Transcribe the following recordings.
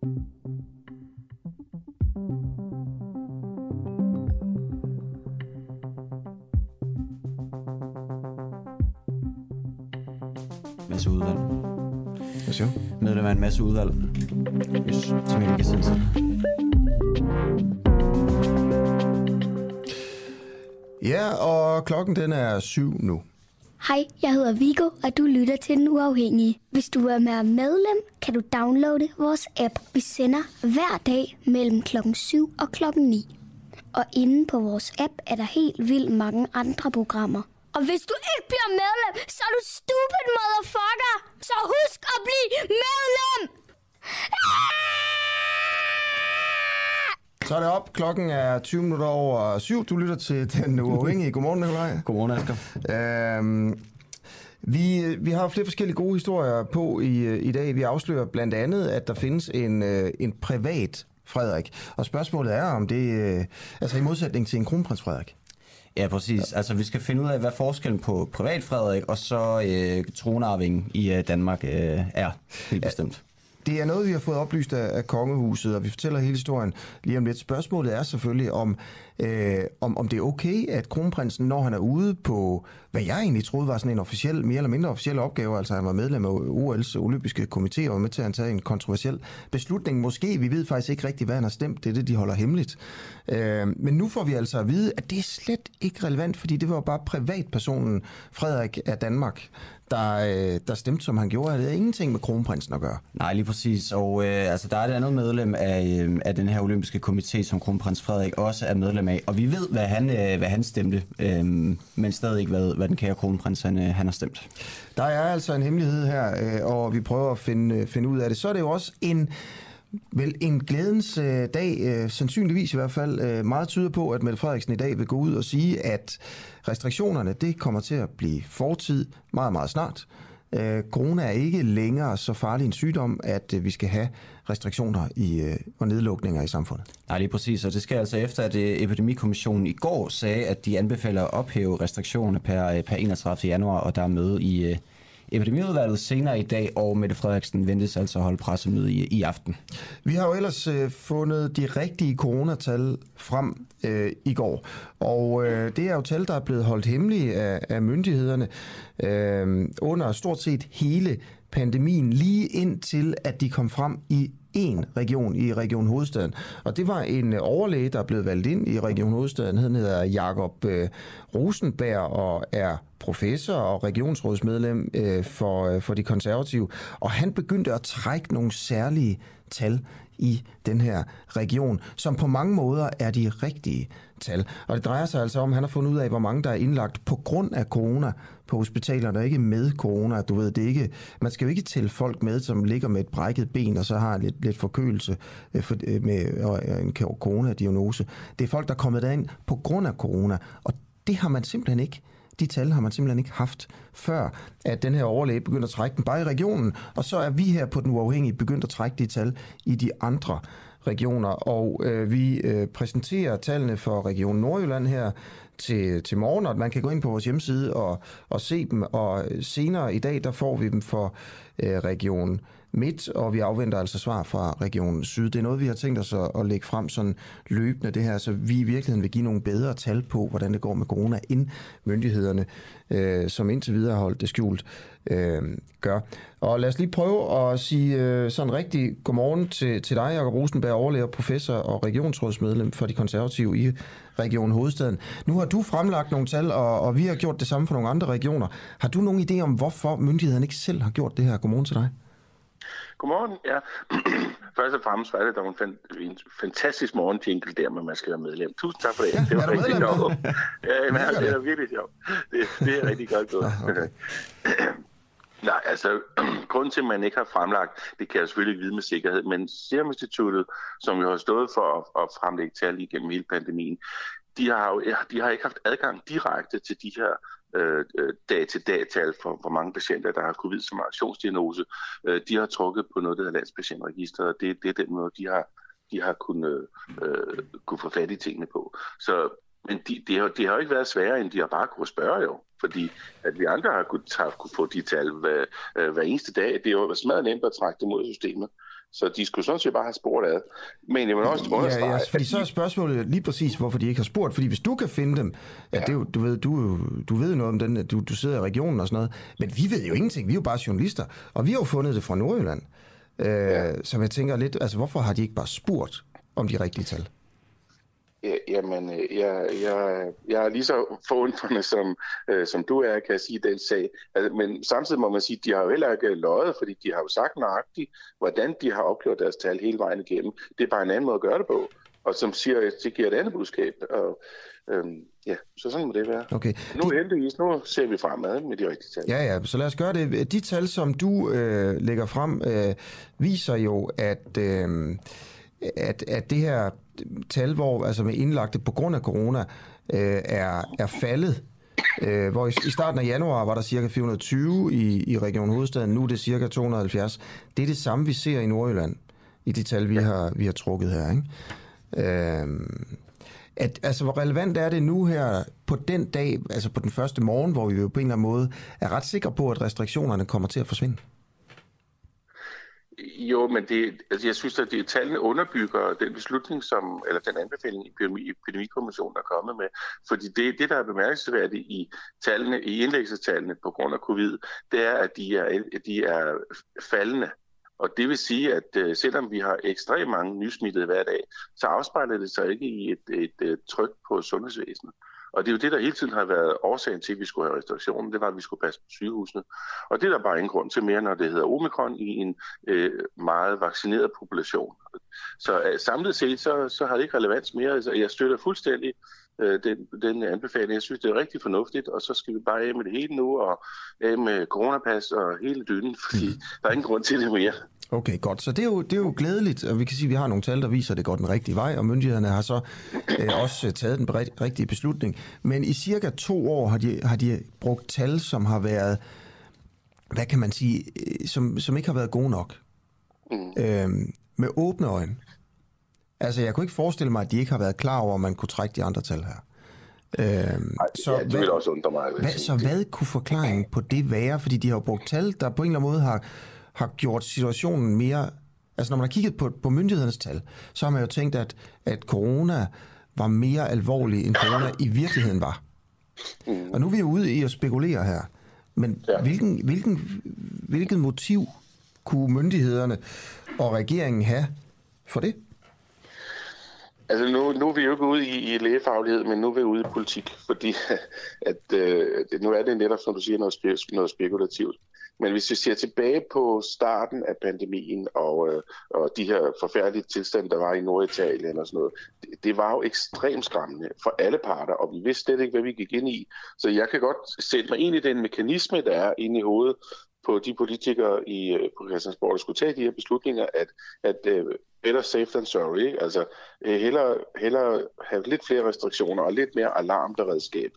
Masse udvalg. Hvad siger du? Medlem af en masse udvalg. Yes. Som ikke kan sende til. Ja, og klokken den er syv nu. Hej, jeg hedder Vigo, og du lytter til Den Uafhængige. Hvis du er med medlem, kan du downloade vores app. Vi sender hver dag mellem klokken 7 og klokken 9. Og inde på vores app er der helt vildt mange andre programmer. Og hvis du ikke bliver medlem, så er du stupid motherfucker! Så husk at blive medlem! Ah! Så er det op. Klokken er 20 minutter over syv. Du lytter til Den Uafhængige. Godmorgen, Nikolaj. Godmorgen, Asger. Øhm, vi, vi har flere forskellige gode historier på i, i dag. Vi afslører blandt andet, at der findes en, øh, en privat Frederik. Og spørgsmålet er, om det øh, altså i modsætning til en kronprins Frederik. Ja, præcis. Altså, vi skal finde ud af, hvad forskellen på privat Frederik og så øh, tronarving i øh, Danmark øh, er, helt bestemt. Det er noget, vi har fået oplyst af, af kongehuset, og vi fortæller hele historien lige om lidt. Spørgsmålet er selvfølgelig, om, øh, om, om det er okay, at kronprinsen, når han er ude på, hvad jeg egentlig troede var sådan en officiel, mere eller mindre officiel opgave, altså han var medlem af OL's olympiske komité og var med til at tage en kontroversiel beslutning. Måske, vi ved faktisk ikke rigtigt, hvad han har stemt. Det er det, de holder hemmeligt. Øh, men nu får vi altså at vide, at det er slet ikke relevant, fordi det var bare privatpersonen Frederik af Danmark, der, øh, der stemte, som han gjorde. Det har ingenting med kronprinsen at gøre. Nej, lige præcis. Og øh, altså, der er et andet medlem af, øh, af den her olympiske komité, som kronprins Frederik også er medlem af. Og vi ved, hvad han, øh, hvad han stemte, øh, men stadig ikke, hvad, hvad den kære kronprins han, øh, han har stemt. Der er altså en hemmelighed her, øh, og vi prøver at finde, øh, finde ud af det. Så er det jo også en Vel, en glædens øh, dag, øh, sandsynligvis i hvert fald, øh, meget tyder på, at Mette Frederiksen i dag vil gå ud og sige, at restriktionerne, det kommer til at blive fortid meget, meget snart. Øh, corona er ikke længere så farlig en sygdom, at øh, vi skal have restriktioner i, øh, og nedlukninger i samfundet. Nej, lige præcis. Og det skal altså efter, at øh, Epidemikommissionen i går sagde, at de anbefaler at ophæve restriktionerne per, øh, per 31. januar, og der er møde i, øh, epidemiudvalget senere i dag, og Mette Frederiksen ventes altså at holde pressemøde i, i aften. Vi har jo ellers øh, fundet de rigtige coronatal frem øh, i går, og øh, det er jo tal, der er blevet holdt hemmelige af, af myndighederne øh, under stort set hele pandemien, lige indtil at de kom frem i en region i Region Hovedstaden. Og det var en øh, overlæge, der blev valgt ind i Region Hovedstaden. Han hedder øh, Jakob øh, Rosenberg og er professor og regionsrådsmedlem for, for de konservative. Og han begyndte at trække nogle særlige tal i den her region, som på mange måder er de rigtige tal. Og det drejer sig altså om, at han har fundet ud af, hvor mange der er indlagt på grund af corona på hospitalerne, og ikke med corona. Du ved, det ikke, man skal jo ikke tælle folk med, som ligger med et brækket ben, og så har lidt, lidt forkølelse øh, for, øh, med og øh, en coronadiagnose. Det er folk, der er kommet derind på grund af corona, og det har man simpelthen ikke de tal har man simpelthen ikke haft før, at den her overlæge begynder at trække den bare i regionen, og så er vi her på den uafhængige begyndt at trække de tal i de andre regioner, og øh, vi øh, præsenterer tallene for Region Nordjylland her til, til morgen, og man kan gå ind på vores hjemmeside og, og se dem, og øh, senere i dag, der får vi dem for øh, Region Midt, og vi afventer altså svar fra Region Syd. Det er noget, vi har tænkt os at, at lægge frem sådan løbende, det her, så vi i virkeligheden vil give nogle bedre tal på, hvordan det går med corona, end myndighederne, øh, som indtil videre har holdt det skjult, øh, gør. Og lad os lige prøve at sige øh, sådan rigtig godmorgen til, til dig, Jacob Rosenberg, overlæger, professor og regionsrådsmedlem for de konservative i Region Hovedstaden. Nu har du fremlagt nogle tal, og, og vi har gjort det samme for nogle andre regioner. Har du nogen idé om, hvorfor myndighederne ikke selv har gjort det her? Godmorgen til dig. Godmorgen. Ja. Først og fremmest var det dog en, fan- en fantastisk morgenjingle der, men man skal være medlem. Tusind tak for det. Ja, det var rigtig sjovt. Ja, men, Virker det er virkelig sjovt. Det, det er rigtig godt gået. Ah, okay. Nej, altså, grunden til, at man ikke har fremlagt, det kan jeg selvfølgelig ikke vide med sikkerhed, men Serum Instituttet, som jo har stået for at, at fremlægge tal igennem hele pandemien, de har, jo, de har ikke haft adgang direkte til de her øh, øh dag-til-dag-tal for, hvor mange patienter, der har covid som aktionsdiagnose. Øh, de har trukket på noget, der hedder Landspatientregisteret, og det, det er den måde, de har, de har kunnet øh, kunne få fat i tingene på. Så, men det de, har, de har jo ikke været sværere, end de har bare kunne spørge jo. Fordi at vi andre har kunnet, har kunne få de tal hver, øh, hver eneste dag. Det er jo smadret nemt at trække det mod systemet. Så de skulle sådan set bare have spurgt ad. Men jeg vil også understrege... Ja, ja, fordi så er spørgsmålet lige præcis, hvorfor de ikke har spurgt. Fordi hvis du kan finde dem, ja, det er jo, du, ved, du, du ved noget om den, du, du sidder i regionen og sådan noget, men vi ved jo ingenting, vi er jo bare journalister, og vi har jo fundet det fra Nordjylland. Øh, ja. Så jeg tænker lidt, altså hvorfor har de ikke bare spurgt om de rigtige tal? Ja, jamen, øh, jeg, jeg, jeg er lige så forundrende, som, øh, som du er, kan jeg sige, den sag. Altså, men samtidig må man sige, at de har jo heller ikke løjet, fordi de har jo sagt nøjagtigt, hvordan de har opgjort deres tal hele vejen igennem. Det er bare en anden måde at gøre det på. Og som siger, det giver et andet budskab. Og, øhm, ja, så sådan må det være. Okay. Nu heldigvis, nu ser vi fremad med de rigtige tal. Ja, ja, så lad os gøre det. De tal, som du øh, lægger frem, øh, viser jo, at, øh, at, at det her tal, hvor altså med indlagte på grund af corona, øh, er, er faldet. Øh, hvor i, i starten af januar var der cirka 420 i, i Region Hovedstaden, nu er det cirka 270. Det er det samme, vi ser i Nordjylland, i de tal, vi, har, vi har trukket her. Ikke? Øh, at, altså, hvor relevant er det nu her på den dag, altså på den første morgen, hvor vi jo på en eller anden måde er ret sikre på, at restriktionerne kommer til at forsvinde? Jo, men det, altså jeg synes, at det, tallene underbygger den beslutning, som, eller den anbefaling, epidemi, epidemikommissionen er kommet med. Fordi det, det, der er bemærkelsesværdigt i tallene, i indlæggelsestallene på grund af covid, det er, at de er, de er faldende. Og det vil sige, at øh, selvom vi har ekstremt mange nysmittede hver dag, så afspejler det sig ikke i et, et, et tryk på sundhedsvæsenet. Og det er jo det, der hele tiden har været årsagen til, at vi skulle have restriktioner. Det var, at vi skulle passe på sygehusene. Og det er der bare ingen grund til mere, når det hedder omikron i en øh, meget vaccineret population. Så øh, samlet set, så, så har det ikke relevans mere. Altså, jeg støtter fuldstændig øh, den, den anbefaling. Jeg synes, det er rigtig fornuftigt, og så skal vi bare af med det hele nu, og af med coronapas og hele dynen, fordi mm. der er ingen grund til det mere. Okay, godt. Så det er, jo, det er jo glædeligt, og vi kan sige, at vi har nogle tal, der viser, at det går den rigtige vej, og myndighederne har så øh, også taget den rigtige beslutning. Men i cirka to år har de, har de brugt tal, som har været, hvad kan man sige, øh, som, som ikke har været gode nok. Mm. Øhm, med åbne øjne. Altså, jeg kunne ikke forestille mig, at de ikke har været klar over, at man kunne trække de andre tal her. Øhm, Ej, så ja, det hvad, vil også undre mig. Hvad, så hvad kunne forklaringen på det være? Fordi de har jo brugt tal, der på en eller anden måde har, har gjort situationen mere... Altså, når man har kigget på, på myndighedernes tal, så har man jo tænkt, at, at corona var mere alvorlig, end corona i virkeligheden var. Mm. Og nu er vi jo ude i at spekulere her. Men ja. hvilken, hvilken, hvilket motiv kunne myndighederne og regeringen have for det? Altså nu, nu er vi jo ikke ude i, i lægefaglighed, men nu er vi ude i politik, fordi at, øh, nu er det netop, som du siger, noget, spe, noget spekulativt. Men hvis vi ser tilbage på starten af pandemien og, øh, og de her forfærdelige tilstande, der var i Norditalien og sådan noget, det, det var jo ekstremt skræmmende for alle parter, og vi vidste slet ikke, hvad vi gik ind i. Så jeg kan godt sætte mig ind i den mekanisme, der er inde i hovedet på de politikere i, på Christiansborg, der skulle tage de her beslutninger, at, at uh, better safe than sorry, altså uh, hellere, hellere have lidt flere restriktioner og lidt mere alarmberedskab,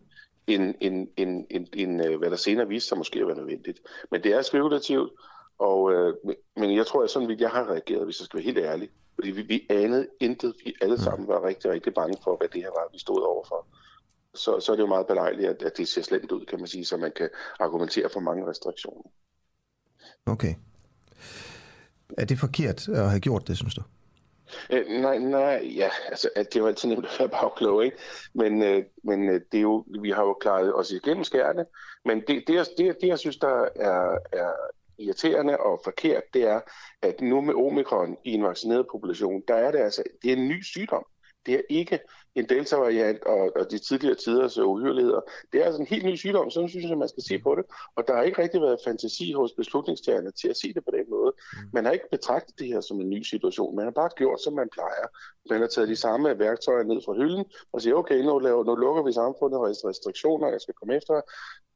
end, end, end, end, end uh, hvad der senere viste sig måske at være nødvendigt. Men det er spekulativt, og, uh, men jeg tror, at sådan vil jeg har reageret, hvis jeg skal være helt ærlig. Fordi vi, vi anede intet, vi alle sammen var rigtig, rigtig bange for, hvad det her var, vi stod overfor så, så er det jo meget belejligt, at, at det ser slemt ud, kan man sige, så man kan argumentere for mange restriktioner. Okay. Er det forkert at have gjort det, synes du? Øh, nej, nej, ja, altså det er jo altid nemt at være bagklog, ikke? Men, øh, men øh, det er jo, vi har jo klaret os igennem skærne, men det, det, det, det jeg synes, der er, er irriterende og forkert, det er, at nu med omikron i en vaccineret population, der er det altså, det er en ny sygdom. Det er ikke en delta-variant og, og de tidligere tiders uhyreligheder. Det er altså en helt ny sygdom, sådan synes jeg, man skal se på det. Og der har ikke rigtig været fantasi hos beslutningstagerne til at se det på den måde. Man har ikke betragtet det her som en ny situation. Man har bare gjort, som man plejer. Man har taget de samme værktøjer ned fra hylden og siger, okay, nu, laver, nu lukker vi samfundet og restriktioner, jeg skal komme efter.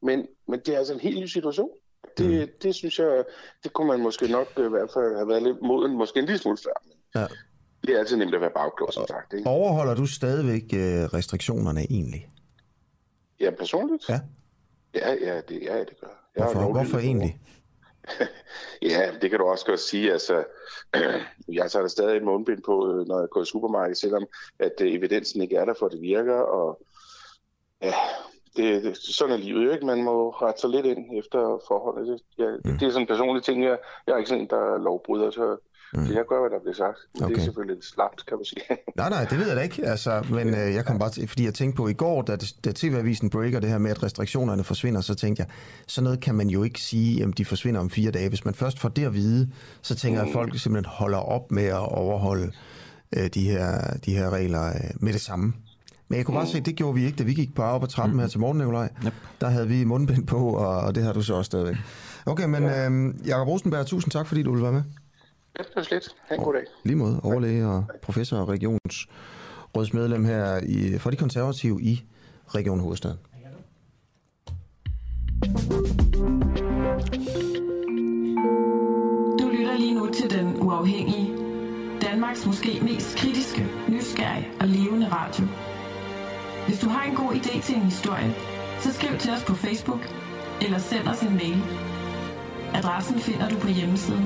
Men, men det er altså en helt ny situation. Det, mm. det synes jeg, det kunne man måske nok i hvert fald have været lidt moden, måske en lille smule før. Ja. Det er altid nemt at være bagklog, som sagt. Ikke? Overholder du stadigvæk restriktionerne egentlig? Ja, personligt? Ja. Ja, ja, det, ja, det gør jeg. Hvorfor, hvorfor egentlig? ja, det kan du også godt sige. Altså, jeg tager da stadig et mundbind på, når jeg går i supermarkedet, selvom at evidensen ikke er der for, at det virker. Og ja, det, det, sådan er livet jo ikke. Man må rette sig lidt ind efter forholdet. Det, ja, mm. det er sådan en personlig ting. Jeg, jeg er ikke sådan en, der er lovbryder, så Mm. Så jeg gør, hvad der bliver sagt. Men okay. det er selvfølgelig lidt slapt, kan man sige. nej, nej, det ved jeg da ikke. Altså, men øh, jeg kom bare til, fordi jeg tænkte på i går, da, da TV-avisen breaker det her med, at restriktionerne forsvinder, så tænkte jeg, sådan noget kan man jo ikke sige, at de forsvinder om fire dage. Hvis man først får det at vide, så tænker mm. jeg, at folk simpelthen holder op med at overholde øh, de, her, de her regler øh, med det samme. Men jeg kunne bare mm. se, at det gjorde vi ikke, da vi gik på op ad trappen mm. her til morgen, Nikolaj. Yep. Der havde vi mundbind på, og, og det har du så også stadigvæk. Okay, men ja. øh, Jacob Rosenberg, tusind tak, fordi du ville være med. Det var slet. Ha' en god dag. Lige måde, overlæge og professor og regionsrådsmedlem her i, for de konservative i Region Hovedstaden. Du lytter lige nu til Den Uafhængige. Danmarks måske mest kritiske, nysgerrige og levende radio. Hvis du har en god idé til en historie, så skriv til os på Facebook eller send os en mail. Adressen finder du på hjemmesiden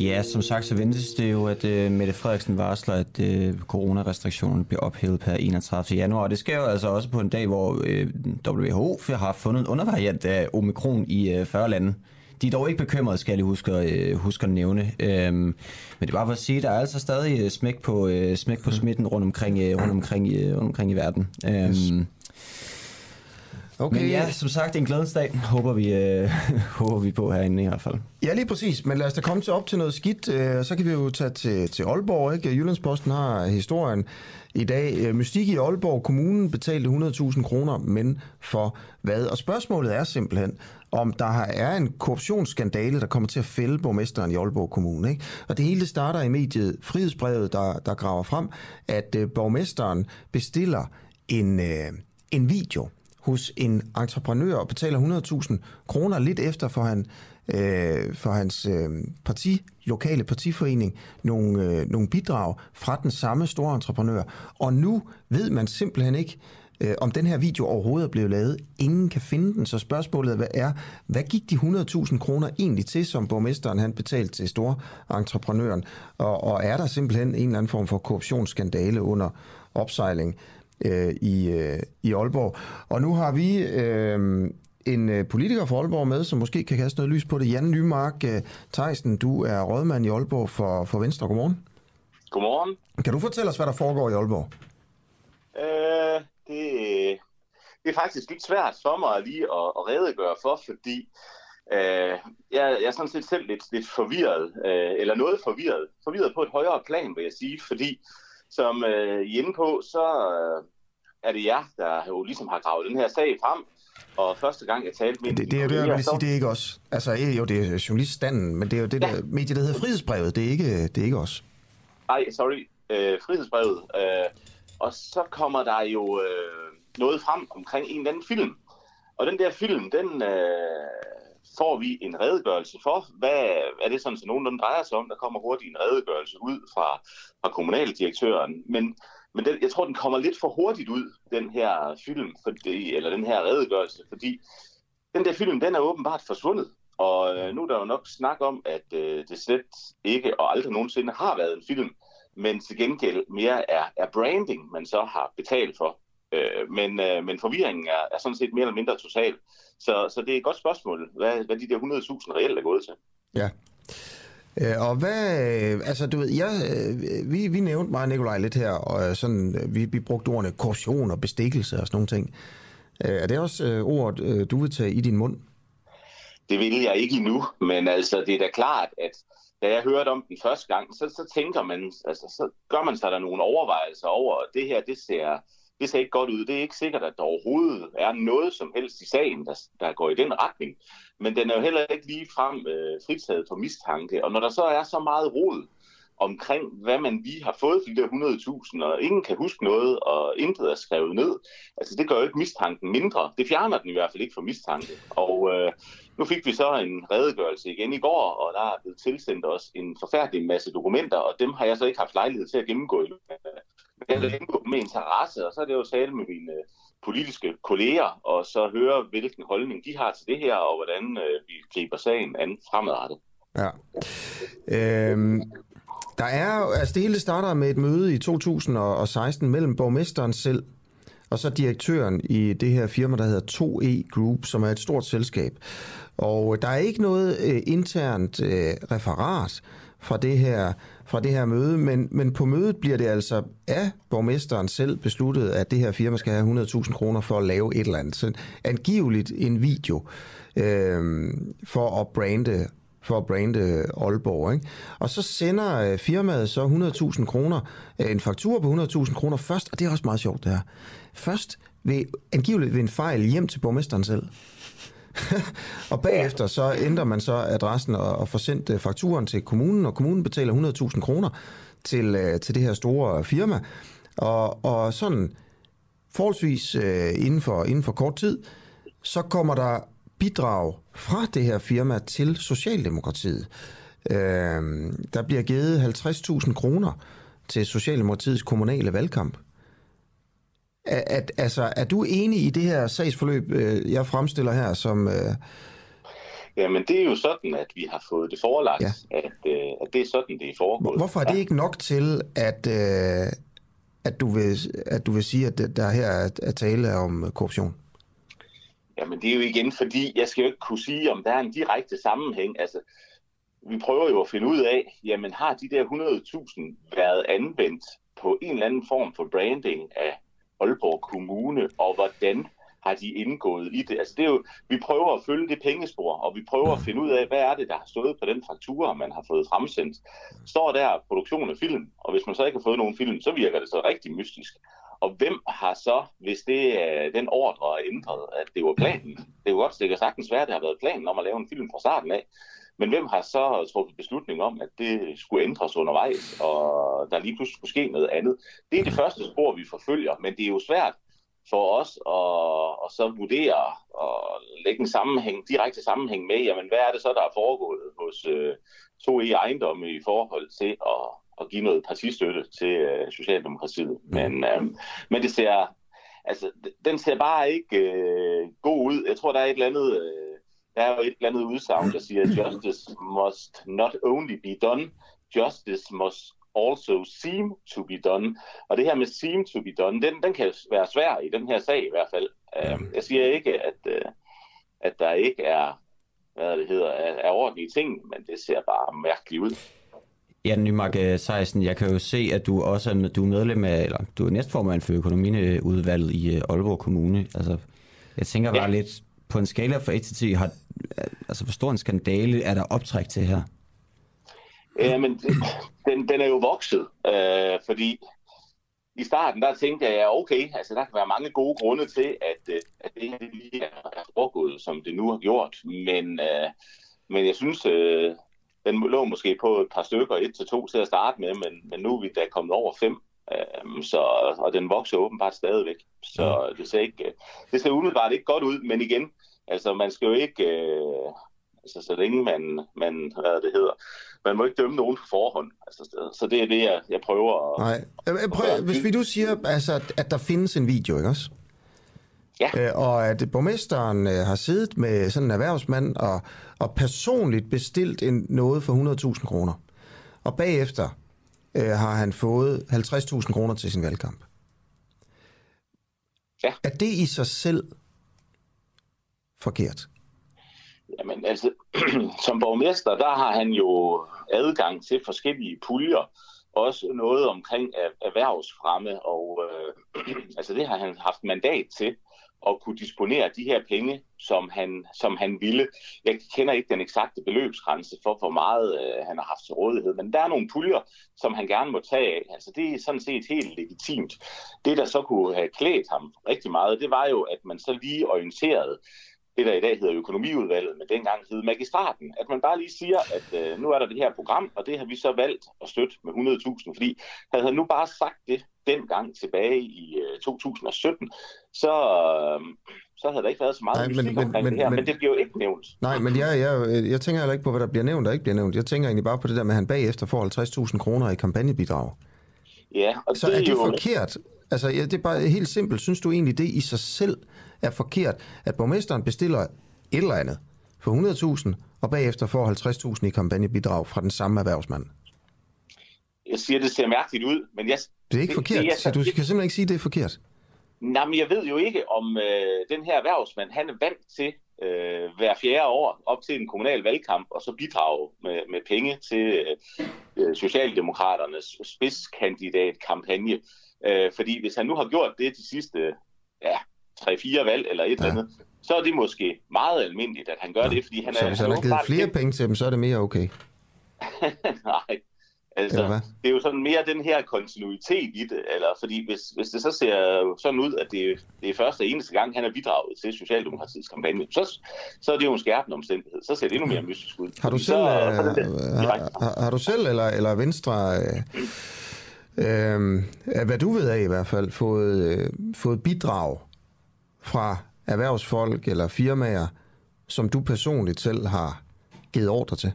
Ja, som sagt, så ventes det jo, at uh, Mette Frederiksen varsler, at uh, coronarestriktionen bliver ophævet per 31. januar. Og det sker jo altså også på en dag, hvor uh, WHO har fundet en undervariant af omikron i uh, 40 lande. De er dog ikke bekymrede, skal jeg huske, uh, huske at nævne. Um, men det er bare for at sige, at der er altså stadig uh, smæk på, uh, smæk på smitten rundt omkring, uh, rundt omkring, uh, rundt omkring i verden. Um, yes. Okay. Men ja, som sagt, en glædens dag, håber vi, øh, håber vi på herinde i hvert fald. Ja, lige præcis. Men lad os da komme til op til noget skidt. Øh, så kan vi jo tage til, til Aalborg. Ikke? Jyllandsposten har historien i dag. Øh, mystik i Aalborg. Kommunen betalte 100.000 kroner, men for hvad? Og spørgsmålet er simpelthen, om der er en korruptionsskandale, der kommer til at fælde borgmesteren i Aalborg Kommune. Ikke? Og det hele starter i mediet Frihedsbrevet, der, der graver frem, at øh, borgmesteren bestiller en, øh, en video hos en entreprenør og betaler 100.000 kroner lidt efter for, han, øh, for hans øh, parti, lokale partiforening nogle, øh, nogle bidrag fra den samme store entreprenør. Og nu ved man simpelthen ikke, øh, om den her video overhovedet er blevet lavet. Ingen kan finde den, så spørgsmålet er, hvad gik de 100.000 kroner egentlig til, som borgmesteren han betalte til store entreprenøren? Og, og er der simpelthen en eller anden form for korruptionsskandale under opsejling? Øh, i, øh, i Aalborg. Og nu har vi øh, en øh, politiker fra Aalborg med, som måske kan kaste noget lys på det. Jan Nymark øh, Theisen, du er rådmand i Aalborg for, for Venstre. Godmorgen. Godmorgen. Kan du fortælle os, hvad der foregår i Aalborg? Øh, det, det er faktisk lidt svært for mig lige at, at redegøre for, fordi øh, jeg, jeg er sådan set selv lidt, lidt forvirret, øh, eller noget forvirret. Forvirret på et højere plan, vil jeg sige, fordi som øh, I er inde på, så øh, er det jer, der jo ligesom har gravet den her sag frem. Og første gang, jeg talte med... Det, det, er det, jeg vil sige, det er ikke os. Altså, jo, det er journaliststanden, men det er jo det ja. der medie, der hedder Frihedsbrevet. Det er ikke, det er ikke os. Nej, sorry. Øh, Frihedsbrevet. Øh, og så kommer der jo øh, noget frem omkring en eller anden film. Og den der film, den, øh, får vi en redegørelse for, hvad er det sådan, så nogenlunde drejer sig om. Der kommer hurtigt en redegørelse ud fra, fra kommunaldirektøren, men, men den, jeg tror, den kommer lidt for hurtigt ud, den her film, fordi, eller den her redegørelse, fordi den der film, den er åbenbart forsvundet. Og øh, nu er der jo nok snak om, at øh, det slet ikke og aldrig nogensinde har været en film, men til gengæld mere er, er branding, man så har betalt for. Øh, men, øh, men forvirringen er, er sådan set mere eller mindre total. Så, så det er et godt spørgsmål, hvad, hvad de der 100.000 reelt er gået til. Ja. Øh, og hvad, altså du ved, jeg, øh, vi, vi nævnte mig Nikolaj lidt her, og sådan, vi, vi brugte ordene korruption og bestikkelse og sådan nogle ting. Er det også ord, du vil tage i din mund? Det vil jeg ikke endnu, men altså det er da klart, at da jeg hørte om den første gang, så, så tænker man, altså så gør man sig der nogle overvejelser over, at det her, det ser, det ser ikke godt ud. Det er ikke sikkert, at der overhovedet er noget som helst i sagen, der, der går i den retning. Men den er jo heller ikke lige frem øh, fritaget for mistanke. Og når der så er så meget rod omkring, hvad man lige har fået for de der 100.000, og ingen kan huske noget, og intet er skrevet ned, altså det gør jo ikke mistanken mindre. Det fjerner den i hvert fald ikke for mistanke. Og øh, nu fik vi så en redegørelse igen i går, og der er blevet tilsendt os en forfærdelig masse dokumenter, og dem har jeg så ikke haft lejlighed til at gennemgå i jeg har gennemgå med interesse, og så er det jo tale med mine øh, politiske kolleger, og så høre, hvilken holdning de har til det her, og hvordan øh, vi griber sagen an fremadrettet. Ja. Øhm, der er, altså det hele starter med et møde i 2016 mellem borgmesteren selv og så direktøren i det her firma, der hedder 2E Group, som er et stort selskab. Og øh, der er ikke noget øh, internt øh, referat fra det her fra det her møde, men, men på mødet bliver det altså af borgmesteren selv besluttet, at det her firma skal have 100.000 kroner for at lave et eller andet. Så angiveligt en video øh, for at brande for at brande Aalborg. Ikke? Og så sender øh, firmaet så 100.000 kroner, øh, en faktur på 100.000 kroner først, og det er også meget sjovt det her. Først ved, angiveligt ved en fejl hjem til borgmesteren selv. og bagefter så ændrer man så adressen og, og får sendt øh, fakturen til kommunen, og kommunen betaler 100.000 kroner til, øh, til det her store firma. Og, og sådan forholdsvis øh, inden, for, inden for kort tid, så kommer der bidrag fra det her firma til Socialdemokratiet. Øh, der bliver givet 50.000 kroner til Socialdemokratiets kommunale valgkamp. At, altså, er du enig i det her sagsforløb, øh, jeg fremstiller her, som... Øh... Jamen, det er jo sådan, at vi har fået det forelagt, ja. at, øh, at det er sådan, det er foregået. Hvorfor er det ikke nok til, at, øh, at, du, vil, at du vil sige, at der her er, er tale om korruption? Jamen, det er jo igen, fordi jeg skal jo ikke kunne sige, om der er en direkte sammenhæng. Altså, vi prøver jo at finde ud af, jamen, har de der 100.000 været anvendt på en eller anden form for branding af Aalborg Kommune, og hvordan har de indgået i det. Altså det er jo, vi prøver at følge det pengespor, og vi prøver at finde ud af, hvad er det, der har stået på den faktura, man har fået fremsendt. Står der produktion af film, og hvis man så ikke har fået nogen film, så virker det så rigtig mystisk. Og hvem har så, hvis det er den ordre er ændret, at det var planen? Det er jo godt, det kan sagtens være, at det har været planen om at lave en film fra starten af. Men hvem har så truffet beslutning om, at det skulle ændres undervejs, og der lige pludselig skulle ske noget andet? Det er det første spor, vi forfølger, men det er jo svært for os at, at så vurdere og lægge en sammenhæng, direkte sammenhæng med, jamen hvad er det så, der er foregået hos øh, to i ejendomme i forhold til at, at give noget partistøtte til øh, Socialdemokratiet. Men, øh, men det ser, altså, den ser bare ikke øh, god ud. Jeg tror, der er et eller andet... Øh, der er jo et eller andet udsagn, der siger, justice must not only be done, justice must also seem to be done. Og det her med seem to be done, den, den kan være svær i den her sag i hvert fald. Uh, jeg siger ikke, at, uh, at der ikke er, hvad det hedder, er, ordentlige ting, men det ser bare mærkeligt ud. Ja, Nymark Seisen, jeg kan jo se, at du også er, du er medlem af, eller du er næstformand for økonomiudvalget i Aalborg Kommune. Altså, jeg tænker bare ja. lidt, på en skala fra 1 til 10, har, altså hvor stor en skandale er der optræk til her? Ja, men den, den er jo vokset, øh, fordi i starten der tænkte jeg, okay, altså der kan være mange gode grunde til, at, øh, at det her lige er foregået, som det nu har gjort, men, øh, men jeg synes, øh, den lå måske på et par stykker, et til to til at starte med, men, men nu er vi da kommet over fem, øh, så, og den vokser åbenbart stadigvæk. Så det ser, ikke, det ser umiddelbart ikke godt ud, men igen, altså man skal jo ikke, øh, altså så længe man, man, hvad det hedder, man må ikke dømme nogen på forhånd. Altså, så det er det, jeg, jeg prøver at... Nej, jeg prøver, hvis vi du siger, altså, at der findes en video, ikke også? Ja. Øh, og at borgmesteren øh, har siddet med sådan en erhvervsmand og, og personligt bestilt en noget for 100.000 kroner. Og bagefter øh, har han fået 50.000 kroner til sin valgkamp. Ja. Er det i sig selv forkert? Jamen altså, som borgmester, der har han jo adgang til forskellige puljer, også noget omkring erhvervsfremme, og øh, altså det har han haft mandat til at kunne disponere de her penge, som han, som han ville. Jeg kender ikke den eksakte beløbsgrænse for, hvor meget øh, han har haft til rådighed, men der er nogle puljer, som han gerne må tage af. Altså, det er sådan set helt legitimt. Det, der så kunne have klædt ham rigtig meget, det var jo, at man så lige orienterede det, der i dag hedder økonomiudvalget, men dengang hed magistraten. At man bare lige siger, at øh, nu er der det her program, og det har vi så valgt at støtte med 100.000, fordi havde han nu bare sagt det dengang tilbage i øh, 2017, så, øh, så havde der ikke været så meget nej, men, omkring men, det her, men, men det bliver jo ikke nævnt. Nej, men jeg, jeg, jeg tænker heller ikke på, hvad der bliver nævnt og ikke bliver nævnt. Jeg tænker egentlig bare på det der med, at han bagefter får 50.000 kroner i kampagnebidrag. Ja, og så det er det jo... forkert? Altså, ja, det er bare helt simpelt. Synes du egentlig, det i sig selv er forkert, at borgmesteren bestiller et eller andet for 100.000, og bagefter får 50.000 i kampagnebidrag fra den samme erhvervsmand? Jeg siger, det ser mærkeligt ud, men jeg... Det er ikke det, forkert. Det, jeg, så du kan simpelthen ikke sige, det er forkert. Nej, men jeg ved jo ikke, om øh, den her erhvervsmand, han er vant til øh, hver fjerde år op til en kommunal valgkamp, og så bidrage med, med penge til øh, Socialdemokraternes spidskandidatkampagne. Øh, fordi hvis han nu har gjort det de sidste ja, 3-4 valg eller et ja. eller andet, så er det måske meget almindeligt, at han gør ja. det, fordi han så er... hvis han har givet flere penge til dem, så er det mere okay? Nej, Altså, det er jo sådan mere den her kontinuitet i det, eller fordi hvis, hvis det så ser sådan ud, at det, det er første og eneste gang, han har bidraget til Socialdemokratiets kampagne, så, så er det jo en skærpende omstændighed. Så ser det endnu mere mystisk ud. Har du selv, så, så det, har, har, har du selv eller, eller Venstre, øh, øh, hvad du ved af i hvert fald, fået, øh, fået bidrag fra erhvervsfolk eller firmaer, som du personligt selv har givet ordre til?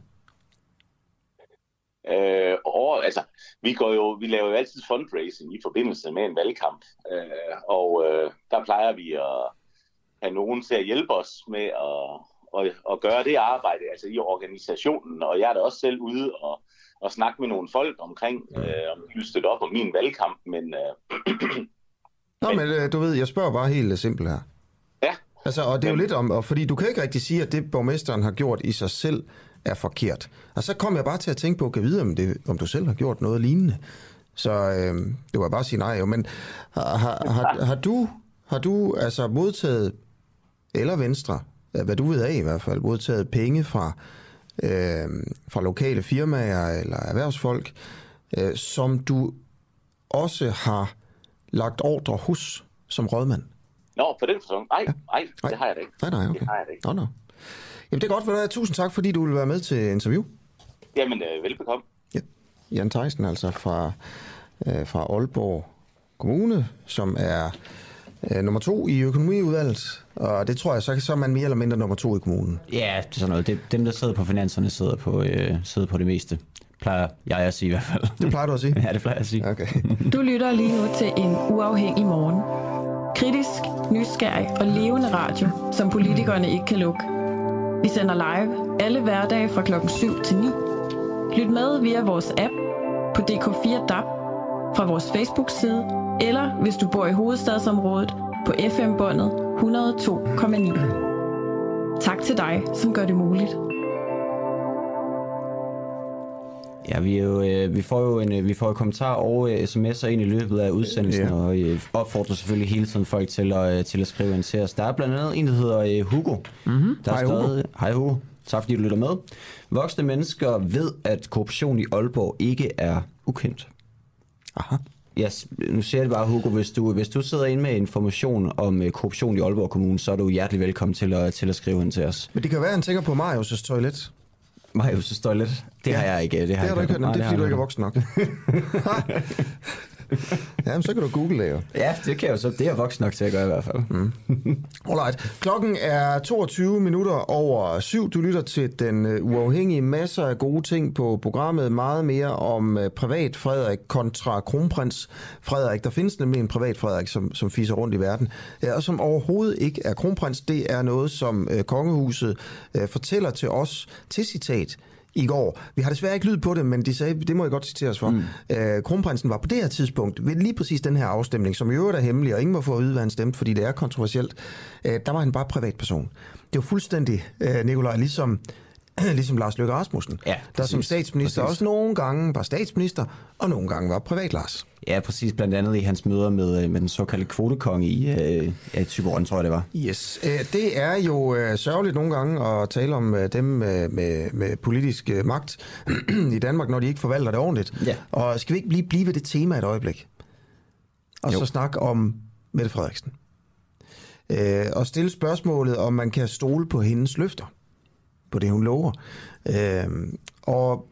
Øh, og, altså, vi, går jo, vi laver jo altid fundraising i forbindelse med en valgkamp, øh, og øh, der plejer vi at have nogen til at hjælpe os med at, at, at gøre det arbejde, altså i organisationen, og jeg er da også selv ude og, og snakke med nogle folk omkring, øh, om de støtte op om min valgkamp, men... Øh, Nå, men øh, du ved, jeg spørger bare helt simpelt her. Ja. Altså, og det er jo lidt om, og fordi du kan ikke rigtig sige, at det borgmesteren har gjort i sig selv, er forkert. Og så kom jeg bare til at tænke på, at vide, om, det, om du selv har gjort noget lignende. Så øh, det var bare at sige nej. Jo. Men har, har, har, har, du, har du altså modtaget, eller Venstre, hvad du ved af i hvert fald, modtaget penge fra, øh, fra lokale firmaer eller erhvervsfolk, øh, som du også har lagt ordre hos som rådmand? Nå, på den fasong? Nej, ja. nej, det har jeg da ikke. Nej, nej, okay. Det har jeg da ikke. Nå, nå. Jamen det er godt, for dig. Tusind tak, fordi du vil være med til interview. Jamen, øh, velbekomme. Ja. Jan Theisen altså fra, øh, fra Aalborg Kommune, som er øh, nummer to i økonomiudvalget. Og det tror jeg, så, så er man mere eller mindre nummer to i kommunen. Ja, det er sådan noget. Det, dem, der sidder på finanserne, sidder på, øh, sidder på det meste plejer jeg at sige i hvert fald. Det plejer du at sige? Ja, det plejer jeg at sige. Okay. Du lytter lige nu til en uafhængig morgen. Kritisk, nysgerrig og levende radio, som politikerne ikke kan lukke. Vi sender live alle hverdage fra klokken 7 til 9. Lyt med via vores app på DK4 DAB, fra vores Facebook-side, eller hvis du bor i hovedstadsområdet på FM-båndet 102,9. Tak til dig, som gør det muligt. Ja, vi, er jo, øh, vi får jo en, øh, vi får jo kommentar og øh, sms'er ind i løbet af udsendelsen, ja. og øh, opfordrer selvfølgelig hele tiden folk til at, øh, til at skrive ind til os. Der er blandt andet en, der hedder øh, Hugo. Mm-hmm. Der Hej, Hugo. Hej Hugo. Tak fordi du lytter med. Voksne mennesker ved, at korruption i Aalborg ikke er ukendt. Aha. Yes, nu siger jeg det bare, Hugo, hvis du, hvis du sidder inde med information om uh, korruption i Aalborg Kommune, så er du hjertelig velkommen til at, til at skrive ind til os. Men det kan være, at han tænker på Marius' toilet. Marius' toilet? Det ja. har jeg ikke. Det har, det har du ikke hørt, det er fordi, du ikke er voksen nok. Jamen, så kan du google det jo. Ja, det kan jeg jo så. Det er jeg voksen nok til at gøre i hvert fald. Mm. Alright. Klokken er 22 minutter over syv. Du lytter til den uh, uafhængige masser af gode ting på programmet. Meget mere om uh, privat Frederik kontra kronprins Frederik. Der findes nemlig en privat Frederik, som, som fiser rundt i verden, og som overhovedet ikke er kronprins. Det er noget, som uh, kongehuset fortæller til os til citat i går. Vi har desværre ikke lyd på det, men de sagde, det må jeg godt citere os for. Mm. Øh, kronprinsen var på det her tidspunkt, ved lige præcis den her afstemning, som i øvrigt er hemmelig, og ingen må få at vide, hvad han stemte, fordi det er kontroversielt, øh, der var han bare privatperson. Det var fuldstændig, øh, Nikolaj, ligesom ligesom Lars Løkke Rasmussen, ja, der som statsminister præcis. også nogle gange var statsminister, og nogle gange var privat Lars. Ja, præcis. Blandt andet i hans møder med, øh, med den såkaldte kvotekonge i, øh, ja, i Tyberon, tror jeg det var. Yes. Øh, det er jo øh, sørgeligt nogle gange at tale om dem med, med, med politisk magt i Danmark, når de ikke forvalter det ordentligt. Ja. Og skal vi ikke blive, blive ved det tema et øjeblik? Og jo. så snakke om Mette Frederiksen. Og stille spørgsmålet, om man kan stole på hendes løfter på det, hun lover. Øh, og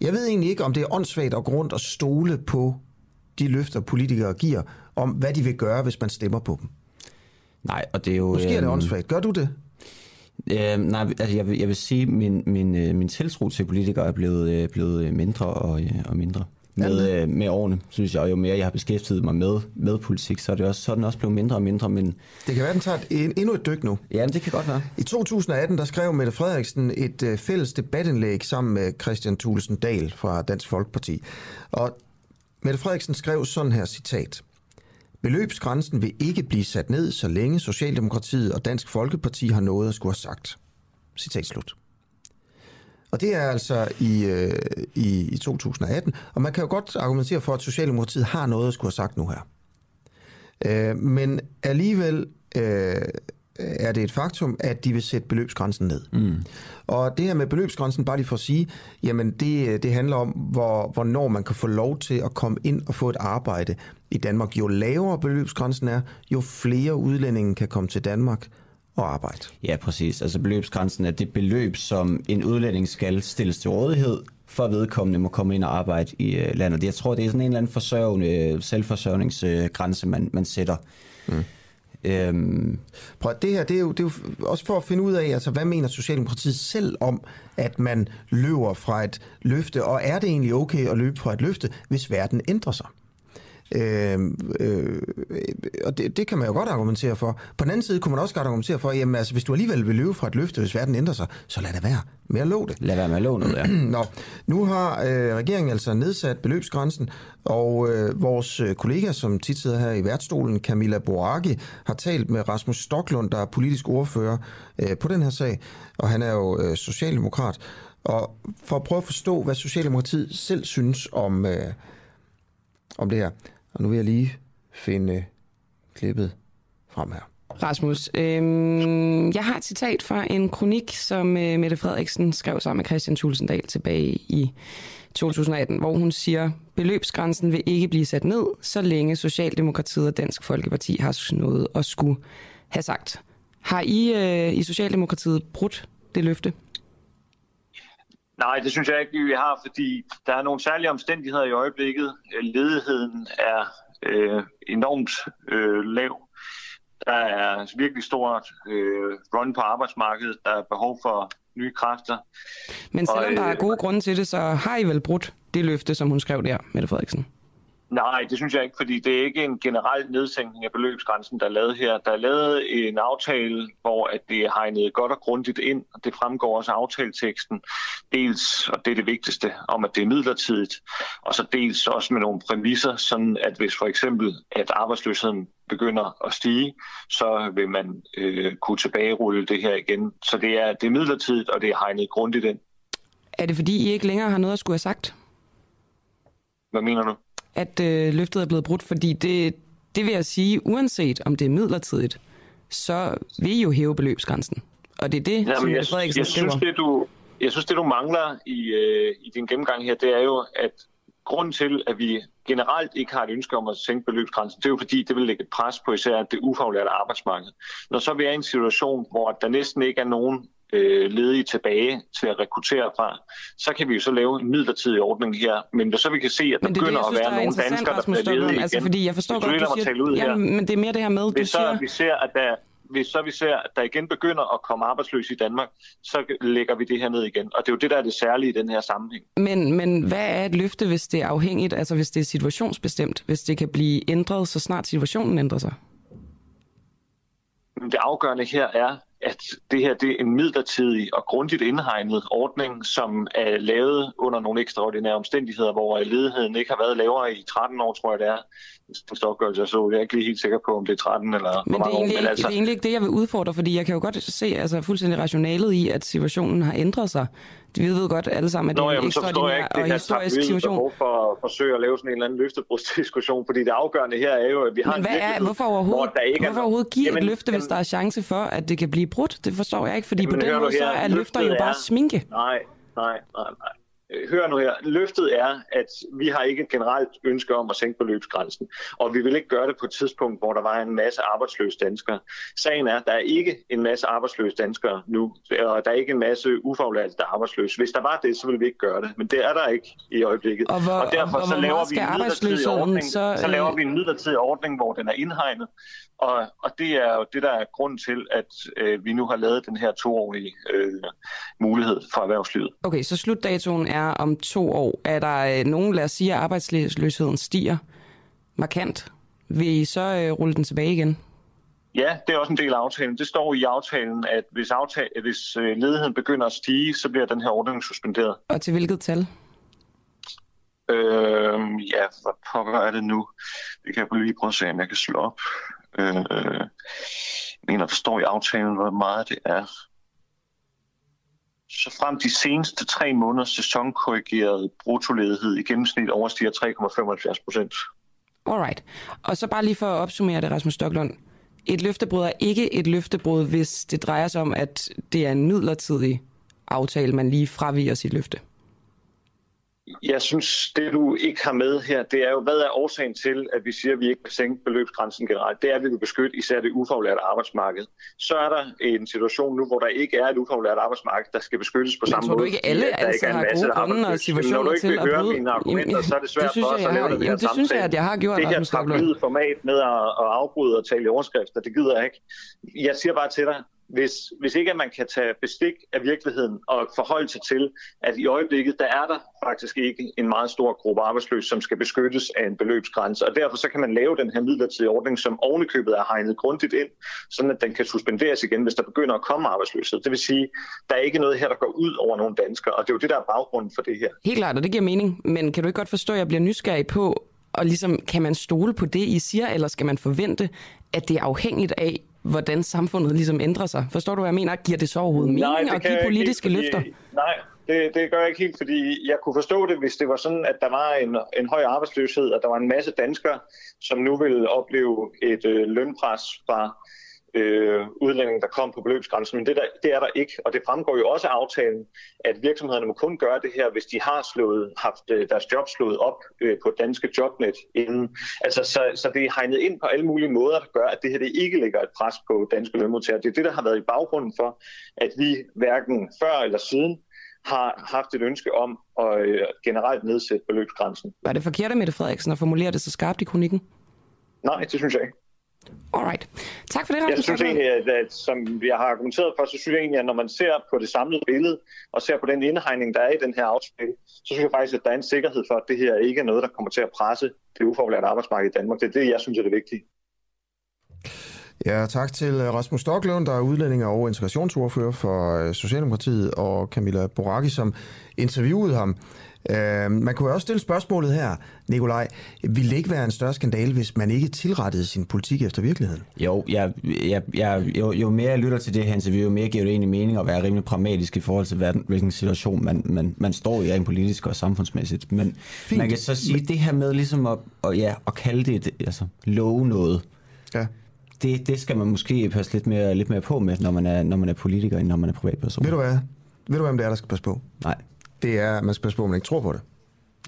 jeg ved egentlig ikke, om det er åndssvagt at gå rundt og stole på de løfter, politikere giver, om hvad de vil gøre, hvis man stemmer på dem. Nej, og det er jo... Måske er det øhm, åndssvagt. Gør du det? Øh, nej, altså jeg vil, jeg vil sige, at min, min, øh, min tiltro til politikere er blevet, øh, blevet mindre og, og mindre med, øh, med årene, synes jeg. Jo mere jeg har beskæftiget mig med, med politik, så er, det også, så er den også blevet mindre og mindre. Men... Det kan være, den tager et, endnu et dyk nu. Ja, det kan godt være. I 2018, der skrev Mette Frederiksen et øh, fælles debatindlæg sammen med Christian Thulesen Dahl fra Dansk Folkeparti. Og Mette Frederiksen skrev sådan her citat. Beløbsgrænsen vil ikke blive sat ned, så længe Socialdemokratiet og Dansk Folkeparti har noget at skulle have sagt. Citat slut. Og det er altså i, øh, i, i 2018. Og man kan jo godt argumentere for, at Socialdemokratiet har noget at skulle have sagt nu her. Øh, men alligevel øh, er det et faktum, at de vil sætte beløbsgrænsen ned. Mm. Og det her med beløbsgrænsen, bare lige for at sige, jamen det, det handler om, hvor, hvornår man kan få lov til at komme ind og få et arbejde i Danmark. Jo lavere beløbsgrænsen er, jo flere udlændinge kan komme til Danmark og arbejde. Ja, præcis. Altså beløbsgrænsen er det beløb, som en udlænding skal stilles til rådighed, for vedkommende må komme ind og arbejde i øh, landet. Jeg tror, det er sådan en eller anden forsørgende, selvforsørgningsgrænse, man, man sætter. Mm. Øhm. Prøv, det her det er, jo, det er jo også for at finde ud af, altså, hvad mener Socialdemokratiet selv om, at man løber fra et løfte, og er det egentlig okay at løbe fra et løfte, hvis verden ændrer sig? Øh, øh, og det, det kan man jo godt argumentere for. På den anden side kunne man også godt argumentere for, jamen altså, hvis du alligevel vil løbe fra et løfte, hvis verden ændrer sig, så lad det være med at love det. Lad være med at love noget, ja. Nå, nu har øh, regeringen altså nedsat beløbsgrænsen, og øh, vores øh, kollega, som tit sidder her i værtsstolen, Camilla Boraki, har talt med Rasmus Stoklund, der er politisk ordfører øh, på den her sag, og han er jo øh, socialdemokrat. Og for at prøve at forstå, hvad Socialdemokratiet selv synes om, øh, om det her, og nu vil jeg lige finde klippet frem her. Rasmus, øh, jeg har et citat fra en kronik, som øh, Mette Frederiksen skrev sammen med Christian Tulsendal tilbage i 2018, hvor hun siger, beløbsgrænsen vil ikke blive sat ned, så længe Socialdemokratiet og Dansk Folkeparti har noget at skulle have sagt. Har I øh, i Socialdemokratiet brudt det løfte? Nej, det synes jeg ikke, vi har, fordi der er nogle særlige omstændigheder i øjeblikket. Ledigheden er øh, enormt øh, lav. Der er virkelig stort øh, run på arbejdsmarkedet. Der er behov for nye kræfter. Men selvom og, øh, der er gode grunde til det, så har I vel brudt det løfte, som hun skrev der, Mette Frederiksen? Nej, det synes jeg ikke, fordi det er ikke en generel nedsænkning af beløbsgrænsen, der er lavet her. Der er lavet en aftale, hvor at det er hegnet godt og grundigt ind, og det fremgår også af aftaleteksten. Dels, og det er det vigtigste, om at det er midlertidigt, og så dels også med nogle præmisser, sådan at hvis for eksempel at arbejdsløsheden begynder at stige, så vil man øh, kunne tilbagerulle det her igen. Så det er, det er midlertidigt, og det er hegnet grundigt ind. Er det fordi, I ikke længere har noget at skulle have sagt? Hvad mener du? At øh, løftet er blevet brudt, fordi det, det vil jeg sige, uanset om det er midlertidigt, så vil I jo hæve beløbsgrænsen. Og det er det, Jamen, som jeg, Frederiksen jeg skriver. Synes, det, du, jeg synes, det du mangler i, øh, i din gennemgang her, det er jo, at grund til, at vi generelt ikke har et ønske om at sænke beløbsgrænsen, det er jo fordi, det vil lægge et pres på især det ufaglærte arbejdsmarked. Når så vi er i en situation, hvor der næsten ikke er nogen øh, ledige tilbage til at rekruttere fra, så kan vi jo så lave en midlertidig ordning her. Men hvis så vi kan se, at der begynder det, synes, at være nogle danskere, der bliver ledige igen, altså, fordi jeg forstår godt, du siger, ud ja, men det er mere det her med, hvis du så, siger... vi ser, at der, hvis så vi ser, at der igen begynder at komme arbejdsløse i Danmark, så lægger vi det her ned igen. Og det er jo det, der er det særlige i den her sammenhæng. Men, men hvad er et løfte, hvis det er afhængigt, altså hvis det er situationsbestemt, hvis det kan blive ændret, så snart situationen ændrer sig? Det afgørende her er, at det her det er en midlertidig og grundigt indhegnet ordning, som er lavet under nogle ekstraordinære omstændigheder, hvor ledigheden ikke har været lavere i 13 år, tror jeg det er. Stokgørelse, så jeg er ikke lige helt sikker på, om det er 13 eller Men det er, egentlig, år, men altså... det er egentlig ikke det, jeg vil udfordre, fordi jeg kan jo godt se altså, fuldstændig rationalet i, at situationen har ændret sig. Vi ved godt alle sammen, at det er en ekstraordinær og historisk situation. Behov for at forsøge at lave sådan en eller anden løftebrudsdiskussion, fordi det afgørende her er jo, at vi har Men hvad en er, hvorfor overhovedet, der ikke hvorfor overhovedet give jamen, et løfte, hvis der er chance for, at det kan blive brudt? Det forstår jeg ikke, fordi jamen, på den måde så er løfter jo bare sminke. Nej, nej, nej, nej. Øh, hør nu her, løftet er, at vi har ikke et generelt ønske om at sænke beløbsgrænsen, og vi vil ikke gøre det på et tidspunkt, hvor der var en masse arbejdsløse danskere. Sagen er, at der er ikke en masse arbejdsløse danskere nu, og der er ikke en masse ufaglærte, der er arbejdsløse. Hvis der var det, så ville vi ikke gøre det, men det er der ikke i øjeblikket. Og, hvor, og derfor og så, laver vi en midlertidig ordning, så, så laver vi en midlertidig ordning, hvor den er indhegnet, og, og det er jo det, der er grunden til, at øh, vi nu har lavet den her toårige øh, mulighed for erhvervslivet. Okay, så slutdatoen er om to år. Er der øh, nogen, lad os sige, at arbejdsløsheden stiger markant? Vil I så øh, rulle den tilbage igen? Ja, det er også en del af aftalen. Det står i aftalen, at hvis, aftale, hvis øh, ledigheden begynder at stige, så bliver den her ordning suspenderet. Og til hvilket tal? Øh, ja, hvad pokker er det nu? Det kan jeg lige prøve at se, om jeg kan slå op. Øh, jeg mener, i aftalen, hvor meget det er. Så frem de seneste tre måneders sæsonkorrigeret bruttoledighed i gennemsnit overstiger 3,75 procent. Alright. Og så bare lige for at opsummere det, Rasmus Stoklund. Et løftebrud er ikke et løftebrud, hvis det drejer sig om, at det er en midlertidig aftale, man lige fraviger sit løfte. Jeg synes, det du ikke har med her, det er jo, hvad er årsagen til, at vi siger, at vi ikke kan sænke beløbsgrænsen generelt? Det er, at vi vil beskytte især det ufaglærte arbejdsmarked. Så er der en situation nu, hvor der ikke er et ufaglært arbejdsmarked, der skal beskyttes på Men samme tror måde. du ikke, alle at der altså ikke er en har masse gode grunde og? Men situationer Når du ikke til vil at høre bryde- mine argumenter, Jamen, så er det svært det for os at lave den her det synes jeg, at jeg har gjort, Det her format med at, at afbryde og tale i overskrifter, det gider jeg ikke. Jeg siger bare til dig, hvis, hvis ikke at man kan tage bestik af virkeligheden og forholde sig til, at i øjeblikket, der er der faktisk ikke en meget stor gruppe arbejdsløse, som skal beskyttes af en beløbsgrænse. Og derfor så kan man lave den her midlertidige ordning, som ovenikøbet er hegnet grundigt ind, sådan at den kan suspenderes igen, hvis der begynder at komme arbejdsløshed. Det vil sige, der er ikke noget her, der går ud over nogle danskere, og det er jo det, der er baggrunden for det her. Helt klart, og det giver mening. Men kan du ikke godt forstå, at jeg bliver nysgerrig på, og ligesom, kan man stole på det, I siger, eller skal man forvente, at det er afhængigt af, hvordan samfundet ligesom ændrer sig? Forstår du, hvad jeg mener? Giver det så overhovedet mening det at give jeg ikke politiske helt, løfter? fordi, Nej, det, det gør jeg ikke helt, fordi jeg kunne forstå det, hvis det var sådan, at der var en, en høj arbejdsløshed, og der var en masse danskere, som nu ville opleve et øh, lønpres fra øh, udlændinge, der kom på beløbsgrænsen. Men det, der, det er der ikke, og det fremgår jo også af aftalen, at virksomhederne må kun gøre det her, hvis de har slået, haft øh, deres job slået op øh, på danske jobnet inden. Altså, så, så det er hegnet ind på alle mulige måder, der gør, at det her det ikke lægger et pres på danske lønmodtagere. Det er det, der har været i baggrunden for, at vi hverken før eller siden har haft et ønske om at øh, generelt nedsætte beløbsgrænsen. Var det forkert af Mette Frederiksen at formulere det så skarpt i kronikken? Nej, det synes jeg ikke. Alright. Tak for det, Jeg Rasmus synes Stocklund. egentlig, at, at som jeg har argumenteret for, så synes jeg egentlig, at når man ser på det samlede billede, og ser på den indhegning, der er i den her aftale, så synes jeg faktisk, at der er en sikkerhed for, at det her ikke er noget, der kommer til at presse det ufaglærte arbejdsmarked i Danmark. Det er det, jeg synes er det vigtige. Ja, tak til øh, Rasmus Stocklund, der er udlænding og integrationsordfører for øh, Socialdemokratiet, og Camilla Boraki, som interviewede ham. Øh, man kunne også stille spørgsmålet her, Nikolaj. Ville det ikke være en større skandale, hvis man ikke tilrettede sin politik efter virkeligheden? Jo, jeg, jeg, jeg, jo, jo mere jeg lytter til det her interview, jo mere giver det egentlig mening at være rimelig pragmatisk i forhold til, hvad, hvilken situation man, man, man står i rent politisk og samfundsmæssigt. Men Fint. man kan så sige, det her med ligesom at, at, ja, at kalde det, et- altså love noget, Ja. det, det skal man måske passe lidt mere, lidt mere på med, når man er, når man er politiker, end når man er privatperson. Ved du hvad? Ved du, hvem det er, der skal passe på? Nej. Det er, at man på, at man ikke tror på det.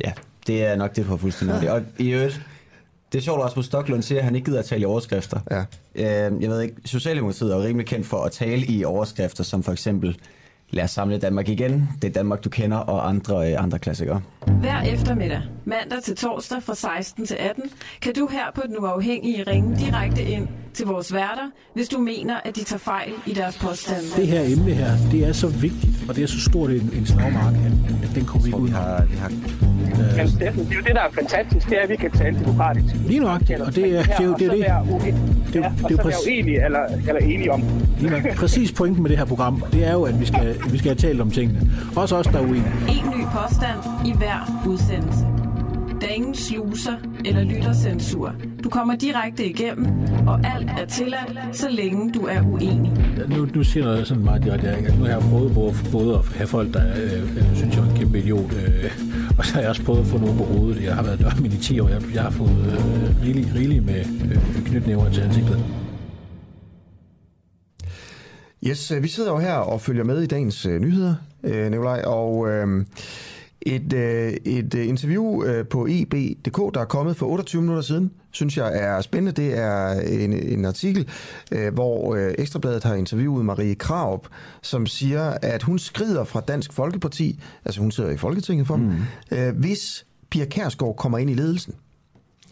Ja, det er nok det på fuldstændig. rigtigt. Og i øvrigt, det er sjovt, at Rasmus Stocklund siger, at han ikke gider at tale i overskrifter. Ja. Øh, jeg ved ikke, Socialdemokratiet er jo rimelig kendt for at tale i overskrifter, som for eksempel, lad os samle Danmark igen, det er Danmark, du kender, og andre, øh, andre klassikere. Hver eftermiddag, mandag til torsdag fra 16 til 18, kan du her på Den Uafhængige ringe direkte ind til vores værter, hvis du mener, at de tager fejl i deres påstande. Det her emne her, det er så vigtigt, og det er så stort en, en slagmark, at, at den kommer vi ikke ud Vi af. har, vi har Men Steffen, det er jo det, der er fantastisk, det er, at vi kan tale demokratisk. Lige nøjagtigt, og det er, det er jo det. Er det. det, Det er det er eller, eller enige om. Lige nok. Præcis pointen med det her program, det er jo, at vi skal, vi skal have talt om tingene. Også os, der er uenige. En ny påstand i hver udsendelse. Der er ingen sluser eller lyttercensur. Du kommer direkte igennem, og alt er tilladt, så længe du er uenig. Nu, nu siger jeg sådan meget direkte, nu har jeg prøvet både, både at have folk, der øh, øh, synes, jeg er en kæmpe idiot, øh, og så har jeg også prøvet at få nogen på hovedet. Jeg har været dørmænd i 10 år, jeg, jeg har fået øh, rigeligt rigelig med øh, knytnæver til ansigtet. Yes, øh, vi sidder jo her og følger med i dagens øh, nyheder, øh, Nikolaj, og øh, et, øh, et interview øh, på eb.dk, der er kommet for 28 minutter siden, synes jeg er spændende. Det er en, en artikel, øh, hvor øh, Ekstrabladet har interviewet Marie Kraup, som siger, at hun skrider fra Dansk Folkeparti, altså hun sidder i Folketinget for dem, øh, hvis Pia Kærsgaard kommer ind i ledelsen.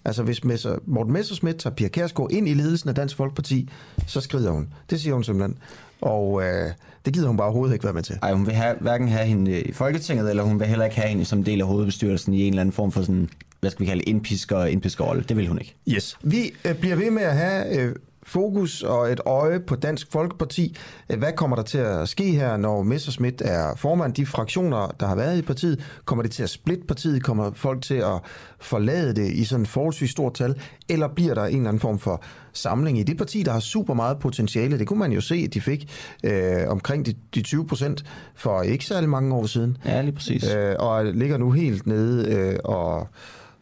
Altså hvis Messer, Morten Messerschmidt tager Pia Kærsgaard ind i ledelsen af Dansk Folkeparti, så skrider hun. Det siger hun simpelthen. Og øh, det gider hun bare overhovedet ikke være med til. Ej, hun vil have, hverken have hende øh, i Folketinget, eller hun vil heller ikke have hende som del af hovedbestyrelsen i en eller anden form for sådan, hvad skal vi kalde, indpisker indpiskerrolle. Det vil hun ikke. Yes. Vi øh, bliver ved med at have øh, fokus og et øje på Dansk Folkeparti. Hvad kommer der til at ske her, når Messerschmidt er formand? De fraktioner, der har været i partiet, kommer det til at splitte partiet? Kommer folk til at forlade det i sådan en forholdsvis stort tal? Eller bliver der en eller anden form for samling i det parti, der har super meget potentiale? Det kunne man jo se, at de fik øh, omkring de, de 20 procent for ikke særlig mange år siden. Ja, lige præcis. Øh, og ligger nu helt nede øh, og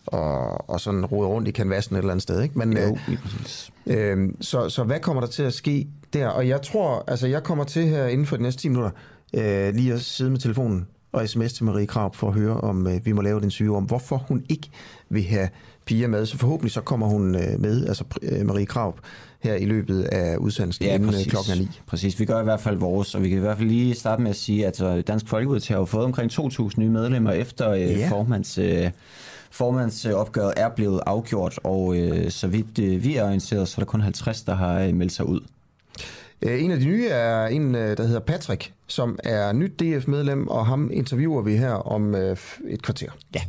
og, og sådan rode rundt i kanvasen et eller andet sted. Ikke? Men, Jo, øh, øh, så, så hvad kommer der til at ske der? Og jeg tror, altså jeg kommer til her inden for de næste 10 minutter, øh, lige at sidde med telefonen og sms til Marie Krab for at høre, om øh, vi må lave den syge om, hvorfor hun ikke vil have Pia med. Så forhåbentlig så kommer hun øh, med, altså øh, Marie Krab, her i løbet af udsendelsen Ja, inden øh, præcis. klokken er 9. Præcis, vi gør i hvert fald vores, og vi kan i hvert fald lige starte med at sige, at altså, Dansk Folkeparti har jo fået omkring 2.000 nye medlemmer efter øh, Ja. formands, øh, formandsopgøret er blevet afgjort, og øh, så vidt øh, vi er orienteret, så er der kun 50, der har øh, meldt sig ud. Øh, En af de nye er en, øh, der hedder Patrick, som er nyt DF-medlem, og ham interviewer vi her om øh, et kvarter. Ja.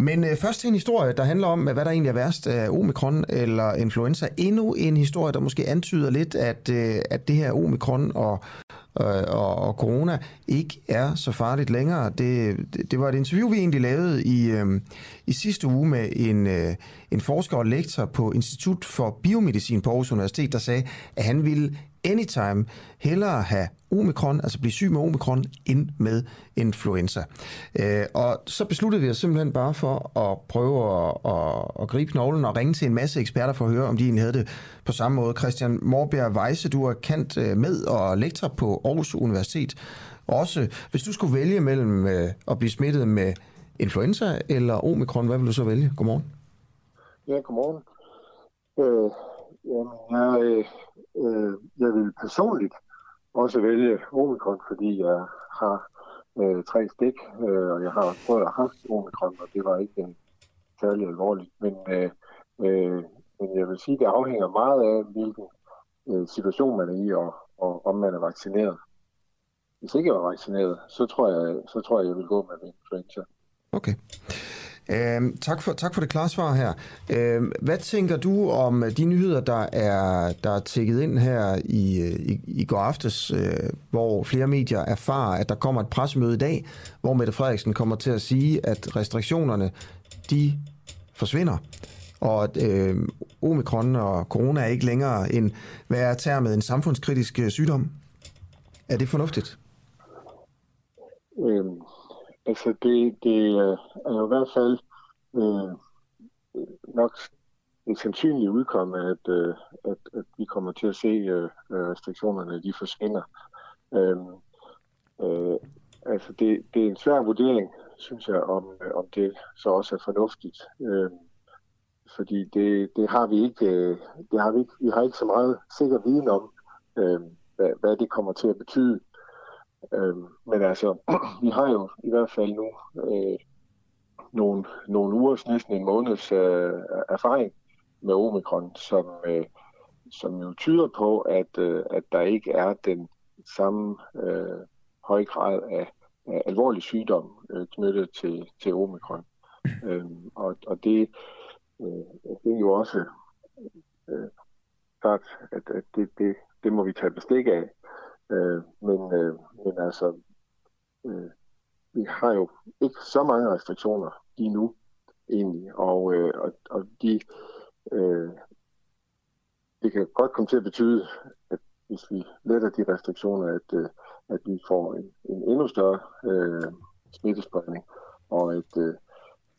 Men øh, først til en historie, der handler om, hvad der egentlig er værst af omikron eller influenza. Endnu en historie, der måske antyder lidt, at, øh, at det her omikron og, øh, og, og corona ikke er så farligt længere. Det, det, det var et interview, vi egentlig lavede i, øh, i sidste uge med en, øh, en forsker og lektor på Institut for Biomedicin på Aarhus Universitet, der sagde, at han ville anytime hellere have omikron, altså blive syg med omikron, end med influenza. Øh, og så besluttede vi os simpelthen bare for at prøve at, at, at gribe knoglen og ringe til en masse eksperter for at høre, om de egentlig havde det på samme måde. Christian Morbjerg Weisse, du er kendt øh, med og lektor på Aarhus Universitet. Også hvis du skulle vælge mellem øh, at blive smittet med influenza eller omikron, hvad vil du så vælge? Godmorgen. Ja, godmorgen. Øh, jamen, jeg, øh, øh, jeg vil personligt også vælge omikron, fordi jeg har øh, tre stik, øh, og jeg har prøvet at have omikron, og det var ikke øh, særlig alvorligt. Men, øh, øh, men jeg vil sige, at det afhænger meget af, hvilken øh, situation man er i, og, og om man er vaccineret. Hvis ikke jeg var vaccineret, så tror jeg, så tror jeg, jeg vil gå med influenza. Okay. Øhm, tak, for, tak for det klare svar her. Øhm, hvad tænker du om øh, de nyheder, der er, der er tækket ind her i, øh, i, i går aftes, øh, hvor flere medier erfarer, at der kommer et pressemøde i dag, hvor Mette Frederiksen kommer til at sige, at restriktionerne, de forsvinder, og at øh, omikron og corona er ikke længere en, hvad er termet, en samfundskritisk øh, sygdom? Er det fornuftigt? Øhm, altså det, det øh, er jo i hvert fald øh, nok en sandsynlig udkomme, at, øh, at, at vi kommer til at se øh, øh restriktionerne, de forsvinder. Øh, øh, altså det, det er en svær vurdering, synes jeg, om, øh, om det så også er fornuftigt. Øh, fordi det, det har vi ikke, det har vi ikke, vi har ikke så meget sikker viden om, øh, hvad, hvad det kommer til at betyde. Øhm, men altså, vi har jo i hvert fald nu øh, nogle, nogle ugers, næsten en måneds øh, erfaring med omikron, som, øh, som jo tyder på, at, øh, at der ikke er den samme øh, høje grad af, af alvorlig sygdom øh, knyttet til, til omikron. Øhm, og, og det, øh, det er jo også øh, klart, at, at det, det, det må vi tage bestik af. Øh, men, øh, men altså, øh, vi har jo ikke så mange restriktioner lige nu, egentlig. Og, øh, og, og de, øh, det kan godt komme til at betyde, at hvis vi letter de restriktioner, at, øh, at vi får en, en endnu større øh, smittespredning, og at, øh,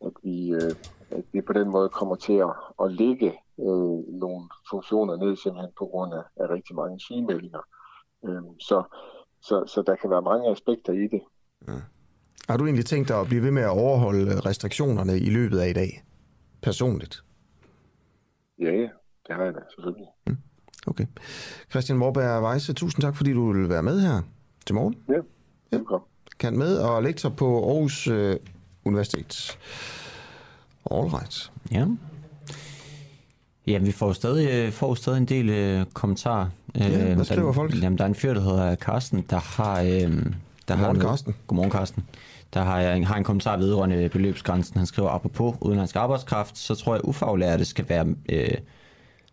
at, vi, øh, at vi på den måde kommer til at, at lægge øh, nogle funktioner ned simpelthen på grund af, af rigtig mange sygemeldinger. Øhm, så, så, så der kan være mange aspekter i det. Har du egentlig tænkt dig at blive ved med at overholde restriktionerne i løbet af i dag? Personligt? Ja, ja, det har jeg da selvfølgelig. Okay. Christian Morberg Weisse, tusind tak, fordi du vil være med her til morgen. Ja, ja. velkommen. Kan med og lektor på Aarhus øh, Universitet. All right. Ja. Ja, vi får stadig, øh, får stadig en del øh, kommentarer. Ja, hvad skriver der, folk? Jamen, der er en fyr, der hedder Carsten, der har, øh, Der Godmorgen, har Carsten. Godmorgen, Carsten. Der har jeg en, har en kommentar vedrørende beløbsgrænsen. Han skriver, apropos udenlandsk arbejdskraft, så tror jeg, ufaglærte skal være, øh,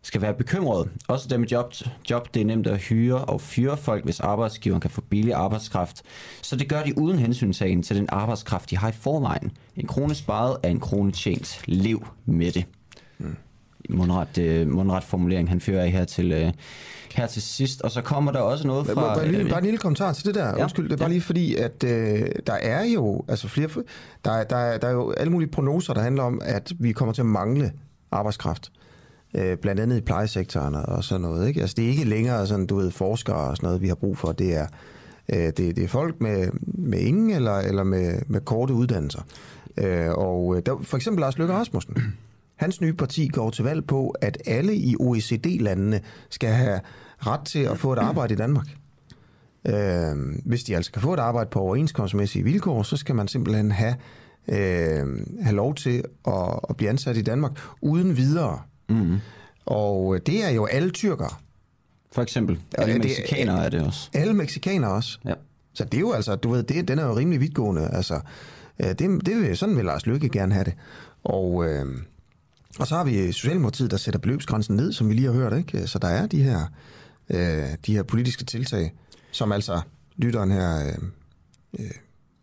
skal være bekymret. Også dem med job, job, det er nemt at hyre og fyre folk, hvis arbejdsgiveren kan få billig arbejdskraft. Så det gør de uden hensyntagen til den arbejdskraft, de har i forvejen. En krone sparet er en krone tjent. Lev med det. Mm. Mundret, øh, mundret formulering, han fører af her til, øh, her til sidst. Og så kommer der også noget fra... Bare, bare, øh, bare en lille kommentar til det der. Ja, Undskyld, det er bare ja. lige fordi, at øh, der er jo altså flere, der, er- der, er- der er jo alle mulige prognoser, der handler om, at vi kommer til at mangle arbejdskraft. Øh, blandt andet i plejesektoren og sådan noget. Ikke? Altså, det er ikke længere sådan, du ved, forskere og sådan noget, vi har brug for. Det er, øh, det, det er folk med, med ingen eller, eller med, med korte uddannelser. Øh, og øh, der, for eksempel Lars Løkke Rasmussen. Hans nye parti går til valg på, at alle i OECD-landene skal have ret til at få et arbejde i Danmark. Øh, hvis de altså kan få et arbejde på overenskomstmæssige vilkår, så skal man simpelthen have, øh, have lov til at, at blive ansat i Danmark uden videre. Mm. Og det er jo alle tyrkere. For eksempel. Alle det- mexikanere er det også. Alle mexikanere også. Ja. Så det er jo altså, du ved, det, den er jo rimelig vidtgående. Altså, øh, det, det sådan vil Lars Løkke gerne have det. Og, øh, og så har vi Socialdemokratiet, der sætter beløbsgrænsen ned, som vi lige har hørt. Ikke? Så der er de her, øh, de her politiske tiltag, som altså lytteren her øh, øh,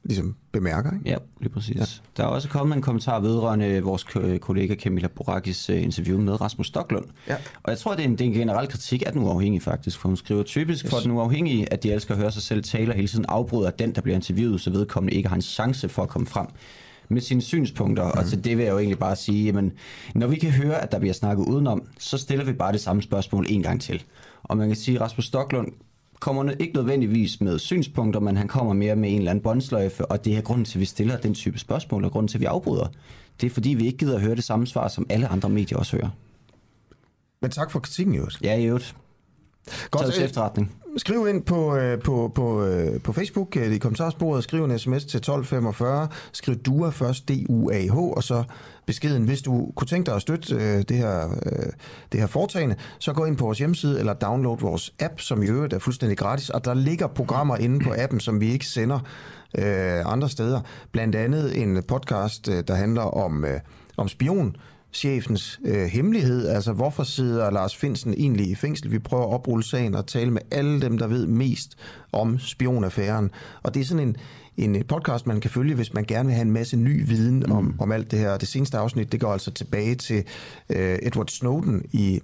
ligesom bemærker. Ikke? Ja, lige præcis. Ja. Der er også kommet en kommentar vedrørende vores ko- kollega Camilla Borakis øh, interview med Rasmus Stocklund. Ja. Og jeg tror, det er en, det er en generel kritik af den uafhængige faktisk, for hun skriver typisk yes. for den uafhængige, at de elsker at høre sig selv tale og hele tiden afbryder den, der bliver interviewet, så vedkommende ikke har en chance for at komme frem med sine synspunkter, mm. og til det vil jeg jo egentlig bare sige, jamen, når vi kan høre, at der bliver snakket udenom, så stiller vi bare det samme spørgsmål en gang til. Og man kan sige, at Rasmus Stocklund kommer ikke nødvendigvis med synspunkter, men han kommer mere med en eller anden båndsløjfe, og det er grunden til, at vi stiller den type spørgsmål, og grunden til, at vi afbryder. Det er fordi, vi ikke gider at høre det samme svar, som alle andre medier også hører. Men tak for kritikken, Jørgen. Ja, i øvrigt. Godt, Taget til øh, efterretning. Skriv ind på, øh, på, på, øh, på Facebook øh, i kommentarsporet, skriv en sms til 1245, skriv DUA først, D-U-A-H, og så beskeden, hvis du kunne tænke dig at støtte øh, det, her, øh, det her foretagende, så gå ind på vores hjemmeside eller download vores app, som i øvrigt er fuldstændig gratis, og der ligger programmer inde på appen, som vi ikke sender øh, andre steder. Blandt andet en podcast, øh, der handler om, øh, om spion, chefens øh, hemmelighed. Altså, hvorfor sidder Lars Finsen egentlig i fængsel? Vi prøver at oprulle sagen og tale med alle dem, der ved mest om spionaffæren. Og det er sådan en, en podcast, man kan følge, hvis man gerne vil have en masse ny viden om, mm. om alt det her. Det seneste afsnit, det går altså tilbage til øh, Edward Snowden i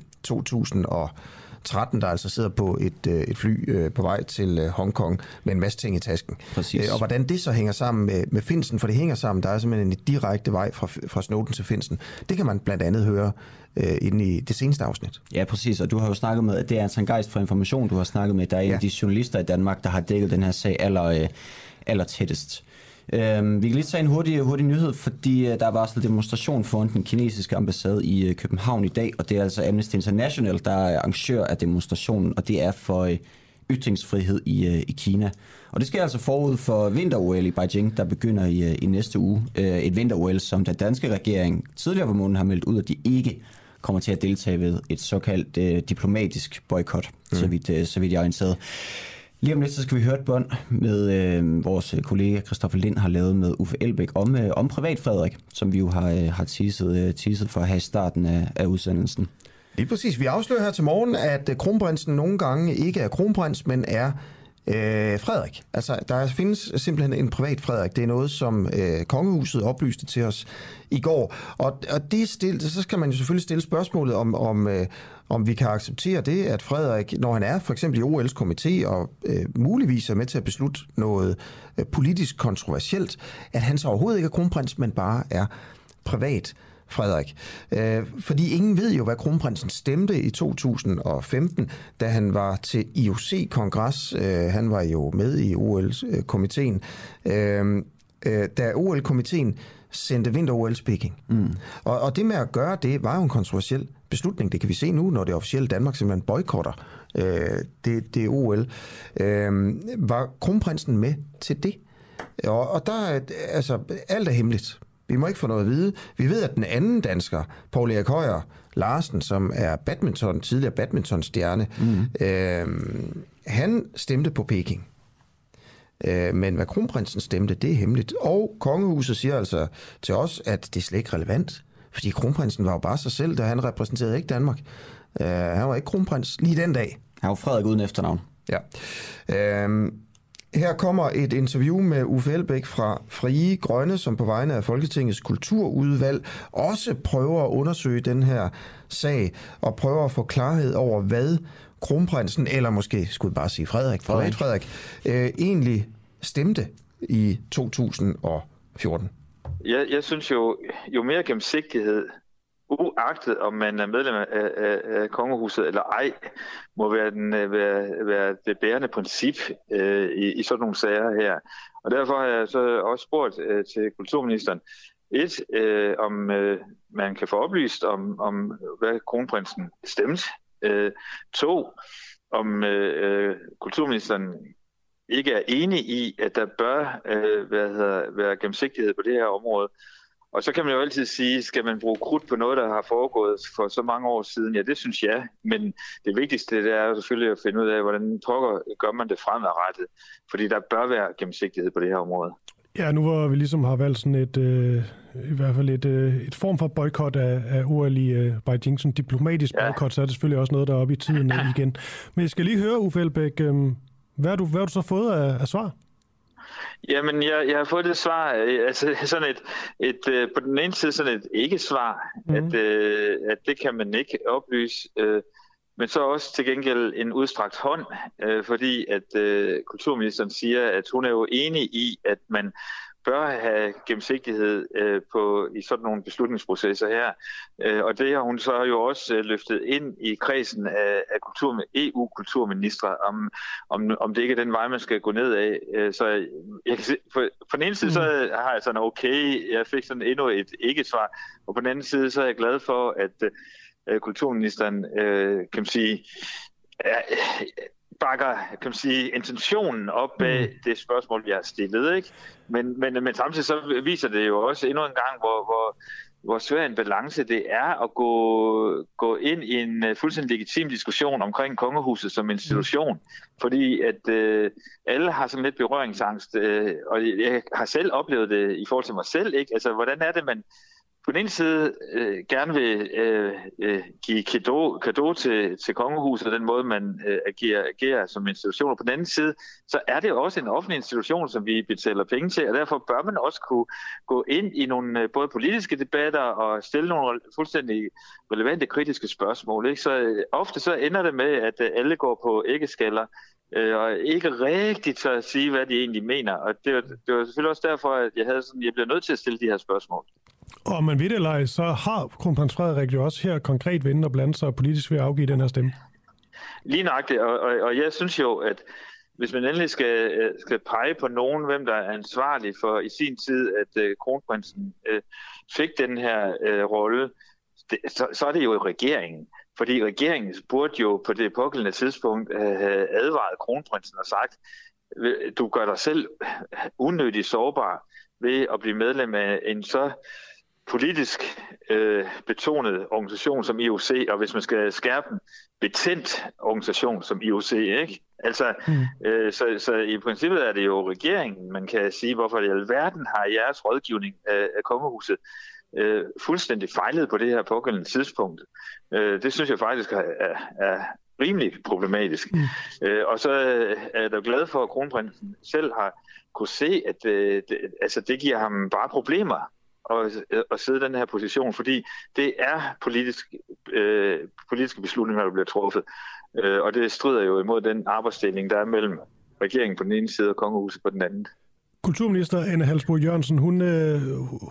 2013, der altså sidder på et, øh, et fly øh, på vej til øh, Hongkong med en masse ting i tasken. Præcis. Øh, og hvordan det så hænger sammen med, med Finsen, for det hænger sammen, der er simpelthen en direkte vej fra, fra Snowden til Finsen. Det kan man blandt andet høre øh, inde i det seneste afsnit. Ja, præcis. Og du har jo snakket med, at det er Anton Geist fra Information, du har snakket med. Der er en Ja. af de journalister i Danmark, der har dækket den her sag aller, øh, aller tættest. Øhm, vi kan lige tage en hurtig, hurtig nyhed, fordi øh, der var varslet demonstration foran den kinesiske ambassade i øh, København i dag, og det er altså Amnesty International, der er arrangør af demonstrationen, og det er for øh, ytringsfrihed i, øh, i Kina. Og det sker altså forud for vinter-OL i Beijing, der begynder i, øh, i næste uge. Øh, et vinter-OL, som den danske regering tidligere på måneden har meldt ud, at de ikke kommer til at deltage ved et såkaldt øh, diplomatisk boykot, mm. så, vidt, øh, så vidt jeg er orienteret. Lige om lidt, så skal vi høre et bånd med øh, vores kollega Christoffer Lind har lavet med Uffe Elbæk om, øh, om privat Frederik, som vi jo har, øh, har teaset, øh, teaset for at have i starten af, af udsendelsen. Lige præcis. Vi afslører her til morgen, at øh, kronprinsen nogle gange ikke er kronprins, men er øh, Frederik. Altså, der findes simpelthen en privat Frederik. Det er noget, som øh, kongehuset oplyste til os i går. Og, og det stil, så skal man jo selvfølgelig stille spørgsmålet om, om, øh, om vi kan acceptere det, at Frederik, når han er for eksempel i OL's komité og øh, muligvis er med til at beslutte noget øh, politisk kontroversielt, at han så overhovedet ikke er kronprins, men bare er privat Frederik. Øh, fordi ingen ved jo, hvad kronprinsen stemte i 2015, da han var til IOC-kongres. Øh, han var jo med i OL-komiteen. Øh, øh, øh, da OL-komiteen sendte vinter-OL til Peking. Mm. Og, og det med at gøre det, var jo en kontroversiel beslutning. Det kan vi se nu, når det officielle Danmark simpelthen boykotter øh, det, det OL. Øh, var kronprinsen med til det? Og, og der er, altså, alt er hemmeligt. Vi må ikke få noget at vide. Vi ved, at den anden dansker, Paul Erik Højer Larsen, som er badminton, tidligere badmintonstjerne, mm. øh, han stemte på Peking. Øh, men hvad kronprinsen stemte, det er hemmeligt. Og kongehuset siger altså til os, at det er slet ikke relevant. Fordi kronprinsen var jo bare sig selv, da han repræsenterede ikke Danmark. Uh, han var ikke kronprins lige den dag. Han var Frederik uden efternavn. Ja. Uh, her kommer et interview med Uffe Elbæk fra Frie Grønne, som på vegne af Folketingets kulturudvalg også prøver at undersøge den her sag og prøver at få klarhed over, hvad kronprinsen, eller måske skulle jeg bare sige Frederik, Frederik, Frederik øh, egentlig stemte i 2014. Jeg, jeg synes jo, jo mere gennemsigtighed, uagtet om man er medlem af, af, af kongehuset eller ej, må være, den, øh, være, være det bærende princip øh, i, i sådan nogle sager her. Og derfor har jeg så også spurgt øh, til kulturministeren, et, øh, om øh, man kan få oplyst om, om hvad kronprinsen stemte. Øh, to, om øh, kulturministeren ikke er enig i, at der bør øh, hvad hedder, være gennemsigtighed på det her område. Og så kan man jo altid sige, skal man bruge krudt på noget, der har foregået for så mange år siden? Ja, det synes jeg. Men det vigtigste det er selvfølgelig at finde ud af, hvordan pokker gør man det fremadrettet. Fordi der bør være gennemsigtighed på det her område. Ja, nu hvor vi ligesom har valgt sådan et, øh, i hvert fald et, øh, et form for boykot af, af OL i øh, Beijing, sådan diplomatisk ja. boykot, så er det selvfølgelig også noget, der er oppe i tiden ja. igen. Men jeg skal lige høre, Uffe Elbæk, øh, hvad, har du, hvad har du så fået af, af svar? Jamen, jeg, jeg har fået det svar, øh, altså sådan et, et øh, på den ene side sådan et ikke-svar, mm. at, øh, at det kan man ikke oplyse, øh, men så også til gengæld en udstrakt hånd, øh, fordi at øh, kulturministeren siger, at hun er jo enig i, at man bør have gennemsigtighed øh, på, i sådan nogle beslutningsprocesser her. Øh, og det har hun så jo også øh, løftet ind i kredsen af, af kultur, EU-kulturministre, om, om, om det ikke er den vej, man skal gå ned af. Øh, så jeg kan se, på, på den ene side så mm. har jeg sådan, okay, jeg fik sådan endnu et ikke-svar, og på den anden side så er jeg glad for, at øh, kulturministeren, øh, kan man sige, øh, bakker kan man sige, intentionen op bag mm. det spørgsmål, vi har stillet. Ikke? Men, men, men samtidig så viser det jo også endnu en gang, hvor, hvor, hvor svær en balance det er at gå, gå ind i en uh, fuldstændig legitim diskussion omkring kongehuset som institution. Mm. Fordi at uh, alle har sådan lidt berøringsangst, uh, og jeg har selv oplevet det i forhold til mig selv. Ikke? Altså, hvordan er det, man på den ene side øh, gerne vil øh, øh, give kado, kado til, til kongehuset og den måde, man øh, agerer, agerer som institution. Og på den anden side, så er det også en offentlig institution, som vi betaler penge til, og derfor bør man også kunne gå ind i nogle øh, både politiske debatter og stille nogle fuldstændig relevante kritiske spørgsmål. Ikke? Så øh, ofte så ender det med, at øh, alle går på æggeskaller, øh, og ikke rigtigt tør at sige, hvad de egentlig mener. Og det var, det var selvfølgelig også derfor, at jeg, havde sådan, jeg blev nødt til at stille de her spørgsmål. Og om man ved det eller ej, så har kronprins Frederik jo også her konkret vendt og blandt sig politisk ved at afgive den her stemme. Lige nøjagtigt, og, og, og jeg synes jo, at hvis man endelig skal, øh, skal pege på nogen, hvem der er ansvarlig for i sin tid, at uh, kronprinsen uh, fik den her uh, rolle, så, så er det jo regeringen. Fordi regeringen burde jo på det pågældende tidspunkt uh, have advaret kronprinsen og sagt, du gør dig selv unødigt sårbar ved at blive medlem af en så politisk øh, betonet organisation som IOC, og hvis man skal skærpe den, betændt organisation som IOC, ikke? Altså, mm. øh, så, så i princippet er det jo regeringen, man kan sige, hvorfor i alverden har jeres rådgivning af, af kongehuset øh, fuldstændig fejlet på det her pågældende tidspunkt. Øh, det synes jeg faktisk er, er, er rimelig problematisk. Mm. Øh, og så er jeg da glad for, at kronprinsen selv har kunne se, at øh, det, altså, det giver ham bare problemer at, at sidde i den her position, fordi det er politisk, øh, politiske beslutninger, der bliver truffet. Øh, og det strider jo imod den arbejdsdeling, der er mellem regeringen på den ene side og kongehuset på den anden. Kulturminister Anne Halsbo Jørgensen, hun, øh,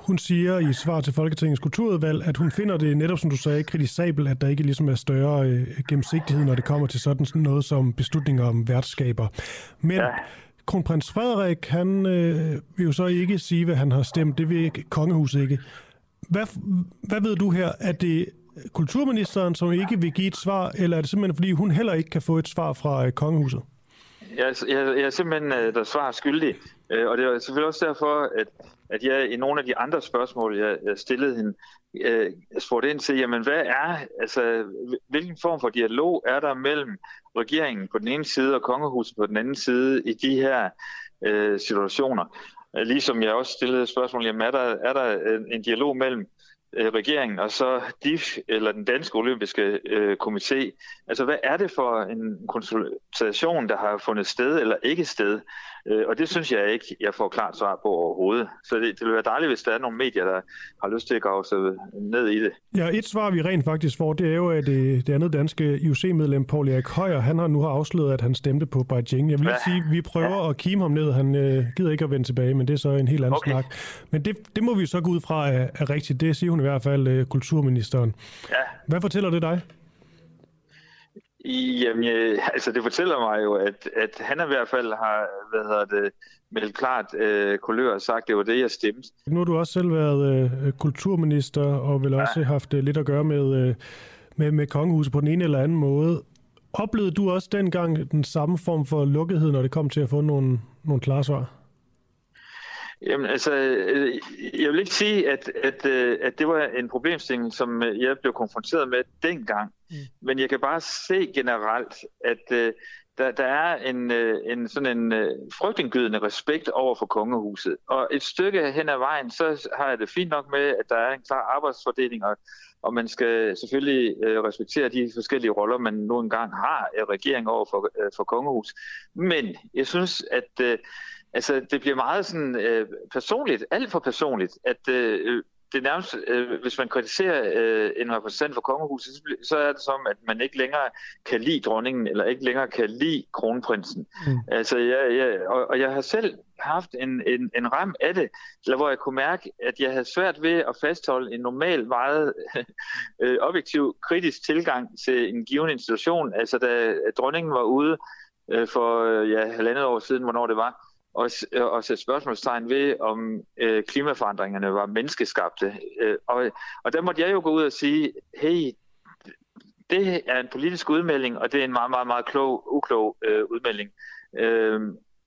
hun siger i svar til Folketingets kulturudvalg, at hun finder det netop, som du sagde, kritisabelt, at der ikke ligesom er større øh, gennemsigtighed, når det kommer til sådan noget som beslutninger om værtskaber. Men ja kronprins Frederik, han øh, vil jo så ikke sige, hvad han har stemt. Det vil ikke, kongehuset ikke. Hvad, hvad ved du her? Er det kulturministeren, som ikke vil give et svar, eller er det simpelthen, fordi hun heller ikke kan få et svar fra øh, kongehuset? Jeg, jeg, jeg er simpelthen øh, der svar skyldig, øh, og det er selvfølgelig også derfor, at, at jeg i nogle af de andre spørgsmål, jeg, jeg stillede hende, øh, spurgte ind til, jamen hvad er, altså hvilken form for dialog er der mellem regeringen på den ene side og kongehuset på den anden side i de her øh, situationer. Øh, ligesom jeg også stillede spørgsmål, jamen er der, er der en, en dialog mellem øh, regeringen og så DIF, eller den danske olympiske øh, komité. Altså, hvad er det for en konsultation, der har fundet sted eller ikke sted? Øh, og det synes jeg ikke, jeg får klart svar på overhovedet. Så det, det vil være dejligt, hvis der er nogle medier, der har lyst til at grave sig ned i det. Ja, et svar, vi rent faktisk får, det er jo, at det, det andet danske IOC-medlem, Paul Erik Højer, han har nu har afsløret, at han stemte på Beijing. Jeg vil lige Ja. sige, vi prøver ja. at kime ham ned. Han øh, gider ikke at vende tilbage, men det er så en helt anden Okay. snak. Men det, det må vi så gå ud fra er, er rigtigt. Det siger hun i hvert fald, øh, kulturministeren. Ja. Hvad fortæller det dig? Jamen, øh, altså det fortæller mig jo, at, at han i hvert fald har, hvad hedder det, meldt klart øh, kulør og sagt, det var det, jeg stemte. Nu har du også selv været øh, kulturminister, og vel også haft øh, lidt at gøre med, øh, med, med kongehuset på den ene eller anden måde. Oplevede du også dengang den samme form for lukkethed, når det kom til at få nogle, nogle klare svar? Jamen altså, øh, jeg vil ikke sige, at, at, øh, at det var en problemstilling, som øh, jeg blev konfronteret med dengang. Mm. Men jeg kan bare se generelt, at der, der er en, en sådan en frygtindgydende respekt over for kongehuset. Og et stykke hen ad vejen, så har jeg det fint nok med, at der er en klar arbejdsfordeling, og, og man skal selvfølgelig øh, respektere de forskellige roller, man nu engang har i regeringen over for, øh, for kongehus. Men jeg synes, at øh, altså, det bliver meget sådan øh, personligt, alt for personligt, at øh, det er nærmest, øh, hvis man kritiserer øh, en repræsentant for kongehuset, så, så er det som, at man ikke længere kan lide dronningen, eller ikke længere kan lide kronprinsen. Mm. Altså, jeg, jeg, og, og jeg har selv haft en, en, en ram af det, eller hvor jeg kunne mærke, at jeg havde svært ved at fastholde en normal, meget øh, objektiv, kritisk tilgang til en given institution. Altså, da dronningen var ude øh, for øh, ja, halvandet år siden, hvornår det var, og, øh, og sætte spørgsmålstegn ved, om øh, klimaforandringerne var menneskeskabte. Øh, og, og der måtte jeg jo gå ud og sige, hey, det er en politisk udmelding, og det er en meget, meget, meget klog, uklog øh, udmelding. Øh,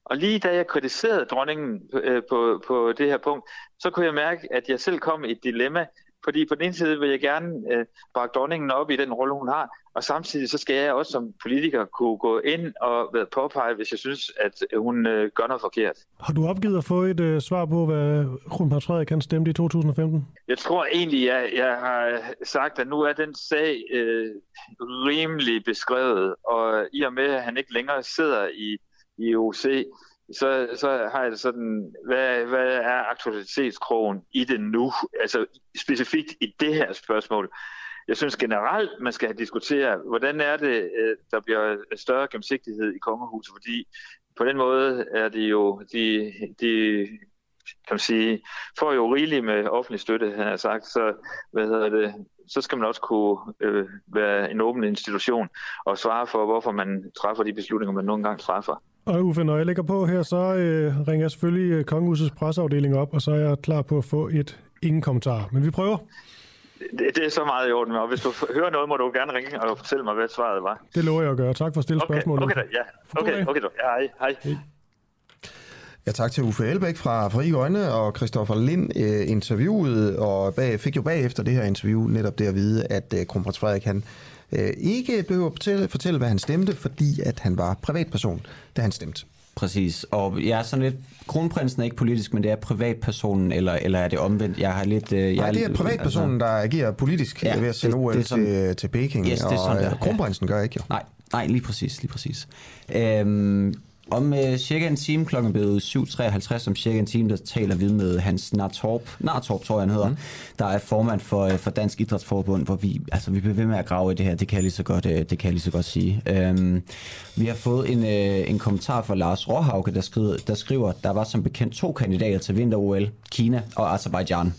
og lige da jeg kritiserede dronningen øh, på, på det her punkt, så kunne jeg mærke, at jeg selv kom i et dilemma, fordi på den ene side vil jeg gerne øh, bakke dronningen op i den rolle, hun har, og samtidig så skal jeg også som politiker kunne gå ind og påpege, hvis jeg synes, at hun øh, gør noget forkert. Har du opgivet at få et øh, svar på, hvad kronprins Frederik han stemte i 2015? Jeg tror egentlig, jeg, jeg har sagt, at nu er den sag øh, rimelig beskrevet, og i og med, at han ikke længere sidder i, i OC, så, så har jeg det sådan, hvad, hvad er aktualitetskrogen i det nu? Altså specifikt i det her spørgsmål. Jeg synes generelt, man skal diskutere, hvordan er det, øh, der bliver større gennemsigtighed i kongehuset, fordi på den måde er det jo, de, de kan man sige, får jo rigeligt med offentlig støtte, han har sagt, så, hvad hedder det, så skal man også kunne øh, være en åben institution og svare for, hvorfor man træffer de beslutninger, man nogle gange træffer. Og Uffe, når jeg lægger på her, så øh, ringer jeg selvfølgelig øh, kongehusets presseafdeling op, og så er jeg klar på at få et ingen kommentar. Men vi prøver. Det, det er så meget i orden, og hvis du hører noget, må du gerne ringe og fortælle mig, hvad svaret var. Det lover jeg at gøre. Tak for at stille Okay, spørgsmålet. okay, da, ja. Okay, okay, da. ja, hej, hej. Ja, tak til Uffe Elbæk fra Fri Grønne og Christoffer Lind øh, interviewet, og bag, fik jo bagefter det her interview netop det at vide, at øh, kronprins Frederik han øh, ikke behøver at fortælle, fortælle, hvad han stemte, fordi at han var privatperson, da han stemte. Præcis, og jeg er sådan lidt, kronprinsen er ikke politisk, men det er privatpersonen, eller, eller er det omvendt? Jeg har lidt... Øh, jeg Nej, det er privatpersonen, der agerer politisk ja, ved at sende OL til, til Peking, Yes, det er og sådan, øh, der, ja. kronprinsen gør ikke jo. Nej, nej, lige præcis, lige præcis. Øhm, om øh, cirka en time, klokken blevet 7.53, om cirka en time, der taler vi med Hans Nartorp, Nartorp tror jeg han hedder, mm. der er formand for, øh, for Dansk Idrætsforbund, hvor vi, altså, vi bliver ved med at grave i det her, det kan jeg lige så godt, øh, det kan jeg lige så godt sige. Øhm, vi har fået en, øh, en kommentar fra Lars Råhauke, der skriver, der skriver, der var som bekendt to kandidater til vinter-OL, Kina og Azerbaijan.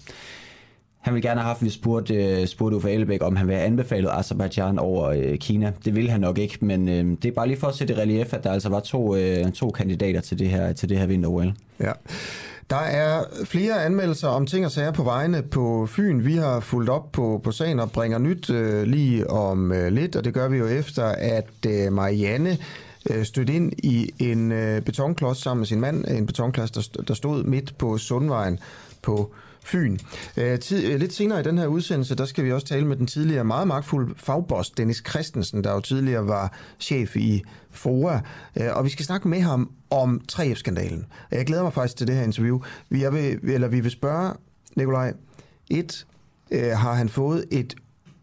Han ville gerne have haft, at vi spurgte, øh, spurgte Uffe Elbæk, om han ville have anbefalet Azerbaijan over øh, Kina. Det ville han nok ikke, men øh, det er bare lige for at sætte i relief, at der altså var to, øh, to kandidater til det her, til det her vinter-OL. Ja. Der er flere anmeldelser om ting og sager på vejene på Fyn. Vi har fulgt op på, på sagen og bringer nyt øh, lige om øh, lidt, og det gør vi jo efter, at øh, Marianne øh, stødte ind i en øh, betonklods sammen med sin mand. En betonklods, der, der stod midt på Sundvejen på Fyn. Øh, tid, øh, lidt senere i den her udsendelse, der skal vi også tale med den tidligere meget magtfulde fagboss Dennis Christensen, der jo tidligere var chef i FOA, øh, og vi skal snakke med ham om 3F-skandalen. Jeg glæder mig faktisk til det her interview. Vi, er ved, eller vi vil spørge Nikolaj, et, øh, har han fået et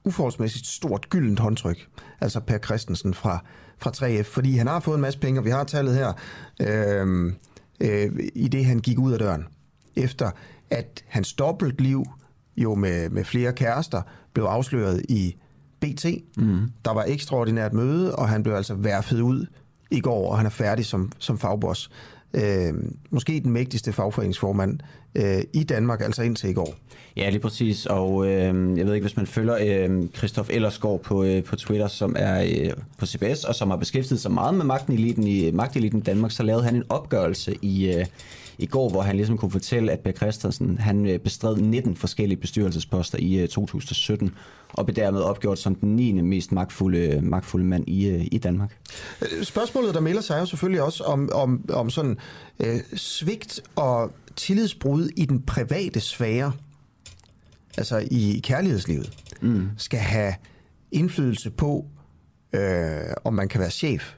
uforholdsmæssigt stort gyldent håndtryk, altså Per Christensen fra, fra 3F, fordi han har fået en masse penge, og vi har tallet her, øh, øh, i det han gik ud af døren, efter at hans dobbeltliv jo med, med flere kærester blev afsløret i BT. Mm. Der var ekstraordinært møde, og han blev altså værfet ud i går, og han er færdig som, som fagboss. Øh, måske den mægtigste fagforeningsformand øh, i Danmark, altså indtil i går. Ja, lige præcis. Og øh, jeg ved ikke, hvis man følger øh, Christoph Ellersgaard på, øh, på Twitter, som er øh, på CBS, og som har beskæftiget sig meget med magteliten i, magteliten i Danmark, så lavede han en opgørelse i, øh, i går, hvor han ligesom kunne fortælle, at Per Christensen han øh, bestred 19 forskellige bestyrelsesposter i 2017, øh, og blev dermed opgjort som den 9. mest magtfulde, magtfulde mand i, øh, i Danmark. Spørgsmålet, der melder sig, er jo selvfølgelig også om, om, om sådan øh, svigt og tillidsbrud i den private sfære, altså i kærlighedslivet, mm. skal have indflydelse på, øh, om man kan være chef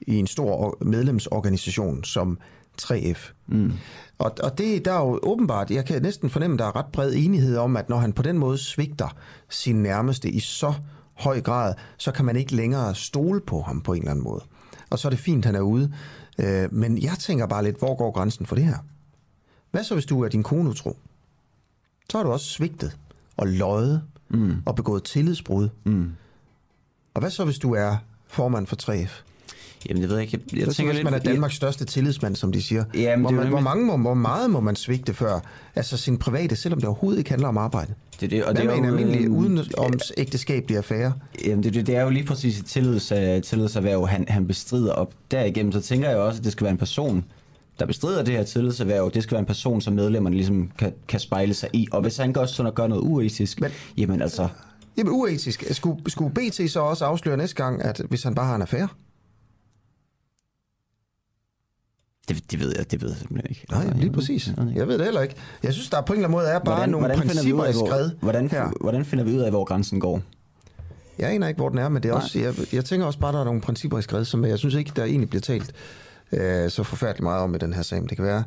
i en stor medlemsorganisation som 3F. Mm. Og, og det der er jo åbenbart, jeg kan næsten fornemme, der er ret bred enighed om, at når han på den måde svigter sin nærmeste i så høj grad, så kan man ikke længere stole på ham på en eller anden måde. Og så er det fint, han er ude. Øh, men jeg tænker bare lidt, hvor går grænsen for det her? Hvad så, hvis du er din kone utro? Så har du også svigtet og løjet mm. og begået tillidsbrud. Mm. Og hvad så, hvis du er formand for 3F? Jamen, det ved jeg ikke. Jeg, jeg det tænker, hvis man er Danmarks største tillidsmand, som de siger. Jamen, hvor, man, hvor, mange må, hvor meget må man svigte før? Altså sin private, selvom det overhovedet ikke handler om arbejde. Det, det, og Hvad det er en jo, almindelig uden om ægteskabelig affære? Jamen, det, det, det er jo lige præcis et tillids, uh, tillidserhverv, han, han bestrider. Og derigennem, så tænker jeg også, at det skal være en person, der bestrider det her tillidserhverv, det skal være en person, som medlemmerne ligesom kan, kan spejle sig i. Og hvis han går sådan og gør noget uetisk, Men, jamen altså... Jamen uetisk. Skulle, skulle BT så også afsløre næste gang, at hvis han bare har en affære? Det, det ved jeg, det ved jeg simpelthen ikke. Nej, lige præcis. Jeg ved det heller ikke. Jeg synes, der på en eller anden måde er bare hvordan, nogle hvordan principper i skred. Hvordan, her. hvordan finder vi ud af, hvor grænsen går? Jeg aner ikke, hvor den er, men det er også, jeg, jeg tænker også bare, der er nogle principper i skred, som jeg synes ikke, der egentlig bliver talt øh, så forfærdeligt meget om i den her sag. Men det kan være,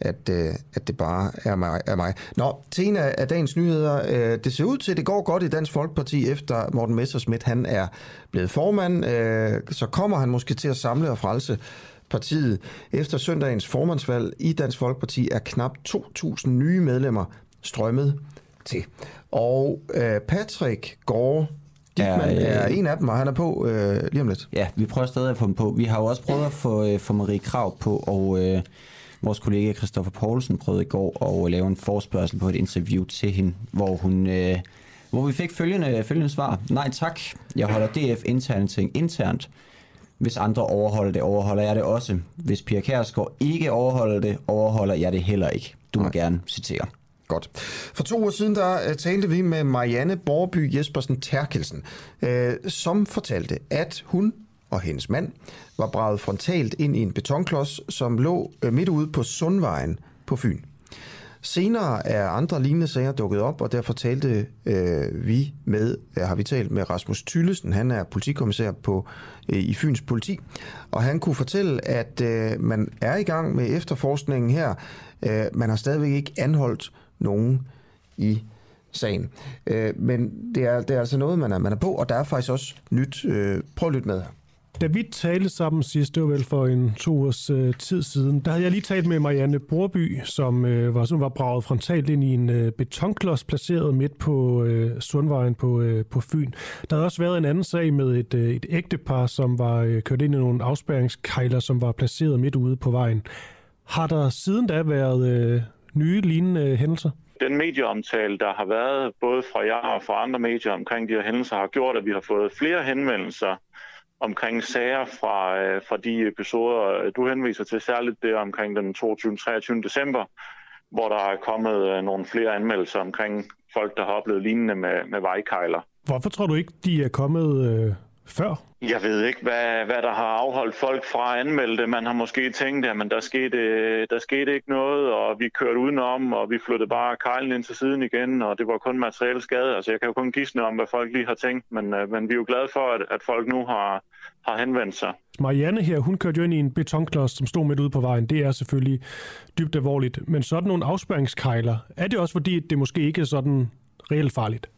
at, øh, at det bare er mig, er mig. Nå, til en af, af dagens nyheder. Øh, det ser ud til, at det går godt i Dansk Folkeparti, efter Morten Messersmith han er blevet formand. Øh, så kommer han måske til at samle og frelse partiet. Efter søndagens formandsvalg i Dansk Folkeparti er knap 2.000 nye medlemmer strømmet til. Og øh, Patrick Gård Dickmann er, øh, er en af dem, og han er på øh, lige om lidt. Ja, vi prøver stadig at få dem på. Vi har jo også prøvet at få, øh, få Marie Krav på, og øh, vores kollega Christoffer Poulsen prøvede i går at lave en forspørgsel på et interview til hende, hvor hun... Øh, hvor vi fik følgende, følgende svar. Nej tak, jeg holder DF interne ting internt. Hvis andre overholder det, overholder jeg det også. Hvis Pia Kærsgaard ikke overholder det, overholder jeg det heller ikke. Du må Nej. gerne citere. Godt. For to år siden der uh, talte vi med Marianne Borby Jespersen Terkelsen, uh, som fortalte, at hun og hendes mand var braget frontalt ind i en betonklods, som lå uh, midt ude på Sundvejen på Fyn. Senere er andre lignende sager dukket op, og derfor talte øh, vi med, øh, har vi talt med Rasmus Tyllesen, han er politikommissær på øh, Øh, i Fyns politi, og han kunne fortælle, at øh, man er i gang med efterforskningen her. Øh, man har stadigvæk ikke anholdt nogen i sagen. Øh, men det er, det er altså noget, man er, man er på, og der er faktisk også nyt. Øh, prøv at lytte med her. Da vi talte sammen sidst, det var vel for en to års øh, tid siden, der havde jeg lige talt med Marianne Borby, som øh, var, som var braget frontalt ind i en øh, betonklods placeret midt på øh, Sundvejen på, øh, på Fyn. Der havde også været en anden sag med et, øh, et ægtepar, som var øh, kørt ind i nogle afspærringskejler, som var placeret midt ude på vejen. Har der siden da været øh, nye lignende øh, hændelser? Den medieomtale, der har været både fra jer og fra andre medier omkring de her hændelser, har gjort, at vi har fået flere henvendelser omkring sager fra, øh, fra de episoder, øh, du henviser til, særligt det omkring den 22. 23. december, hvor der er kommet øh, nogle flere anmeldelser omkring folk, der har oplevet lignende med, med vejkejler. Hvorfor tror du ikke, de er kommet øh, før? Jeg ved ikke, hvad, hvad der har afholdt folk fra at anmelde det. Man har måske tænkt, at der skete, der skete ikke noget, og vi kørte udenom, og vi flyttede bare kejlen ind til siden igen, og det var kun materiel skade. Altså, jeg kan jo kun gisne om, hvad folk lige har tænkt, men, øh, men vi er jo glade for, at, at folk nu har, har henvendt sig. Marianne her, hun kørte jo ind i en betonklods, som stod midt ude på vejen. Det er selvfølgelig dybt alvorligt. Men sådan nogle afspæringskejler, er det også fordi, det måske ikke er sådan reelt farligt?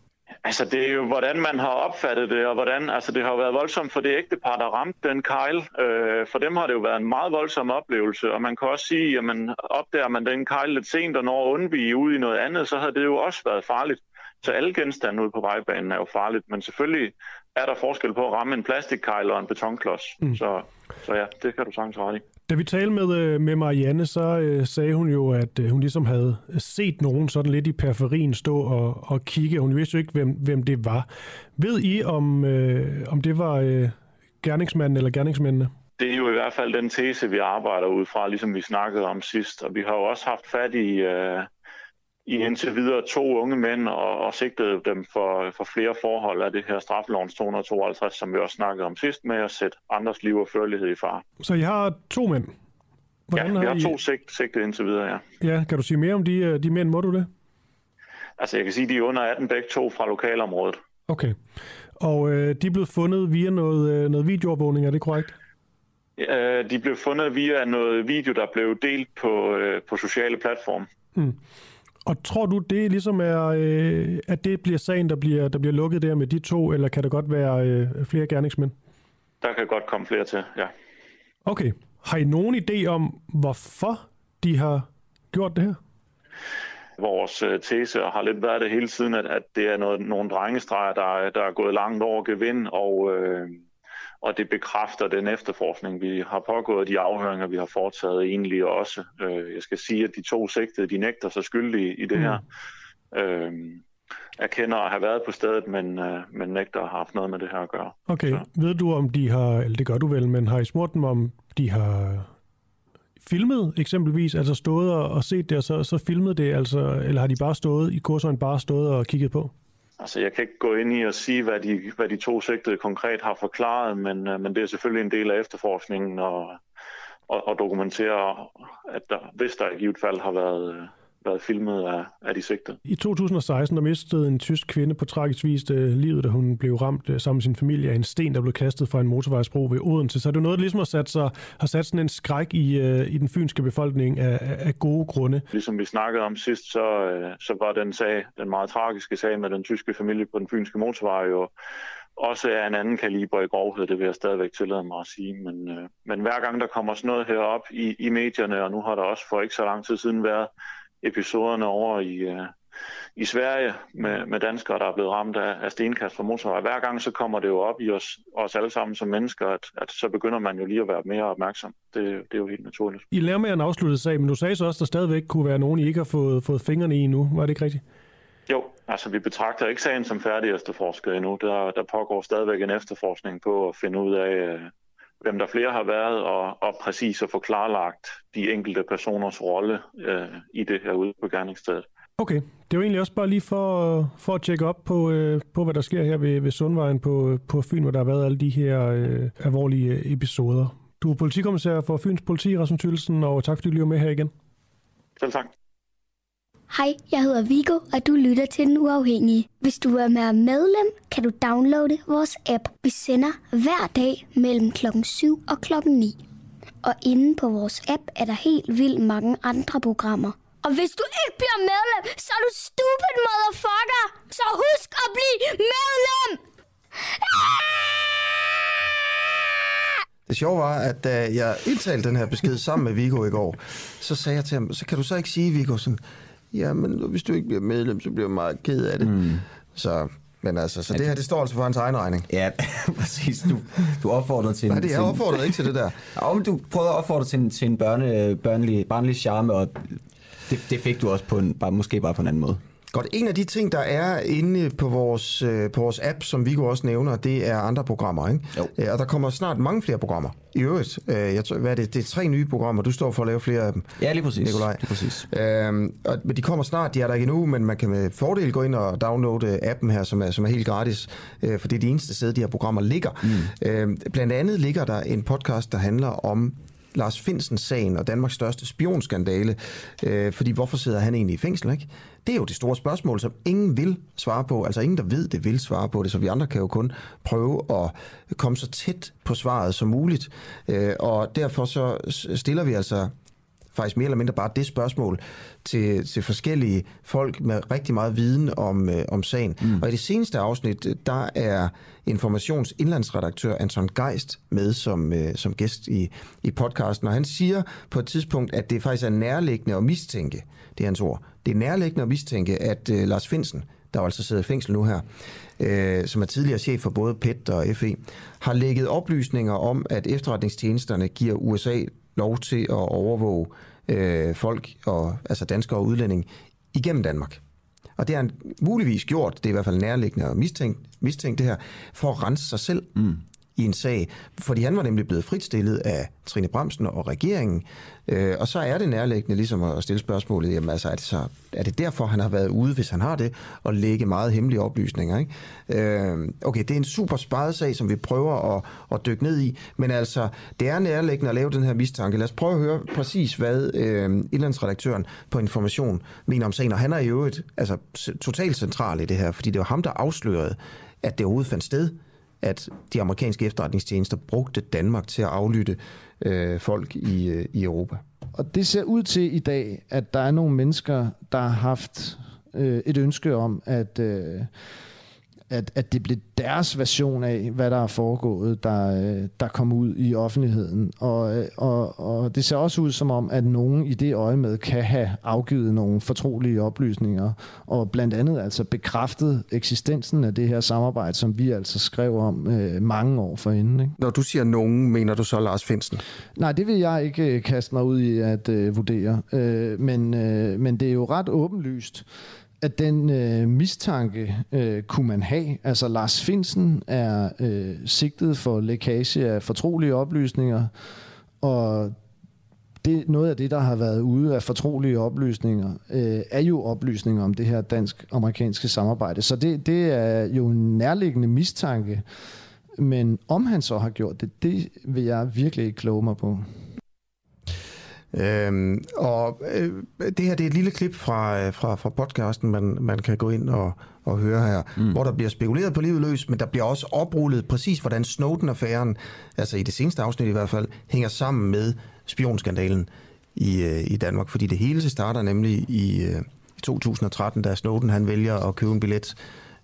Altså, det er jo, hvordan man har opfattet det, og hvordan, altså, det har jo været voldsomt for det ægtepar, der ramte den kejl. Øh, for dem har det jo været en meget voldsom oplevelse, og man kan også sige, at man opdager man den kejl lidt sent, og når undvige ud i noget andet, så havde det jo også været farligt. Så alle genstande ude på vejbanen er jo farligt, men selvfølgelig er der forskel på at ramme en plastikkejl og en betonklods. Mm. Så, så ja, det kan du sagtens ret i. Da vi talte med, øh, med Marianne, så øh, sagde hun jo, at øh, hun ligesom havde øh, set nogen sådan lidt i periferien stå og, og kigge. Hun vidste jo ikke, hvem, hvem det var. Ved I, om, øh, om det var øh, gerningsmanden eller gerningsmændene? Det er jo i hvert fald den tese, vi arbejder ud fra, ligesom vi snakkede om sidst. Og vi har jo også haft fat i, øh, i indtil videre to unge mænd og, og sigtede dem for, for flere forhold af det her straffelovens 252, som vi også snakkede om sidst, med at sætte andres liv og førlighed i far. Så I har to mænd? Hvordan ja, vi har, I... to sigt, sigtet indtil videre, ja. Ja, kan du sige mere om de, øh, de mænd? Må du det? Altså, jeg kan sige, at de er under 18 begge to fra lokalområdet. Okay. Og øh, de er blevet fundet via noget, øh, noget videoovervågning, er det korrekt? Øh, de blev fundet via noget video, der blev delt på, øh, på sociale platforme. Hmm. Og tror du, det ligesom er, øh, at det bliver sagen, der bliver, der bliver lukket der med de to, eller kan der godt være øh, flere gerningsmænd? Der kan godt komme flere til, ja. Okay. Har I nogen idé om, hvorfor de har gjort det her? Vores øh, tese har lidt været det hele tiden, at, at det er noget, nogle drengestreger, der, der er gået langt over gevind, og... Øh, og det bekræfter den efterforskning, vi har pågået, de afhøringer, vi har foretaget egentlig også. Øh, jeg skal sige, at de to sigtede, de nægter sig skyldige i det her. Mm. Øh, erkender at have været på stedet, men, øh, men nægter at have haft noget med det her at gøre. Okay, så. ved du om de har, eller det gør du vel, men har I spurgt dem om de har filmet eksempelvis, altså stået og, og set det, og så, så filmet det, altså, eller har de bare stået i kursøjen, bare stået og kigget på? Altså, jeg kan ikke gå ind i og sige, hvad de, hvad de to sigtede konkret har forklaret, men, øh, men det er selvfølgelig en del af efterforskningen og, og, og dokumentere, at der, hvis der i givet fald har været, øh, været filmet af, af de sigtede. I 2016 der mistede en tysk kvinde på tragisk vis øh, livet, da hun blev ramt øh, sammen med sin familie af en sten, der blev kastet fra en motorvejsbro ved Odense. Så er det jo noget, der ligesom har sat, sig, har sat sådan en skræk i, øh, i den fynske befolkning af, af gode grunde. Ligesom vi snakkede om sidst, så, øh, så var den sag, den meget tragiske sag med den tyske familie på den fynske motorvej jo også er en anden kaliber i grovhed, det vil jeg stadigvæk tillade mig at sige. Men, øh, men hver gang der kommer sådan noget herop i, i medierne, og nu har der også for ikke så lang tid siden været episoderne over i, uh, i Sverige med, med danskere, der er blevet ramt af, af stenkast fra motorvej. Hver gang så kommer det jo op i os, os alle sammen som mennesker, at, at så begynder man jo lige at være mere opmærksom. Det, det er jo helt naturligt. I lærer med en afsluttet sag, men du sagde så også, at der stadigvæk kunne være nogen, I ikke har fået, fået fingrene i endnu. Var det ikke rigtigt? Jo, altså vi betragter ikke sagen som færdig efterforsket endnu. Der, der pågår stadigvæk en efterforskning på at finde ud af, øh, hvem der flere har været, og, og præcis at få klarlagt de enkelte personers rolle øh, i det her ude på gerningsstedet. Okay, det jo egentlig også bare lige for, for at tjekke op på, øh, på, hvad der sker her ved, ved Sundvejen på, på Fyn, hvor der har været alle de her øh, alvorlige episoder. Du er politikommissær for Fyns Politi, Rasmus Tylsen, og tak fordi du lige var med her igen. Selv tak. Hej, jeg hedder Vigo, og du lytter til Den Uafhængige. Hvis du er med medlem, kan du downloade vores app. Vi sender hver dag mellem klokken 7 og klokken 9. Og inde på vores app er der helt vildt mange andre programmer. Og hvis du ikke bliver medlem, så er du stupid motherfucker! Så husk at blive medlem! Det sjove var, at da jeg indtalte den her besked sammen med Vigo i går, så sagde jeg til ham, så kan du så ikke sige, Vigo, sådan, ja, men hvis du ikke bliver medlem, så bliver jeg meget ked af det. Mm. Så, men altså, så det her, det står altså for hans egen regning. Ja, præcis. Du, du opfordrede til... Nej, det er opfordret ikke til det der. Men du prøvede at opfordre til til en børne, børnelig, barnlig charme, og det, det fik du også på en, bare, måske bare på en anden måde. Godt. En af de ting, der er inde på vores, øh, på vores app, som Viggo også nævner, det er andre programmer. Ikke? Jo. Øh, Og der kommer snart mange flere programmer. I øvrigt, øh, jeg tror, hvad er det? det er tre nye programmer. Du står for at lave flere af dem. Ja, lige præcis. Nikolaj. Lige præcis. Øhm, og, men de kommer snart, de er der ikke endnu, men man kan med fordel gå ind og downloade appen her, som er, som er helt gratis, øh, for det er det eneste sted, de her programmer ligger. Mm. Øhm, blandt andet ligger der en podcast, der handler om Lars Finsen-sagen og Danmarks største spionskandale. Øh, fordi hvorfor sidder han egentlig i fængsel, ikke? Det er jo det store spørgsmål, som ingen vil svare på. Altså ingen, der ved det, vil svare på det. Så vi andre kan jo kun prøve at komme så tæt på svaret som muligt. Øh, og derfor så stiller vi altså faktisk mere eller mindre bare det spørgsmål til, til forskellige folk med rigtig meget viden om, øh, om sagen. Mm. Og i det seneste afsnit, øh, der er Informations indlandsredaktør Anton Geist med som, øh, som gæst i, i podcasten, og han siger på et tidspunkt, at det faktisk er nærliggende at mistænke, det er hans ord, det er nærliggende at mistænke, at øh, Lars Finsen, der jo altså sidder i fængsel nu her, øh, som er tidligere chef for både PET og FE, har lægget oplysninger om, at efterretningstjenesterne giver USA lov til at overvåge øh, folk, og, altså danskere og udlændinge, igennem Danmark. Og det har han muligvis gjort, det er i hvert fald nærliggende at mistænkt, mistænkt det her, for at rense sig selv mm i en sag. Fordi han var nemlig blevet fritstillet af Trine Bremsen og regeringen. Øh, og så er det nærliggende ligesom at stille spørgsmålet, jamen altså, er det, så, er det derfor, han har været ude, hvis han har det, og lægge meget hemmelige oplysninger? Ikke? Øh, okay, det er en super sparet sag, som vi prøver at, at dykke ned i, men altså, det er nærliggende at lave den her mistanke. Lad os prøve at høre præcis, hvad øh, indlandsredaktøren på Information mener om sagen, og han er jo et, altså, totalt central i det her, fordi det var ham, der afslørede, at det overhovedet fandt sted, at de amerikanske efterretningstjenester brugte Danmark til at aflytte øh, folk i, øh, i Europa. Og det ser ud til i dag, at der er nogle mennesker, der har haft øh, et ønske om, at, øh, at, at det blev deres version af, hvad der er foregået, der, øh, der kom ud i offentligheden. Og, øh, og, og det ser også ud som om, at nogen i det øje med kan have afgivet nogle fortrolige oplysninger, og blandt andet altså bekræftet eksistensen af det her samarbejde, som vi altså skrev om øh, mange år forinden. Ikke? Når du siger nogen, mener du så Lars Finsen? Nej, det vil jeg ikke øh, kaste mig ud i at øh, vurdere, øh, men, øh, men det er jo ret åbenlyst, at den øh, mistanke øh, kunne man have. Altså Lars Finsen er øh, sigtet for lækage af fortrolige oplysninger, og det, noget af det, der har været ude af fortrolige oplysninger, øh, er jo oplysninger om det her dansk-amerikanske samarbejde. Så det, det er jo en nærliggende mistanke, men om han så har gjort det, det vil jeg virkelig ikke kloge mig på. Øhm, og øh, det her det er et lille klip fra, øh, fra, fra podcasten, man, man kan gå ind og, og høre her, mm. hvor der bliver spekuleret på livet løs, men der bliver også oprullet præcis, hvordan Snowden-affæren, altså i det seneste afsnit i hvert fald, hænger sammen med spionskandalen i, øh, i Danmark, fordi det hele starter nemlig i, øh, i 2013, da Snowden han vælger at købe en billet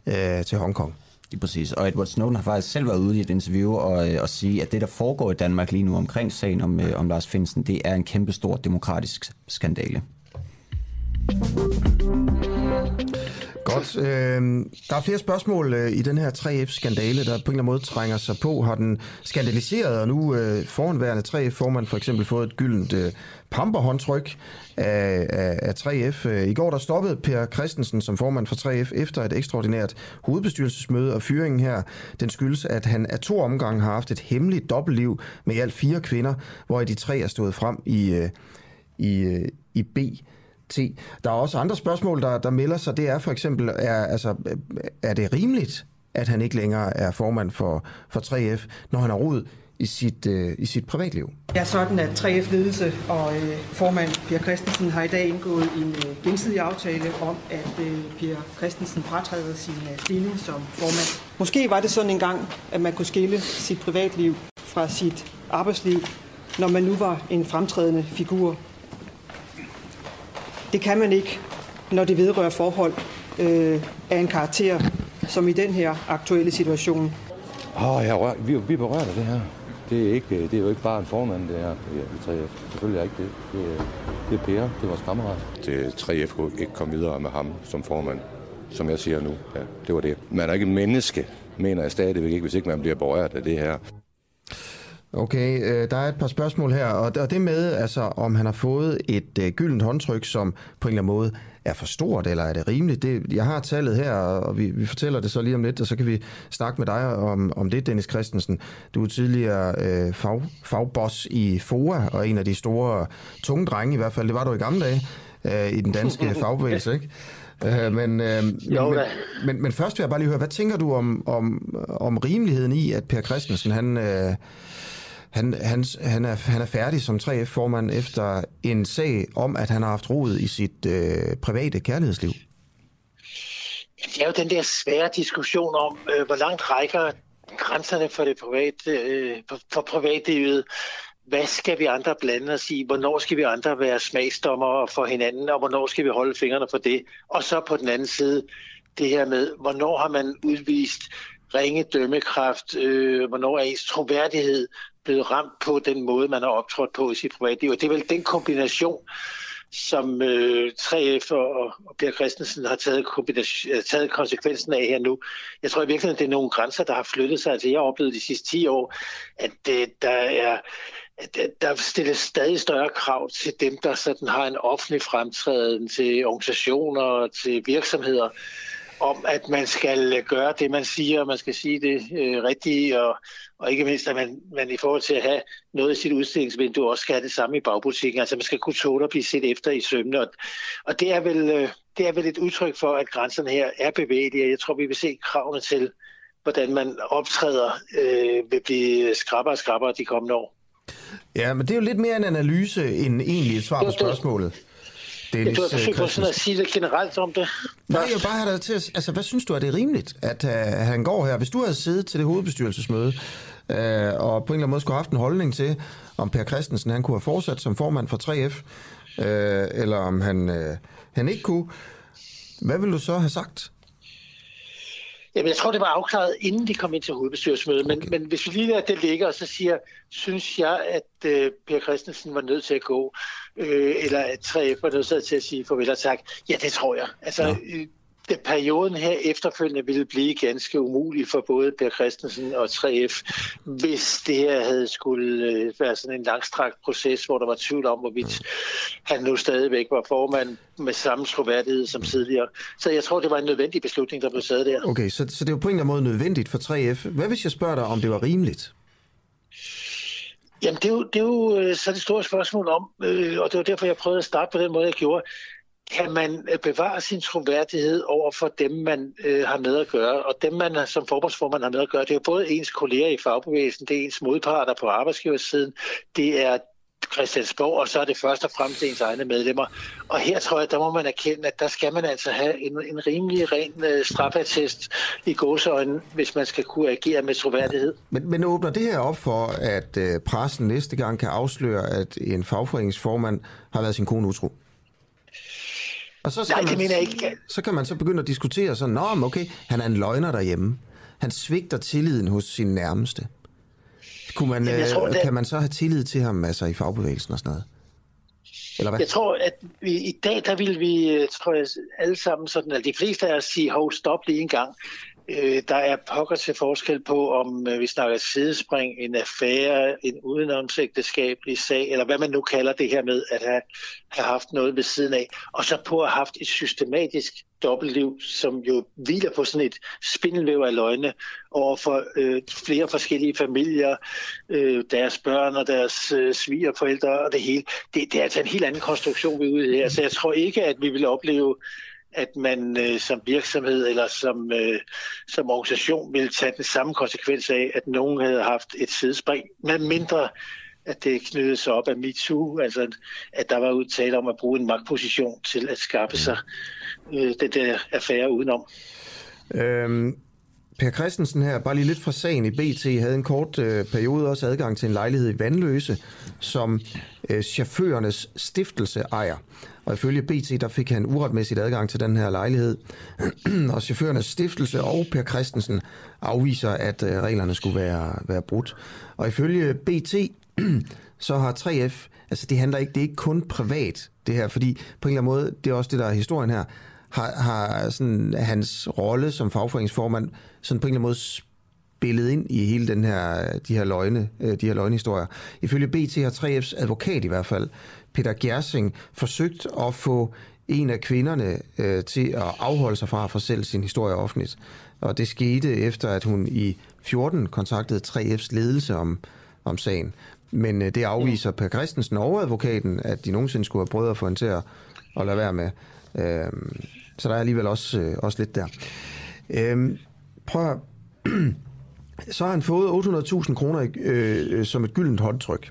øh, til Hongkong. Lige præcis. Og Edward Snowden har faktisk selv været ude i et interview og, øh, og sige, at det, der foregår i Danmark lige nu omkring sagen om, øh, om Lars Finsen, det er en kæmpe stor demokratisk skandale. Godt. Øh, der er flere spørgsmål øh, i den her 3F-skandale, der på en eller anden måde trænger sig på. Har den skandaliseret, og nu øh, foranværende 3F-formand for eksempel fået et gyldent øh, pamperhåndtryk af, af, af 3F. Øh, I går der stoppede Per Christensen som formand for 3F efter et ekstraordinært hovedbestyrelsesmøde, og fyringen her, den skyldes, at han af to omgange har haft et hemmeligt dobbeltliv med i alt fire kvinder, hvor de tre er stået frem i, øh, i, øh, i B. 10. Der er også andre spørgsmål, der, der melder sig. Det er for eksempel, er, altså, er det rimeligt, at han ikke længere er formand for, for 3F, når han har rod i sit, øh, i sit privatliv? Det er sådan, at 3F-ledelse og øh, formand Per Christensen har i dag indgået en øh, gensidig aftale om, at øh, Per Christensen fratræder sin øh, stilling som formand. Måske var det sådan en gang, at man kunne skille sit privatliv fra sit arbejdsliv, når man nu var en fremtrædende figur det kan man ikke, når det vedrører forhold øh, af en karakter, som i den her aktuelle situation. Oh, ja, vi, vi berører det her. Det er, ikke, det er jo ikke bare en formand, det her i 3F. Selvfølgelig er ikke det. Det er, det er Per, det er vores kammerat. Det 3F kunne ikke komme videre med ham som formand, som jeg siger nu. Ja, det var det. Man er ikke en menneske, mener jeg stadigvæk ikke, hvis ikke man bliver berørt af det her. Okay, øh, der er et par spørgsmål her, og og det med, altså, om han har fået et øh, gyldent håndtryk, som på en eller anden måde er for stort, eller er det rimeligt? Det, jeg har tallet her, og vi, vi fortæller det så lige om lidt, og så kan vi snakke med dig om, om det, Dennis Christensen. Du er tidligere øh, fag, fagboss i FOA, og en af de store tunge drenge i hvert fald. Det var du i gamle dage øh, i den danske fagbevægelse, ikke? Øh, men, øh, Jo, men, men, men først vil jeg bare lige høre, hvad tænker du om, om, om rimeligheden i, at Per Christensen, han, øh, han, han, han, er, han er færdig som 3F-formand efter en sag om, at han har haft rod i sit øh, private kærlighedsliv? Det er jo den der svære diskussion om, øh, hvor langt rækker grænserne for det private, øh, for, for privatlivet. Hvad skal vi andre blande os i? Hvornår skal vi andre være smagsdommer for hinanden, og hvornår skal vi holde fingrene for det? Og så på den anden side, det her med, hvornår har man udvist ringe dømmekraft? Øh, hvornår er ens troværdighed blevet ramt på den måde, man har optrådt på i sit privatliv? Og det er vel den kombination, som øh, 3F og, og Per Christensen har taget, øh, taget konsekvensen af her nu. Jeg tror i virkeligheden, det er nogle grænser, der har flyttet sig. Altså jeg har oplevet de sidste 10 år, at øh, der er at der- der stilles stadig større krav til dem, der sådan har en offentlig fremtræden, til organisationer, til virksomheder, om at man skal gøre det, man siger, og man skal sige det øh, rigtige, og, og ikke mindst, at man, man i forhold til at have noget i sit udstillingsvindue, også skal have det samme i bagbutikken. Altså man skal kunne tåle at blive set efter i sømne, og, og det, er vel, øh, det er vel et udtryk for, at grænserne her er bevægelige. Jeg tror, vi vil se kravene til, hvordan man optræder, øh, vil blive skrappere og skrappere de kommende år. Ja, men det er jo lidt mere en analyse end egentlig et svar på spørgsmålet. Dennis du har øh, forsøgt på sådan at sige lidt generelt om det. Nej, jeg bare have dig til at, altså, hvad synes du, er det rimeligt, at uh, han går her? Hvis du havde siddet til det hovedbestyrelsesmøde, uh, og på en eller anden måde skulle have haft en holdning til, om Per Christensen han kunne have fortsat som formand for 3F, uh, eller om han, uh, han ikke kunne, hvad ville du så have sagt? Jamen, jeg tror, det var afklaret, inden de kom ind til hovedbestyrelsesmødet. Men, okay. men hvis vi lige lader det ligge, og så siger, synes jeg, at øh, Per Christensen var nødt til at gå, øh, eller at 3F var nødt til at sige farvel og tak. Ja, det tror jeg. Altså, ja. øh, det, perioden her efterfølgende ville blive ganske umulig for både Per Christensen og 3F, hvis det her havde skulle øh, være sådan en langstrakt proces, hvor der var tvivl om, hvorvidt han nu stadigvæk var formand med samme troværdighed som tidligere. Så jeg tror, det var en nødvendig beslutning, der blev taget der. Okay, så, så det jo på en eller anden måde nødvendigt for 3F. Hvad hvis jeg spørger dig, om det var rimeligt? Jamen, det er jo, det er jo øh, så det store spørgsmål om, øh, og det var derfor, jeg prøvede at starte på den måde, jeg gjorde. Kan man øh, bevare sin troværdighed over for dem, man øh, har med at gøre? Og dem, man som forbundsformand har med at gøre, det er jo både ens kolleger i fagbevægelsen, det er ens modparter på arbejdsgiversiden, det er Christiansborg, og så er det først og fremmest ens egne medlemmer. Og her tror jeg, der må man erkende, at der skal man altså have en, en rimelig ren øh, straffetest i gåseøjne, hvis man skal kunne agere med troværdighed. Men, men åbner det her op for, at øh, pressen næste gang kan afsløre, at en fagforeningsformand har været sin kone utro? Og så, skal Nej, det man, mener jeg ikke. så kan man så begynde at diskutere sådan, Nå, men okay, han er en løgner derhjemme. Han svigter tilliden hos sin nærmeste. Kunne man, Jamen, øh, tror, det- Kan man så have tillid til ham altså, i fagbevægelsen og sådan noget? Eller hvad? Jeg tror, at vi, i dag, der vil vi, øh, tror jeg, alle sammen, sådan, at de fleste af os sige, hov, stop lige en gang. Øh, der er pokker til forskel på, om øh, vi snakker sidespring, en affære, en udenomsægteskabelig sag, eller hvad man nu kalder det her med at have, have haft noget ved siden af, og så på at have haft et systematisk dobbeltliv, som jo hviler på sådan et spindelvæv af løgne over for øh, flere forskellige familier, øh, deres børn og deres øh, svigerforældre og det hele. Det, det er altså en helt anden konstruktion, vi er ude i her. Så jeg tror ikke, at vi vil opleve at man øh, som virksomhed eller som, øh, som organisation vil tage den samme konsekvens af, at nogen havde haft et sidespring, med mindre at det knyttede sig op af MeToo, altså at der var udtale om at bruge en magtposition til at skaffe sig øh, den der affære udenom. Øhm, per Christensen her, bare lige lidt fra sagen i BT, havde en kort øh, periode også adgang til en lejlighed i Vandløse, som øh, chaufførernes stiftelse ejer. Og ifølge BT, der fik han uretmæssigt adgang til den her lejlighed. og chaufførernes stiftelse og Per Christensen afviser, at øh, reglerne skulle være, være brudt. Og ifølge BT, så har 3F, altså det handler ikke, det er ikke kun privat, det her, fordi på en eller anden måde, det er også det, der er historien her, har, har sådan hans rolle som fagforeningsformand sådan på en eller anden måde billedet ind i hele den her, de her løgne, øh, de her løgnehistorier. Ifølge BT har 3F's advokat i hvert fald, Peter Gersing, forsøgt at få en af kvinderne øh, til at afholde sig fra at fortælle sin historie offentligt. Og det skete efter, at hun i 14 kontaktede 3F's ledelse om, om sagen. Men øh, det afviser Per Christensen og advokaten, at de nogensinde skulle have prøvet at få hende til at, at lade være med. Øh, så der er alligevel også, øh, også lidt der. Øh, prøv at, Så har han fået 800.000 kroner øh, øh, som et gyldent håndtryk.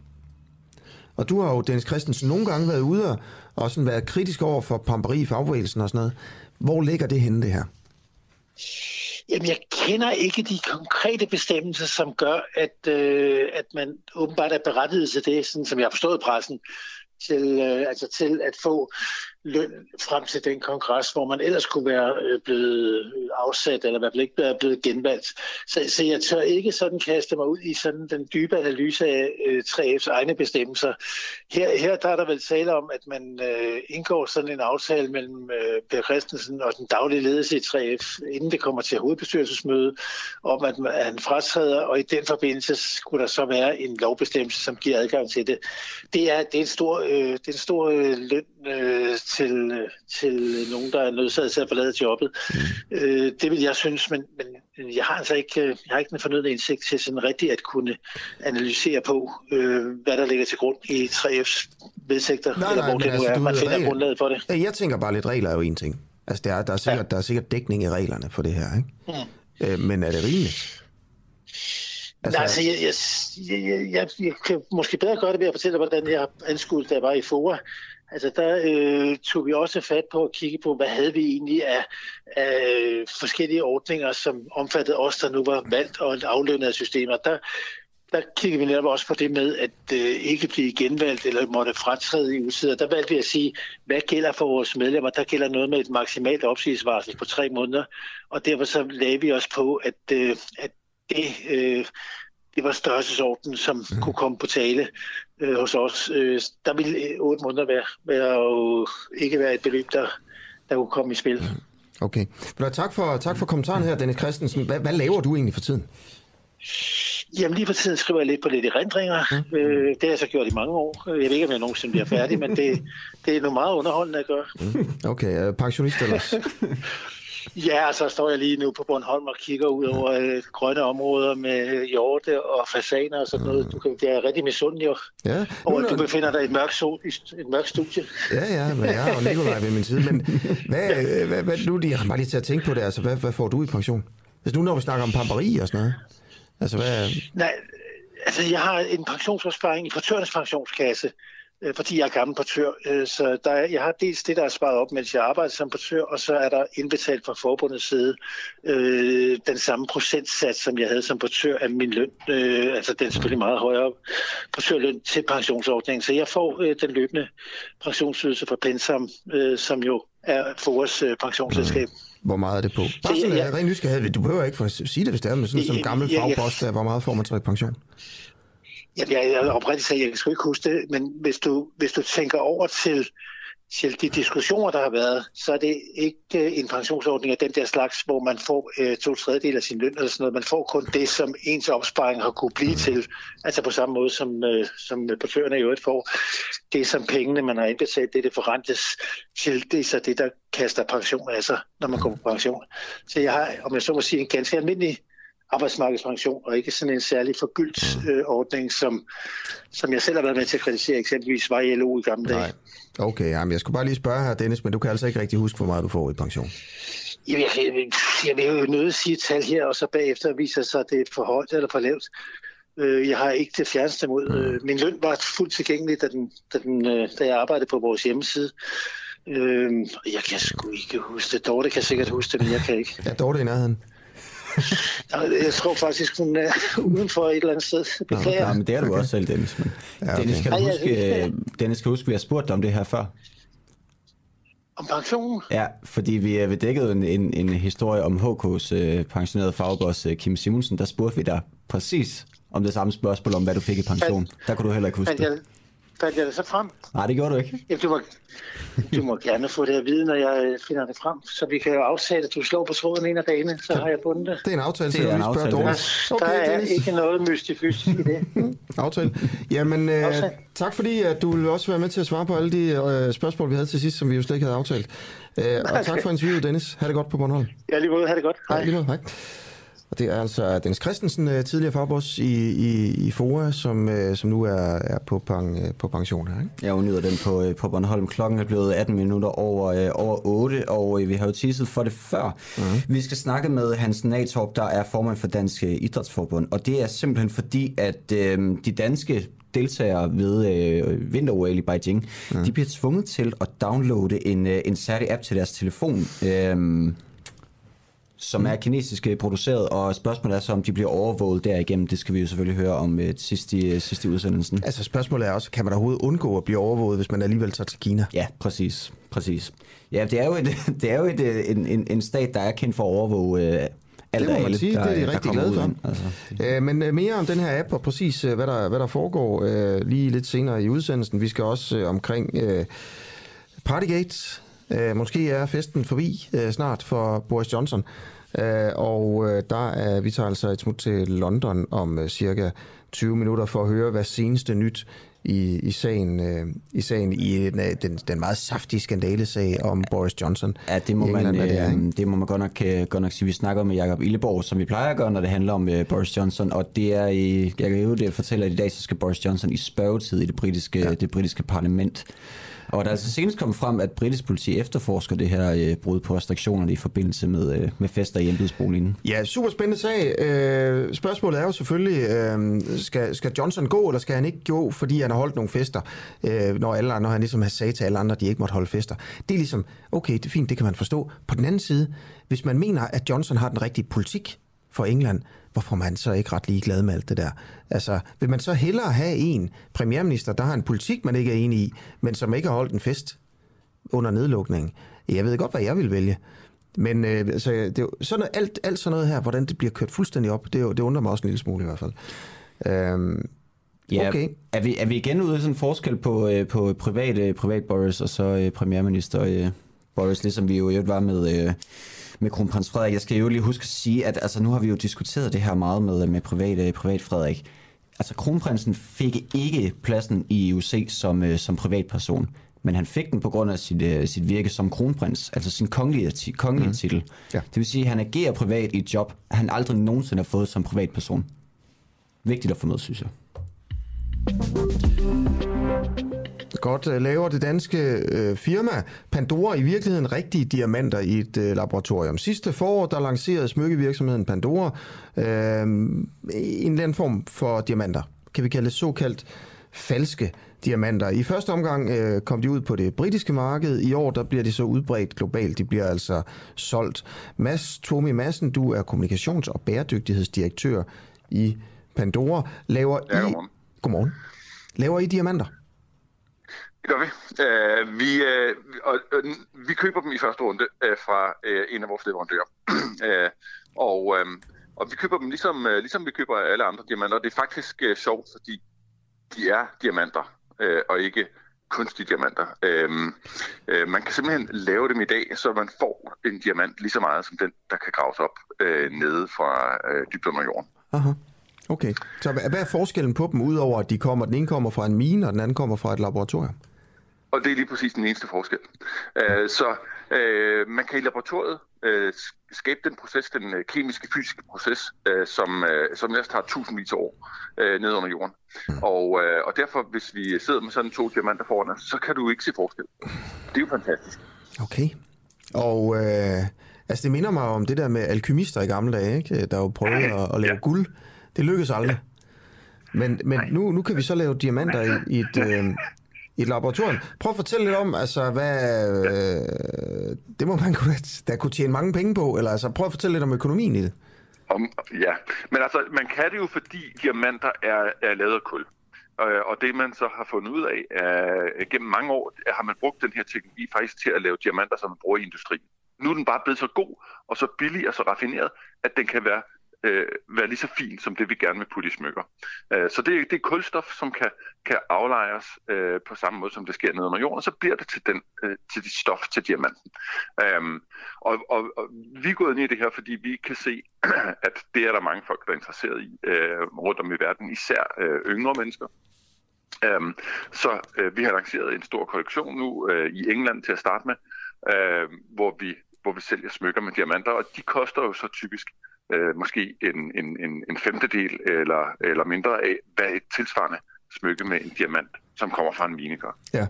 Og du har jo, Dennis Christensen, nogle gange været ude og, og sådan været kritisk over for pamperi i fagbevægelsen og sådan noget. Hvor ligger det henne, det her? Jamen, jeg kender ikke de konkrete bestemmelser, som gør, at, øh, at man åbenbart er berettiget til det, sådan som jeg har forstået pressen, til, øh, altså til at få løn frem til den kongres, hvor man ellers kunne være øh, blevet øh, afsat, eller i hvert fald ikke være blevet genvalgt. Så, så jeg tør ikke sådan kaste mig ud i sådan den dybe analyse af øh, 3F's egne bestemmelser. Her, her der er der vel tale om, at man øh, indgår sådan en aftale mellem øh, Per Christensen og den daglige ledelse i 3F, inden det kommer til hovedbestyrelsesmøde, om at, at han fratræder, og i den forbindelse skulle der så være en lovbestemmelse, som giver adgang til det. Det er, det er en stor, øh, det er en stor øh, løn øh, til, øh, til nogen, der er nødsaget til at forlade jobbet. Mm. Øh, det vil jeg synes, men, men jeg har altså ikke, øh, jeg har ikke den fornødne indsigt til sådan rigtigt at kunne analysere på, øh, hvad der ligger til grund i 3F's vedtægter, nej, eller hvor det nu altså, er, man finder regler. grundlaget for det. Jeg tænker bare lidt, regler er jo en ting. Altså, der er, der er, sikkert, ja. der er sikkert dækning i reglerne for det her, ikke? Mm. Øh, men er det rimeligt? Altså, Nej, altså, jeg, jeg, jeg, jeg, jeg kan måske bedre gøre det ved at fortælle, hvordan jeg anskuede, da jeg var i FOA. Altså der øh, tog vi også fat på at kigge på, hvad havde vi egentlig af, af forskellige ordninger, som omfattede os, der nu var valgt og aflønnet af systemer. Der, der kiggede vi netop også på det med at øh, ikke blive genvalgt eller måtte fratræde i udsider. Der valgte vi at sige, hvad gælder for vores medlemmer? Der gælder noget med et maksimalt opsigelsesvarsel på tre måneder, og derfor så lagde vi os på, at, øh, at det, øh, det var størrelsesorden, som mm. kunne komme på tale øh, hos os. Øh, der ville øh, otte måneder være, være jo ikke være et beløb, der, der kunne komme i spil. Okay. Tak for, tak for kommentaren her, Dennis Christensen. Hvad, hvad laver du egentlig for tiden? Jamen lige for tiden skriver jeg lidt på lidt erindringer. Mm. Øh, det har jeg så gjort i mange år. Jeg ved ikke, om jeg nogensinde bliver færdig, men det, det er noget meget underholdende at gøre. Mm. Okay, pensionist ellers? Ja, så står jeg lige nu på Bornholm og kigger ud over øh, grønne områder med hjorte og fasaner og sådan noget. Du kan, det er rigtig misundelig. Ja. Og du befinder dig i et mørkt, sol, et mørkt studie. Ja, ja, men jeg har jo Nikolaj ved min side. Men hvad, hvad, hvad, nu jeg har bare lige til at tænke på det. Altså, hvad, hvad får du i pension? Altså nu når vi snakker om pamperi og sådan noget. Altså, hvad... Nej, altså jeg har en pensionsopsparing i portørens pensionskasse, Øh, fordi jeg er gammel portør. Øh, så der er, jeg har dels det, der er sparet op, mens jeg arbejder som portør, og så er der indbetalt fra forbundets side øh, den samme procentsats, som jeg havde som portør af min løn. Øh, altså den er selvfølgelig meget højere portørløn til pensionsordningen. Så jeg får øh, den løbende pensionsydelse fra Pensam, øh, som jo er vores øh, pensionsselskab. Hvor meget er det på? Bare sådan, jeg er rent nysgerrig. Du behøver ikke for at sige det, hvis det er, men sådan som gammel fagboss, der, hvor meget får man så i pension? Ja, jeg er oprigtigt sagt, jeg skal ikke huske det, men hvis du, hvis du tænker over til, til de diskussioner, der har været, så er det ikke øh, en pensionsordning af den der slags, hvor man får øh, to tredjedel af sin løn eller sådan noget. Man får kun det, som ens opsparing har kunne blive til. Altså på samme måde, som, øh, som portørerne i øvrigt får. Det, som pengene, man har indbetalt, det, det forrentes til, det er så det, der kaster pension af sig, når man går på pension. Så jeg har, om jeg så må sige, en ganske almindelig arbejdsmarkedspension, og ikke sådan en særlig forgyldt mm. øh, ordning, som, som jeg selv har været med til at kritisere, eksempelvis var i LO i gamle dage. Nej. Okay, jamen jeg skulle bare lige spørge her, Dennis, men du kan altså ikke rigtig huske, hvor meget du får i pension. Jeg, jeg, jeg, jeg vil jo nødt sige et tal her, og så bagefter viser sig, at det er for højt eller for lavt. Øh, jeg har ikke det fjerneste mod. Mm. Øh, min løn var fuldt tilgængelig, da, den, da, den, øh, da jeg arbejdede på vores hjemmeside. Jeg kan sgu ikke huske det. Dorte kan sikkert huske det, men jeg kan ikke. Ja, Dorte i nærheden. Jeg tror faktisk, hun er uden for et eller andet sted. Beklager. Nå, men det er du okay. også selv, Dennis. Men ja, okay. Dennis, kan du huske, øh, Dennis, kan du huske, vi har spurgt dig om det her før? Om pensionen? Ja, fordi vi, øh, vi dækkede en, en, en historie om HK's øh, pensionerede fagboss øh, Kim Simonsen. Der spurgte vi dig præcis om det samme spørgsmål om, hvad du fik i pension. Men, der kunne du heller ikke huske men, det. Fandt jeg det så frem? Nej, det gjorde du ikke. Jamen, du, må, du må gerne få det at vide, når jeg øh, finder det frem. Så vi kan jo afsætte, at du slår på tråden en af dagene, så har jeg bundet det. Det er en aftale, så Det er jeg en vil spørge aftale, Dorte. Der er ikke noget mystifysisk i det. Aftale. Jamen, øh, Aftale. tak fordi at du vil også være med til at svare på alle de øh, spørgsmål, vi havde til sidst, som vi jo slet ikke havde aftalt. Øh, og tak for interviewet, Dennis. Ha' det godt på Bornholm. Ja, lige måde. Ha' det godt. Hej. Lige måde, hej. Og det er altså Dennis Christensen, øh, tidligere farboss i, i, i FOA, som, øh, som nu er, er på, peng, øh, på pension her. Ikke? Jeg udnyder den på, på Bornholm. Klokken er blevet 18 minutter over, over 8, og vi har jo teaset for det før. Mm. Vi skal snakke med Hans Natorp, der er formand for Dansk øh, Idrætsforbund, og det er simpelthen fordi, at øh, de danske deltagere ved øh, vinter i Beijing, mm. de bliver tvunget til at downloade en, en særlig app til deres telefon. Øh, som er kinesisk øh, produceret, og spørgsmålet er så, om de bliver overvåget derigennem. Det skal vi jo selvfølgelig høre om øh, sidst, i, sidst i udsendelsen. Altså spørgsmålet er også, kan man overhovedet undgå at blive overvåget, hvis man alligevel tager til Kina? Ja, præcis. præcis. Ja, det er jo, et, det er jo et, øh, en, en, en stat, der er kendt for at overvåge øh, alt det må man alle, sige, der, det er de der rigtig glade for. Altså, Øh, men øh, mere om den her app og præcis øh, hvad der, hvad der foregår øh, lige lidt senere i udsendelsen. Vi skal også øh, omkring øh, Partygate. Øh, måske er festen forbi øh, snart for Boris Johnson. Øh, og øh, der er, vi tager altså et smut til London om øh, cirka 20 minutter for at høre, hvad seneste nyt i, i sagen, øh, i sagen i den, øh, den, den meget saftige skandalesag om Boris Johnson. Ja, det må, man, det er, øh, ikke? det må man godt nok, øh, godt nok sige. Vi snakker med Jakob Illeborg, som vi plejer at gøre, når det handler om øh, Boris Johnson. Og det er i, jeg kan jo det fortælle, at i dag så skal Boris Johnson i spørgetid i det britiske, ja. det britiske parlament. Og der er altså senest kommet frem, at britisk politi efterforsker det her øh, brud på restriktionerne i forbindelse med, øh, med fester i embedsboligen. Ja, super spændende sag. Øh, spørgsmålet er jo selvfølgelig, øh, skal, skal Johnson gå, eller skal han ikke gå, fordi han har holdt nogle fester, øh, når, alle, når han ligesom har sagt til alle andre, at de ikke måtte holde fester. Det er ligesom, okay, det er fint, det kan man forstå. På den anden side, hvis man mener, at Johnson har den rigtige politik for England, hvorfor man så ikke ret ligeglad med alt det der? Altså, vil man så hellere have en premierminister, der har en politik, man ikke er enig i, men som ikke har holdt en fest under nedlukningen? Jeg ved godt, hvad jeg vil vælge. Men øh, altså, det er jo sådan noget, alt, alt sådan noget her, hvordan det bliver kørt fuldstændig op, det, det undrer mig også en lille smule i hvert fald. Øhm, Ja, Okay. er, vi, er vi igen ude i sådan en forskel på, øh, på privat, øh, privat Boris og så øh, premierminister øh, Boris, ligesom vi jo var med, øh, med kronprins Frederik. Jeg skal jo lige huske at sige, at altså, nu har vi jo diskuteret det her meget med, med privat, privat Frederik. Altså kronprinsen fik ikke pladsen i IOC som, øh, som privatperson, men han fik den på grund af sit, øh, sit virke som kronprins, altså sin kongelige, kongelige mm. titel. Ja. Det vil sige, at han agerer privat i et job, han aldrig nogensinde har fået som privatperson. Vigtigt at få med, synes jeg. Godt øh, laver det danske øh, firma Pandora i virkeligheden rigtige diamanter i et øh, laboratorium. Sidste forår, der lancerede smykkevirksomheden Pandora øh, en eller anden form for diamanter. Kan vi kalde det såkaldt falske diamanter. I første omgang øh, kom de ud på det britiske marked. I år der bliver de så udbredt globalt. De bliver altså solgt. Mads Tomi Madsen, du er kommunikations- og bæredygtighedsdirektør i Pandora. Laver Ja, I... godmorgen. Laver I diamanter? Det gør vi. Uh, vi, uh, og, og, vi køber dem i første runde uh, fra uh, en af vores leverandører. uh, og, um, og vi køber dem ligesom, uh, ligesom vi køber alle andre diamanter. Det er faktisk uh, sjovt, fordi de er diamanter, uh, og ikke kunstige diamanter. Uh, uh, man kan simpelthen lave dem i dag, så man får en diamant lige så meget som den, der kan graves op uh, nede fra uh, dybt under jorden. Aha. Okay. Så hvad er forskellen på dem, udover at de kommer, den ene kommer fra en mine, og den anden kommer fra et laboratorium? Og det er lige præcis den eneste forskel. Uh, så uh, man kan i laboratoriet uh, skabe den proces, den uh, kemiske, fysiske proces, uh, som, uh, som næsten har tusindvis af år uh, nede under jorden. Og, uh, og derfor, hvis vi sidder med sådan to diamanter foran os, så kan du ikke se forskel. Det er jo fantastisk. Okay. Og øh, altså det minder mig om det der med alkymister i gamle dage, ikke? der jo prøvede at, at lave ja. guld. Det lykkedes aldrig. Men, men nu, nu kan vi så lave diamanter i, i et... Øh, i et laboratorium. Prøv at fortælle lidt om, altså, hvad... Øh, det må man kunne, der kunne tjene mange penge på, eller altså, prøv at fortælle lidt om økonomien i det. Om, ja, men altså, man kan det jo, fordi diamanter er, er lavet af kul. Øh, Og det, man så har fundet ud af, er, gennem mange år har man brugt den her teknologi faktisk til at lave diamanter, som man bruger i industrien. Nu er den bare blevet så god og så billig og så raffineret, at den kan være øh, være lige så fint som det, vi gerne vil putte i smykker. Øh, så det, det er kulstof, som kan, kan aflejres øh, på samme måde, som det sker nede under jorden, og så bliver det til, den, øh, til det stof til diamanten. Øh, og, og, og vi er gået ind i det her, fordi vi kan se, at det er der mange folk, der er interesseret i øh, rundt om i verden, især øh, yngre mennesker. Um, så uh, vi har lanceret en stor kollektion nu uh, i England til at starte med, uh, hvor, vi, hvor vi sælger smykker med diamanter, og de koster jo så typisk uh, måske en, en, en, en femtedel eller, eller mindre af, hvad et tilsvarende smykke med en diamant, som kommer fra en mine gør. Ja,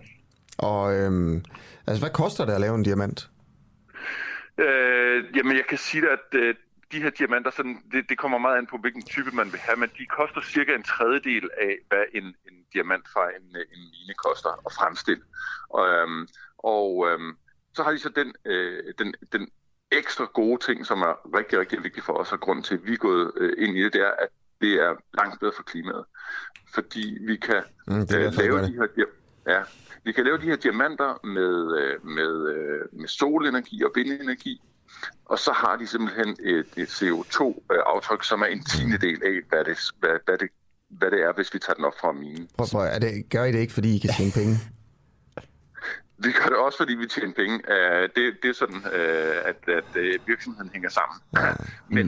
og øhm, altså hvad koster det at lave en diamant? Uh, jamen jeg kan sige at uh, de her diamanter, sådan, det, det kommer meget an på, hvilken type man vil have, men de koster cirka en tredjedel af, hvad en, en diamant fra en, en mine koster at fremstille. Og, øhm, og øhm, så har de så den, øh, den, den ekstra gode ting, som er rigtig, rigtig vigtig for os, og grund til, at vi er gået øh, ind i det, det er, at det er langt bedre for klimaet. Fordi vi kan Mm, det er øh, lave de her, ja, vi kan lave de her diamanter med, øh, med, øh, med solenergi og vindenergi, og så har de simpelthen et, et CO2-aftryk, som er en tiende del af, hvad det, hvad, hvad, det, hvad det er, hvis vi tager den op fra minen. Prøv, prøv, er det, gør I det ikke, fordi I kan tjene penge? Vi gør det også, fordi vi tjener penge. Uh, det, det er sådan, uh, at, at uh, virksomheden hænger sammen. men,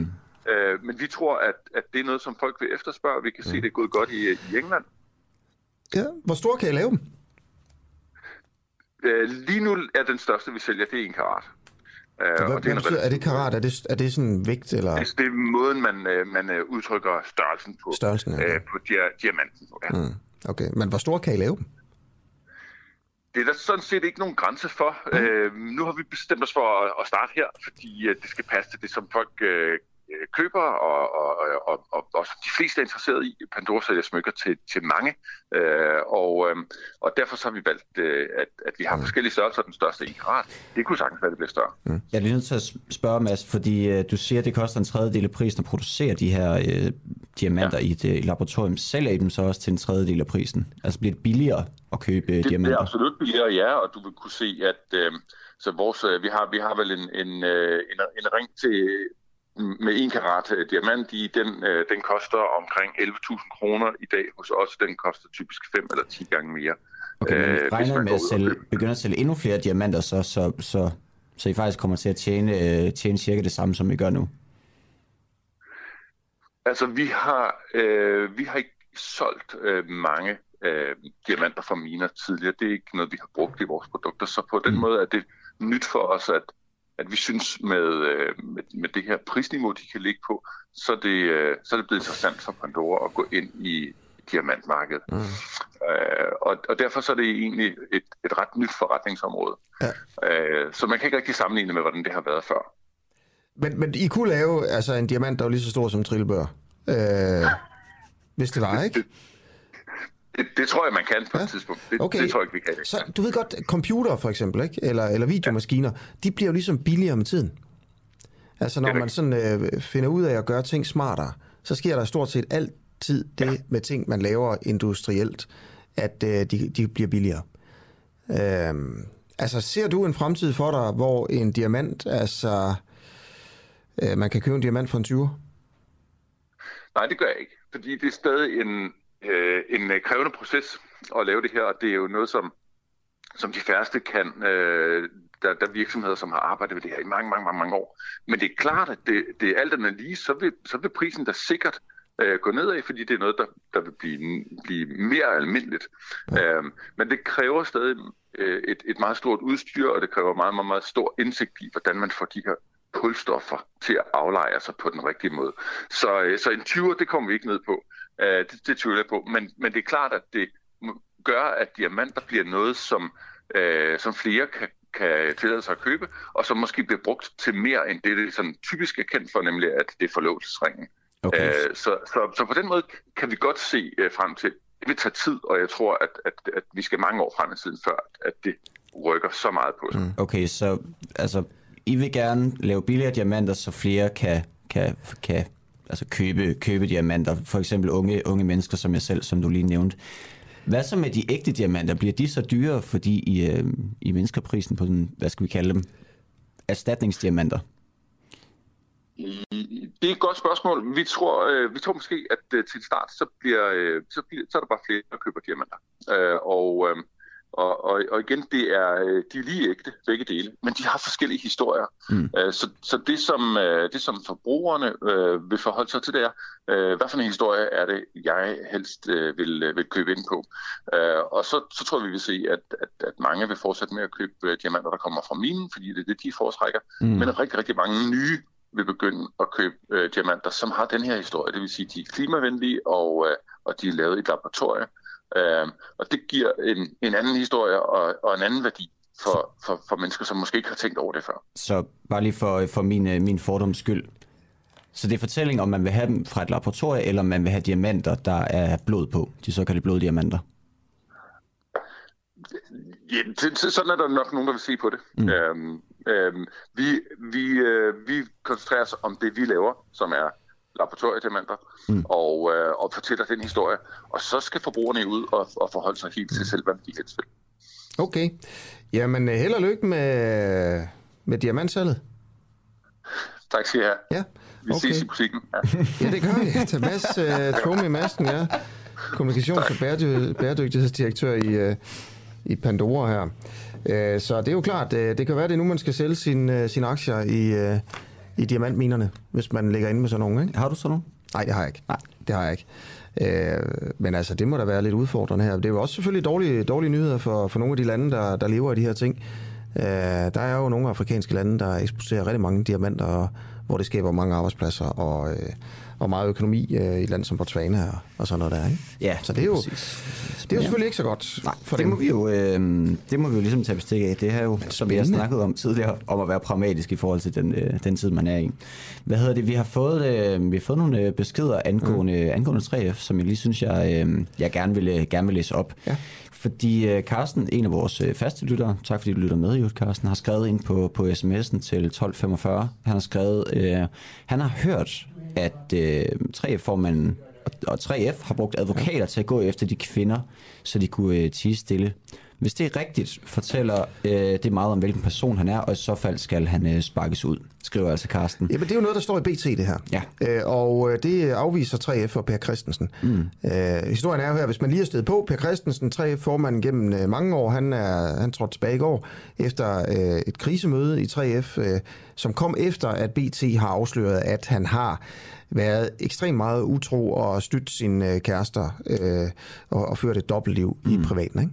uh, men vi tror, at, at det er noget, som folk vil efterspørge. Vi kan se, at det er gået godt i, i England. Ja, hvor store kan I lave dem? Uh, lige nu er den største, vi sælger, det er en karat. Uh, Hvad, og det er, betyder, er det karat? Er det, er det sådan vægt, eller? det, det er måden, man, uh, man uh, udtrykker størrelsen på, Størrelsen, ja. uh, på dia- diamanten. Ja. Mm, okay, men hvor store kan I lave dem? Det er der sådan set ikke nogen grænse for. Mm. Øh, nu har vi bestemt os for at, at starte her, fordi øh, det skal passe til det, som folk øh, øh, køber, og, og, og, og, og som de fleste er interesseret i. Pandora sælger smykker til, til mange, øh, og, øh, og derfor så har vi valgt, øh, at, at vi har Mm. forskellige størrelser. Den største 1 karat. Det kunne sagtens være, det bliver større. Jeg er lige nødt til at spørge, Mads, fordi øh, du siger, at det koster en tredjedel af prisen at producere de her øh, diamanter ja. i et øh, laboratorium. Sælger I dem så også til en tredjedel af prisen? Altså bliver det billigere at købe øh, Det, det diamanter? er absolut billigere, ja, og du vil kunne se, at øh, så vores, øh, vi, har, vi har vel en, en, en, en ring til med 1 karat øh, diamant i, den, øh, den koster omkring 11.000 kroner i dag hos os. Den koster typisk 5 eller 10 gange mere. Okay, men øh, regner man med at sælge, begynde at sælge endnu flere diamanter, så, så, så, så I faktisk kommer til at tjene, øh, tjene cirka det samme, som I gør nu? Altså, vi har, øh, vi har ikke solgt øh, mange øh, diamanter fra miner tidligere. Det er ikke noget, vi har brugt i vores produkter. Så på den mm. måde er det nyt for os, at, at vi synes med, øh, med, med det her prisniveau, de kan ligge på, så er det, øh, så er det blevet interessant for Pandora at gå ind i diamantmarkedet. Mm. Øh, og, og derfor så er det egentlig et, et ret nyt forretningsområde. Ja. Øh, så man kan ikke rigtig sammenligne med, hvordan det har været før. Men, men I kunne lave altså, en diamant, der var lige så stor som trillebør. Øh, hvis det var, ikke? Det, det tror jeg, man kan på ja. et tidspunkt. Det, Okay. det tror jeg ikke, vi kan. Så du ved godt, computer for eksempel, ikke? Eller, eller videomaskiner, de bliver jo ligesom billigere med tiden. Altså når man sådan øh, finder ud af at gøre ting smartere, så sker der stort set altid det ja. med ting, man laver industrielt, at øh, de, de bliver billigere. Øhm, altså ser du en fremtid for dig, hvor en diamant, altså øh, man kan købe en diamant for en 20'er? Nej, det gør jeg ikke, fordi det er stadig en, øh, en øh, krævende proces at lave det her, og det er jo noget, som, som de færreste kan. Øh, der, der er virksomheder, som har arbejdet med det her i mange, mange, mange, mange år. Men det er klart, at det, det er alt andet lige, så vil, så vil prisen da sikkert øh, gå nedad, fordi det er noget, der, der vil blive, blive mere almindeligt. Ja. Øh, men det kræver stadig øh, et, et meget stort udstyr, og det kræver meget, meget, meget stor indsigt i, hvordan man får de her kulstoffer til at aflejre sig på den rigtige måde. Så, øh, så en 20'er, det kommer vi ikke ned på. Øh, det, det tvivler jeg på. Men, men det er klart, at det gør, at diamanter bliver noget, som, øh, som flere kan, kan tillade sig at købe, og som måske bliver brugt til mere end det, det sådan typisk er kendt for, nemlig at det er forlovelsesringen. Okay. Øh, så, så, så på den måde kan vi godt se øh, frem til, det vil tage tid, og jeg tror, at, at, at vi skal mange år frem i tiden, før at det rykker så meget på sig. Mm. Okay, så altså, I vil gerne lave billigere diamanter, så flere kan, kan, kan altså købe, købe diamanter. For eksempel unge, unge mennesker som jeg selv, som du lige nævnte. Hvad så med de ægte diamanter? Bliver de så dyrere, fordi I, øh, I mindsker prisen på sådan, hvad skal vi kalde dem, erstatningsdiamanter? Det er et godt spørgsmål. Vi tror, øh, vi tror måske, at øh, til start, så, bliver, øh, så, bliver, så er der bare flere, der køber diamanter. Øh, og, øh, og, og, og igen, det er, øh, de er lige ægte, begge dele, men de har forskellige historier. Mm. Øh, så, så det, som, øh, det, som forbrugerne øh, vil forholde sig til, det er, øh, hvad for en historie er det, jeg helst øh, vil, vil købe ind på. Øh, og så, så tror vi, vi vil se, at, at, at mange vil fortsætte med at købe diamanter, der kommer fra minen, fordi det er det, de foretrækker. Mm. Men rigtig, rigtig mange nye vil begynde at købe øh, diamanter, som har den her historie. Det vil sige, de er klimavenlige, og, øh, og de er lavet i et laboratorium. Øh, og det giver en, en anden historie og, og en anden værdi for, for, for mennesker, som måske ikke har tænkt over det før. Så bare lige for, for min, øh, min fordoms skyld. Så det er fortælling om, man vil have dem fra et laboratorium, eller man vil have diamanter, der er blod på. De såkaldte bloddiamanter. Ja, sådan er der nok nogen, der vil se på det. Mm. Øhm, øhm, vi, vi, øh, vi koncentrerer os om det, vi laver, som er laboratoriediamanter, mm. og, øh, og fortæller den historie. Og så skal forbrugerne ud og, og forholde sig helt til selv, hvad de helst vil. Okay. Jamen, øh, held og lykke med, med diamantsalget. Tak skal I have. Ja. Vi okay. ses i butikken. Ja, ja det gør vi. Til Mads uh, Tomi Madsen, ja. Kommunikations- og bæredyg- bæredygtighedsdirektør i, uh, i Pandora her. Uh, så det er jo klart, uh, det kan være, det er nu, man skal sælge sine uh, sin aktier i, uh, i diamantminerne, hvis man ligger inde med sådan nogle. Ikke? Har du sådan nogle? Nej, det har jeg ikke. Nej, det har jeg ikke. Øh, men altså, det må da være lidt udfordrende her. Det er jo også selvfølgelig dårlige, dårlige nyheder for, for nogle af de lande, der, der lever af de her ting. Øh, der er jo nogle afrikanske lande, der eksporterer rigtig mange diamanter, hvor det skaber mange arbejdspladser og, øh, og meget økonomi øh, i et land som Botswana og, og sådan noget der. Ikke? Ja, så det er jo, det er jo selvfølgelig ikke så godt Nej, for det dem. Må vi jo, øh, det må vi jo ligesom tage bestik af. Det her jo, som vi har snakket om tidligere, om at være pragmatisk i forhold til den, øh, den tid, man er i. Hvad hedder det? Vi har fået, øh, vi har fået nogle øh, beskeder angående, mm. angående 3F, som jeg lige synes, jeg, øh, jeg gerne, vil, gerne vil læse op. Ja. Fordi Carsten, en af vores faste lyttere, tak fordi du lytter med, Jut Carsten, har skrevet ind på, på sms'en til 1245. Han har skrevet, uh, han har hørt, at øh, 3F-formanden og 3F har brugt advokater til at gå efter de kvinder, så de kunne øh, tige stille. Hvis det er rigtigt, fortæller øh, det meget om, hvilken person han er, og i så fald skal han øh, sparkes ud, skriver altså Karsten. Jamen, det er jo noget, der står i BT, det her. Ja. Øh, og det afviser 3F og Per Christensen. Mm. Øh, historien er jo her, hvis man lige har stedet på, Per Christensen, 3F-formanden gennem øh, mange år, han er han trådte tilbage i går efter øh, et krisemøde i 3F, øh, som kom efter, at BT har afsløret, at han har været ekstremt meget utro og stødt sine øh, kærester øh, og, og ført et dobbeltliv mm. i privaten, ikke?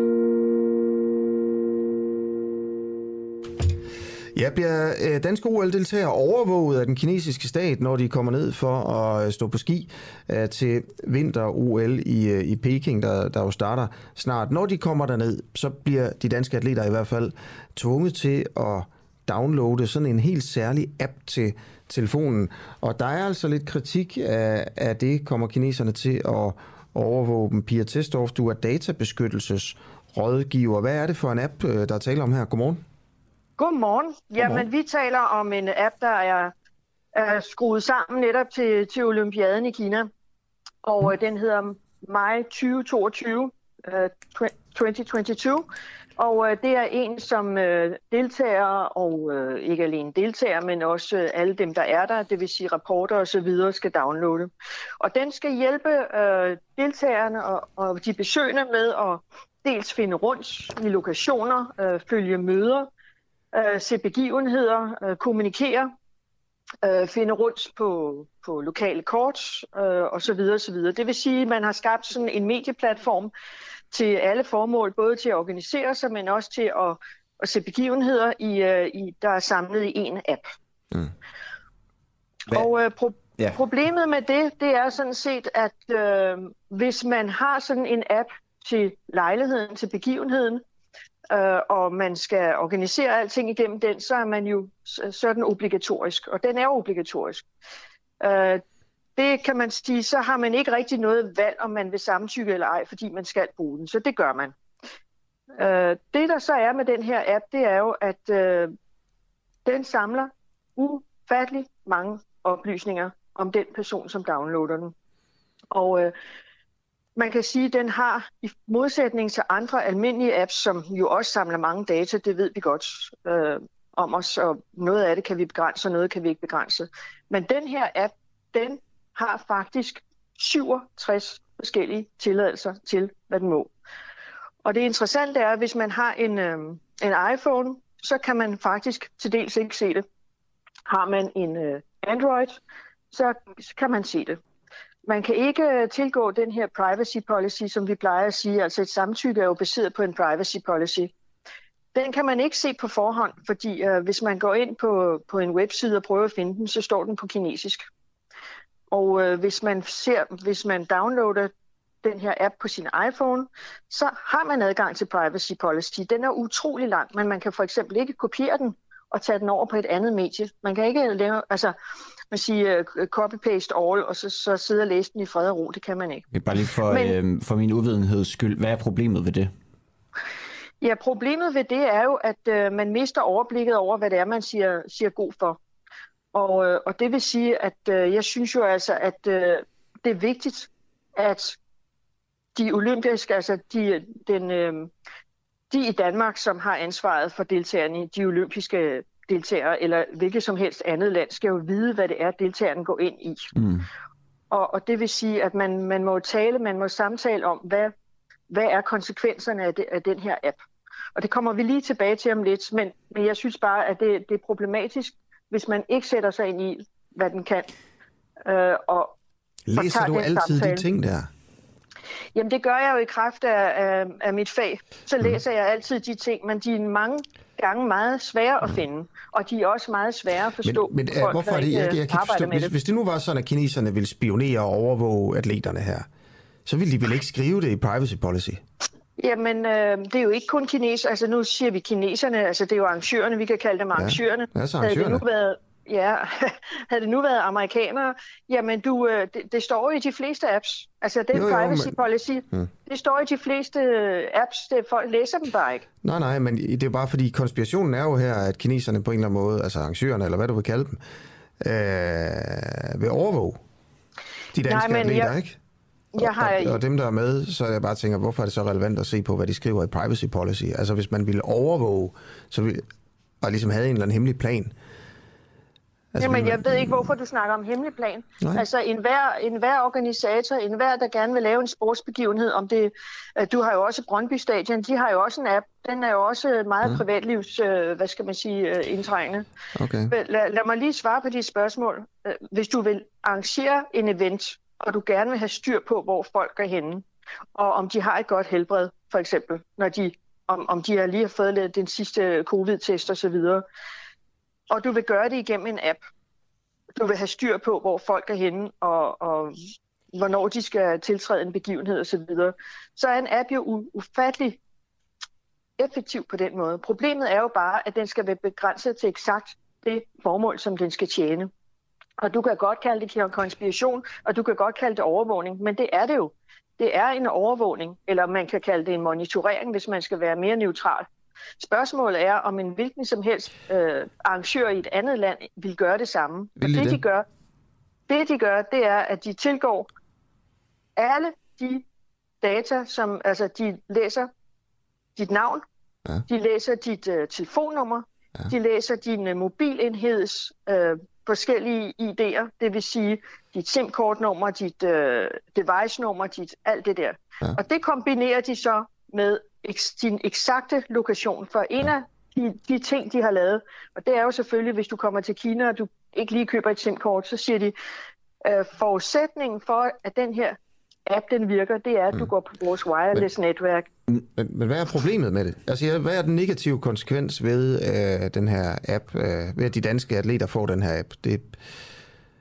Ja, bliver øh, danske OL-deltagere overvåget af den kinesiske stat, når de kommer ned for at øh, stå på ski øh, til vinter-OL i, øh, i Peking, der, der jo starter snart. Når de kommer derned, så bliver de danske atleter i hvert fald tvunget til at downloade sådan en helt særlig app til telefonen. Og der er altså lidt kritik af, af det, kommer kineserne til at overvåge dem. Pia Testorf, du er databeskyttelsesrådgiver. Hvad er det for en app, øh, der taler om her? Godmorgen. Godmorgen. Jamen, vi taler om en app, der er, er skruet sammen netop til, til Olympiaden i Kina. Og mm. den hedder Maj 2022, uh, 2022. Og uh, det er en, som uh, deltagere, og uh, ikke alene deltagere, men også uh, alle dem, der er der, det vil sige rapporter og så videre, skal downloade. Og den skal hjælpe uh, deltagerne og, og de besøgende med at dels finde rundt i lokationer, uh, følge møder, øh, se begivenheder, øh, kommunikere, øh, finde rundt på, på lokale kort øh, osv. videre. Det vil sige, at man har skabt sådan en medieplatform til alle formål, både til at organisere sig, men også til at, at se begivenheder, i, øh, i, der er samlet i en app. Mm. Og øh, pro- ja. problemet med det, det er sådan set, at øh, hvis man har sådan en app til lejligheden, til begivenheden, øh, og man skal organisere alting igennem den, så er man jo sådan obligatorisk, og den er obligatorisk. Øh, det kan man sige, så har man ikke rigtig noget valg, om man vil samtykke eller ej, fordi man skal bruge den. Så det gør man. Øh, det, der så er med den her app, det er jo, at øh, den samler ufattelig mange oplysninger om den person, som downloader den. Og øh, man kan sige, at den har i modsætning til andre almindelige apps, som jo også samler mange data, det ved vi godt øh, om os, og noget af det kan vi begrænse, og noget kan vi ikke begrænse. Men den her app, den har faktisk 67 forskellige tilladelser til, hvad den må. Og det interessante er, at hvis man har en, øh, en iPhone, så kan man faktisk til dels ikke se det. Har man en øh, Android, så, så kan man se det. Man kan ikke øh, tilgå den her privacy policy, som vi plejer at sige. Altså et samtykke er jo baseret på en privacy policy. Den kan man ikke se på forhånd, fordi øh, hvis man går ind på, på en webside og prøver at finde den, så står den på kinesisk. Og øh, hvis man ser, hvis man downloader den her app på sin iPhone, så har man adgang til privacy policy. Den er utrolig lang, men man kan for eksempel ikke kopiere den og tage den over på et andet medie. Man kan ikke lave, altså, man siger uh, copy-paste all, og så, så sidde og læse den i fred og ro. Det kan man ikke. Bare lige for, Men, øh, for min uvidenheds skyld, hvad er problemet ved det? Ja, problemet ved det er jo, at øh, man mister overblikket over, hvad det er, man siger, siger god for. Og, øh, og det vil sige, at øh, jeg synes jo altså, at øh, det er vigtigt, at de olympiske, altså de, den, øh, de i Danmark, som har ansvaret for deltagerne, de olympiske deltagere, eller hvilket som helst andet land, skal jo vide, hvad det er, deltageren går ind i. Mm. Og, og det vil sige, at man, man må tale, man må samtale om, hvad, hvad er konsekvenserne af, det, af den her app. Og det kommer vi lige tilbage til om lidt, men, men jeg synes bare, at det, det er problematisk, hvis man ikke sætter sig ind i, hvad den kan. Øh, og, Læser og du altid samtale. de ting der? Jamen det gør jeg jo i kraft af, af, af mit fag. Så mm. læser jeg altid de ting, men de er mange gange meget svære at mm. finde, og de er også meget svære at forstå. Men, men folk, hvorfor er det, jeg, jeg, jeg kan forstå, hvis, hvis det nu var sådan, at kineserne ville spionere og overvåge atleterne her, så ville de vel ikke skrive det i privacy policy? Jamen, øh, det er jo ikke kun kineser. Altså, nu siger vi kineserne, altså det er jo arrangørerne, vi kan kalde dem arrangørerne. Ja, altså arrangørerne. Havde det nu været, ja, havde det nu været amerikanere, jamen du, øh, det, det står i de fleste apps. Altså den jo, jo, privacy men... policy, hmm. det står i de fleste øh, apps, det, folk læser dem bare ikke. Nej, nej, men det er bare fordi konspirationen er jo her, at kineserne på en eller anden måde, altså arrangørerne, eller hvad du vil kalde dem, øh, vil overvåge de danske nej, atleter, jeg... ikke? Jeg har... og, og dem, der er med, så jeg bare tænker, hvorfor er det så relevant at se på, hvad de skriver i privacy policy? Altså hvis man ville overvåge, så vi, og ligesom havde en eller anden hemmelig plan, Altså, Jamen, jeg ved ikke, hvorfor du snakker om hemmelig plan. Nej. Altså, en hver, en hver organisator, en hver, der gerne vil lave en sportsbegivenhed, om det, du har jo også Brøndby Stadion, de har jo også en app, den er jo også meget ja. privatlivs, øh, hvad skal man sige, øh, indtrængende. Okay. Lad, lad mig lige svare på de spørgsmål. Øh, hvis du vil arrangere en event, og du gerne vil have styr på, hvor folk er henne, og om de har et godt helbred, for eksempel, når de, om, om de har lige har fået den sidste covid-test osv., og du vil gøre det igennem en app. Du vil have styr på, hvor folk er henne, og, og hvornår de skal tiltræde en begivenhed osv., så, så er en app jo ufattelig effektiv på den måde. Problemet er jo bare, at den skal være begrænset til eksakt det formål, som den skal tjene. Og du kan godt kalde det konspiration, og du kan godt kalde det overvågning, men det er det jo. Det er en overvågning, eller man kan kalde det en monitorering, hvis man skal være mere neutral. Spørgsmålet er, om en hvilken som helst øh, arrangør i et andet land vil gøre det samme. Og det, de gør, det, de gør, det er, at de tilgår alle de data, som altså de læser dit navn, ja. de læser dit øh, telefonnummer, ja. de læser din øh, mobilenheds øh, forskellige ID'er, det vil sige dit SIM-kortnummer, dit øh, device-nummer, dit alt det der. Ja. Og det kombinerer de så med din eksakte lokation. For en af de, de ting, de har lavet, og det er jo selvfølgelig, hvis du kommer til Kina, og du ikke lige køber et SIM-kort, så siger de, øh, forudsætningen for, at den her app den virker, det er, at du mm. går på vores wireless-netværk. Men, men, men hvad er problemet med det? Altså, hvad er den negative konsekvens ved øh, den her app, øh, ved at de danske atleter får den her app? Det...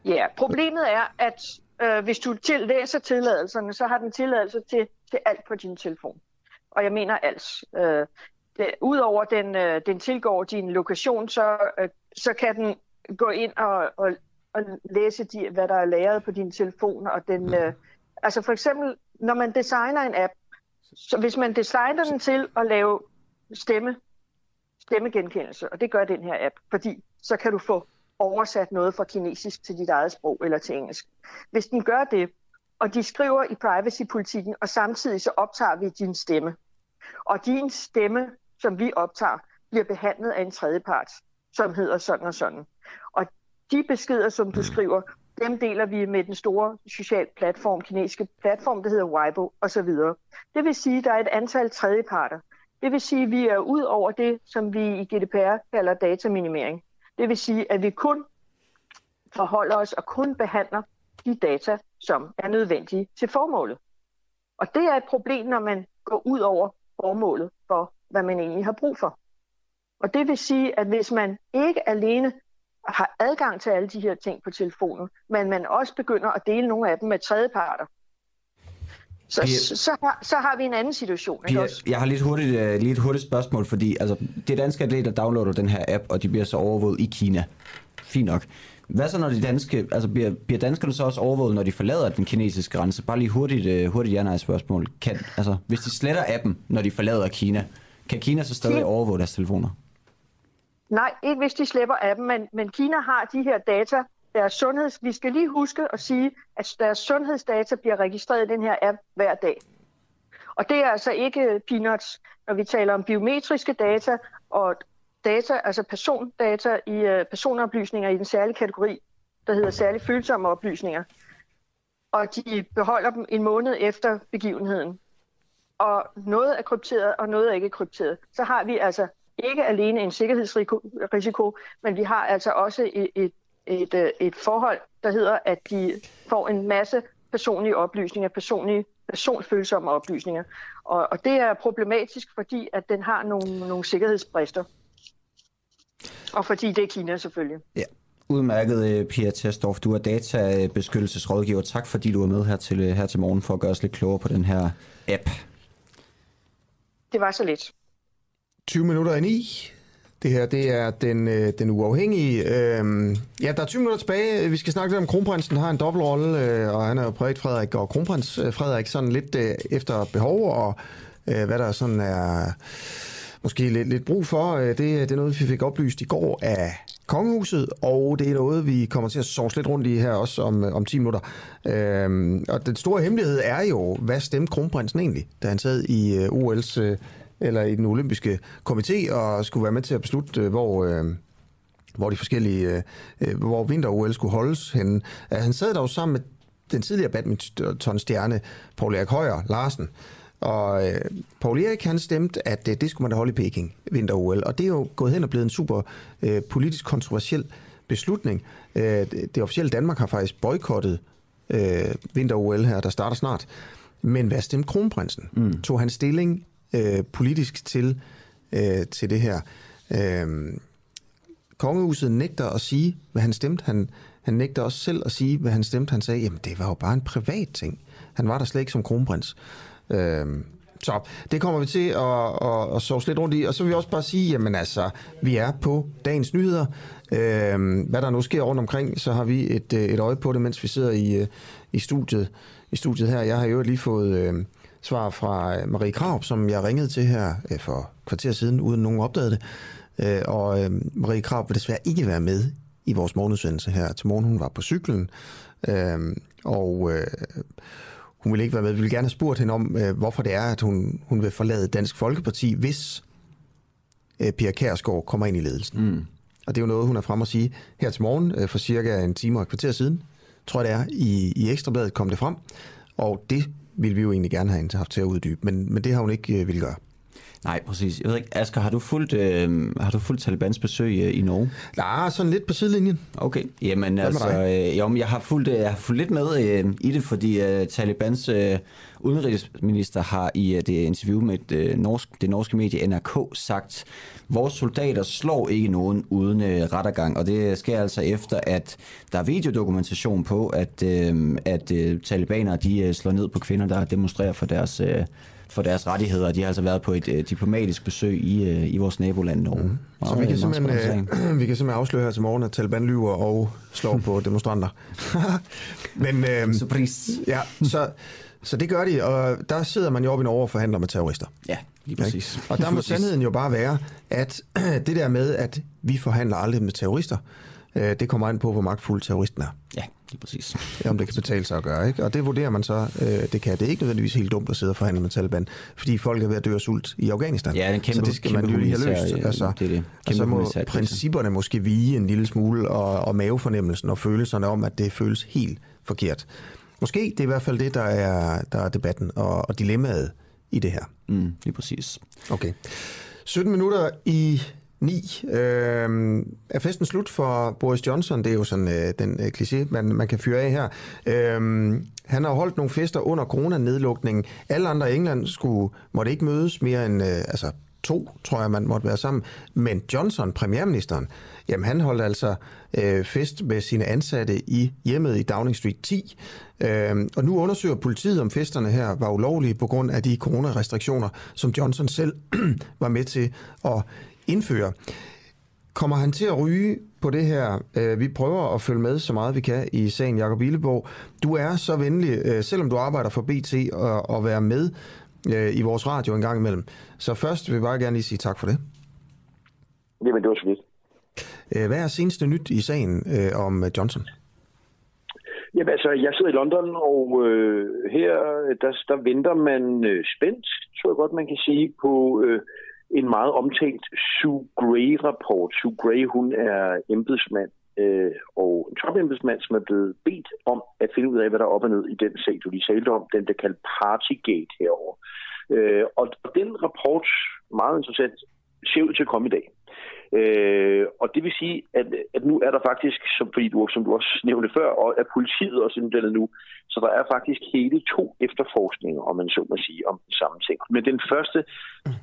Ja, problemet er, at øh, hvis du til, læser tilladelserne, så har den tilladelse til, til alt på din telefon og jeg mener alt. Øh, det, Udover den, øh, den tilgår din lokation, så, øh, så kan den gå ind og, og at læse, de, hvad der er lagret på din telefon. Og den, øh, altså for eksempel, når man designer en app, så hvis man designer den til at lave stemme, stemmegenkendelse, og det gør den her app, fordi så kan du få oversat noget fra kinesisk til dit eget sprog eller til engelsk. Hvis den gør det, og de skriver i privacy-politikken, og samtidig så optager vi din stemme. Og din stemme, som vi optager, bliver behandlet af en tredjepart, som hedder sådan og sådan. Og de beskeder, som du skriver, dem deler vi med den store social platform, kinesiske platform, der hedder Weibo osv. Det vil sige, at der er et antal tredjeparter. Det vil sige, at vi er ud over det, som vi i GDPR kalder dataminimering. Det vil sige, at vi kun forholder os og kun behandler de data, som er nødvendige til formålet. Og det er et problem, når man går ud over formålet for, hvad man egentlig har brug for. Og det vil sige, at hvis man ikke alene har adgang til alle de her ting på telefonen, men man også begynder at dele nogle af dem med tredjeparter, så, Pia, så, så, har, så har vi en anden situation. Pia, også? Jeg har lidt hurtigt, uh, lige et hurtigt spørgsmål, fordi altså, det er danske atleter, der downloader den her app, og de bliver så overvåget i Kina. Fint nok. Hvad så når de danske, altså bliver, bliver danskerne så også overvåget, når de forlader den kinesiske grænse? Bare lige hurtigt, uh, hurtigt ja spørgsmål. Kan, altså, hvis de sletter appen, når de forlader Kina, kan Kina så stadig overvåge deres telefoner? Nej, ikke hvis de slipper appen, men, men Kina har de her data, deres sundheds... Vi skal lige huske at sige, at deres sundhedsdata bliver registreret i den her app hver dag. Og det er altså ikke peanuts, når vi taler om biometriske data og data, altså persondata i øh, personoplysninger i den særlige kategori, der hedder særligt følsomme oplysninger. Og de beholder dem en måned efter begivenheden. Og noget er krypteret, og noget er ikke krypteret. Så har vi altså ikke alene en sikkerhedsrisiko, men vi har altså også et, et, et, øh, et forhold, der hedder, at de får en masse personlige oplysninger, personlige personfølsomme oplysninger. Og, og det er problematisk, fordi at den har nogle, nogle sikkerhedsbrister. Og fordi det er Kina selvfølgelig. Ja. Udmærket, øh, Pia Testorf. Du er databeskyttelsesrådgiver. Tak fordi du er med her til, øh, her til morgen for at gøre os lidt klogere på den her app. Det var så lidt. 20 minutter ind i. Det her, det er den, øh, den uafhængige. Øh, ja, der er 20 minutter tilbage. Vi skal snakke lidt om kronprinsen har en dobbeltrolle, øh, og han er jo præget Frederik og kronprins øh, Frederik sådan lidt øh, efter behov, og øh, hvad der sådan er måske lidt, lidt brug for. Øh, det, det er noget, vi fik oplyst i går af kongehuset, og det er noget, vi kommer til at sove lidt rundt i her også om, øh, om 10 minutter. Øhm, og den store hemmelighed er jo, hvad stemte kronprinsen egentlig, da han sad i øh, OL's eller i den olympiske komité og skulle være med til at beslutte, øh, hvor, øh, hvor de forskellige, øh, hvor vinter-OL skulle holdes henne. Han sad der jo sammen med den tidligere badmintonstjerne, Paul Erik Højer Larsen. Og øh, Paul Erik han stemte, at øh, det skulle man da holde i Peking, vinter-OL. Og det er jo gået hen og blevet en super øh, politisk kontroversiel beslutning. Øh, det, det officielle Danmark har faktisk boykottet øh, vinter-OL her, der starter snart. Men hvad stemte kronprinsen? Mm. Tog han stilling øh, politisk til, øh, til det her. Øh, kongehuset nægter at sige, hvad han stemte. Han, han nægter også selv at sige, hvad han stemte. Han sagde, jamen det var jo bare en privat ting. Han var der slet ikke som kronprins. Øhm, så det kommer vi til at, at, at sove lidt rundt i. Og så vil vi også bare sige, jamen altså, vi er på dagens nyheder. Øhm, hvad der nu sker rundt omkring, så har vi et, øh, et øje på det, mens vi sidder i, øh, i, studiet, i studiet her. Jeg har jo lige fået... Øh, svar fra øh, Marie Krav, som jeg ringede til her øh, for kvarter siden, uden nogen opdagede det. Øh, og Marie Krav vil desværre ikke være med i vores morgenudsendelse her til morgen. Hun var på cyklen, øhm, og hun vil ikke være med. Vi vil gerne have spurgt hende om, hvorfor det er, at hun, hun vil forlade Dansk Folkeparti, hvis Pia Kærsgaard kommer ind i ledelsen. Mm. Og det er jo noget, hun er frem at sige her til morgen, for cirka en time og et kvarter siden, tror jeg det er, i, i Ekstrabladet kom det frem. Og det ville vi jo egentlig gerne have haft til at uddybe, men, men det har hun ikke øh, ville gøre. Nej, præcis. Jeg ved ikke, Asger, har du fulgt, øh, har du fulgt Talibans besøg øh, i Norge? Nej, sådan lidt på sidelinjen. Okay, jamen Hvad altså, øh, jo, jeg, har fulgt, øh, jeg har fulgt lidt med øh, i det, fordi øh, Talibans øh, udenrigsminister har i øh, det interview med det, øh, norsk, det norske medie NRK sagt, vores soldater slår ikke nogen uden øh, rettergang, og det sker altså efter, at der er videodokumentation på, at, øh, at øh, talibanere de øh, slår ned på kvinder, der demonstrerer for deres... Øh, for deres rettigheder. De har altså været på et øh, diplomatisk besøg i, øh, i vores naboland Norge. Mm. Så vi kan, simpelthen, øh, vi kan simpelthen afsløre her til morgen, at Taliban lyver og slår på demonstranter. Men, øh, Surprise. Ja, så, så det gør de, og der sidder man jo op i Norge og forhandler med terrorister. Ja, lige præcis. Og der må sandheden jo bare være, at det der med, at vi forhandler aldrig med terrorister, øh, det kommer an på, hvor magtfuld terroristen er. Ja, lige præcis. Ja, om det kan betale sig at gøre, ikke? Og det vurderer man så, øh, det kan. Det er ikke nødvendigvis helt dumt at sidde og forhandle med Taliban, fordi folk er ved at dø af sult i Afghanistan. Ja, det er en kæmpe, så det skal man jo lige have løst. Altså, det er det. og så Kæmpe må principperne måske vige en lille smule, og, og mavefornemmelsen og følelserne om, at det føles helt forkert. Måske det er i hvert fald det, der er, der er debatten og, og dilemmaet i det her. Mm, lige præcis. Okay. 17 minutter i 9. Øh, er festen slut for Boris Johnson? Det er jo sådan øh, den øh, kliché, man, man kan fyre af her. Øh, han har holdt nogle fester under coronanedlukningen. Alle andre i England skulle, måtte ikke mødes mere end øh, altså to, tror jeg, man måtte være sammen. Men Johnson, premierministeren, jamen han holdt altså øh, fest med sine ansatte i hjemmet i Downing Street 10. Øh, og nu undersøger politiet, om festerne her var ulovlige på grund af de coronarestriktioner, som Johnson selv var med til at indføre. Kommer han til at ryge på det her? Øh, Vi prøver at følge med så meget vi kan i sagen Jakob Illeborg. Du er så venlig, øh, selvom du arbejder for BT, at være med øh, i vores radio en gang imellem. Så først vil jeg bare gerne lige sige tak for det. Jamen, det var så lidt. Hvad er seneste nyt i sagen øh, om Johnson? Jamen altså, jeg sidder i London, og øh, her der, der venter man øh, spændt, tror jeg godt, man kan sige, på øh, en meget omtalt Sue Gray-rapport. Sue Gray, hun er embedsmand øh, og en topembedsmand, som er blevet bedt om at finde ud af, hvad der er op og ned i den sag, du lige talte om, den der kaldt Partygate herover. Øh, og, og den rapport, meget interessant, ser ud til at komme i dag. Øh, og det vil sige, at, at nu er der faktisk, som, fordi du, som du også nævnte før, og er politiet også indblandet nu, så der er faktisk hele to efterforskninger, om man så må sige, om den samme ting. Men den første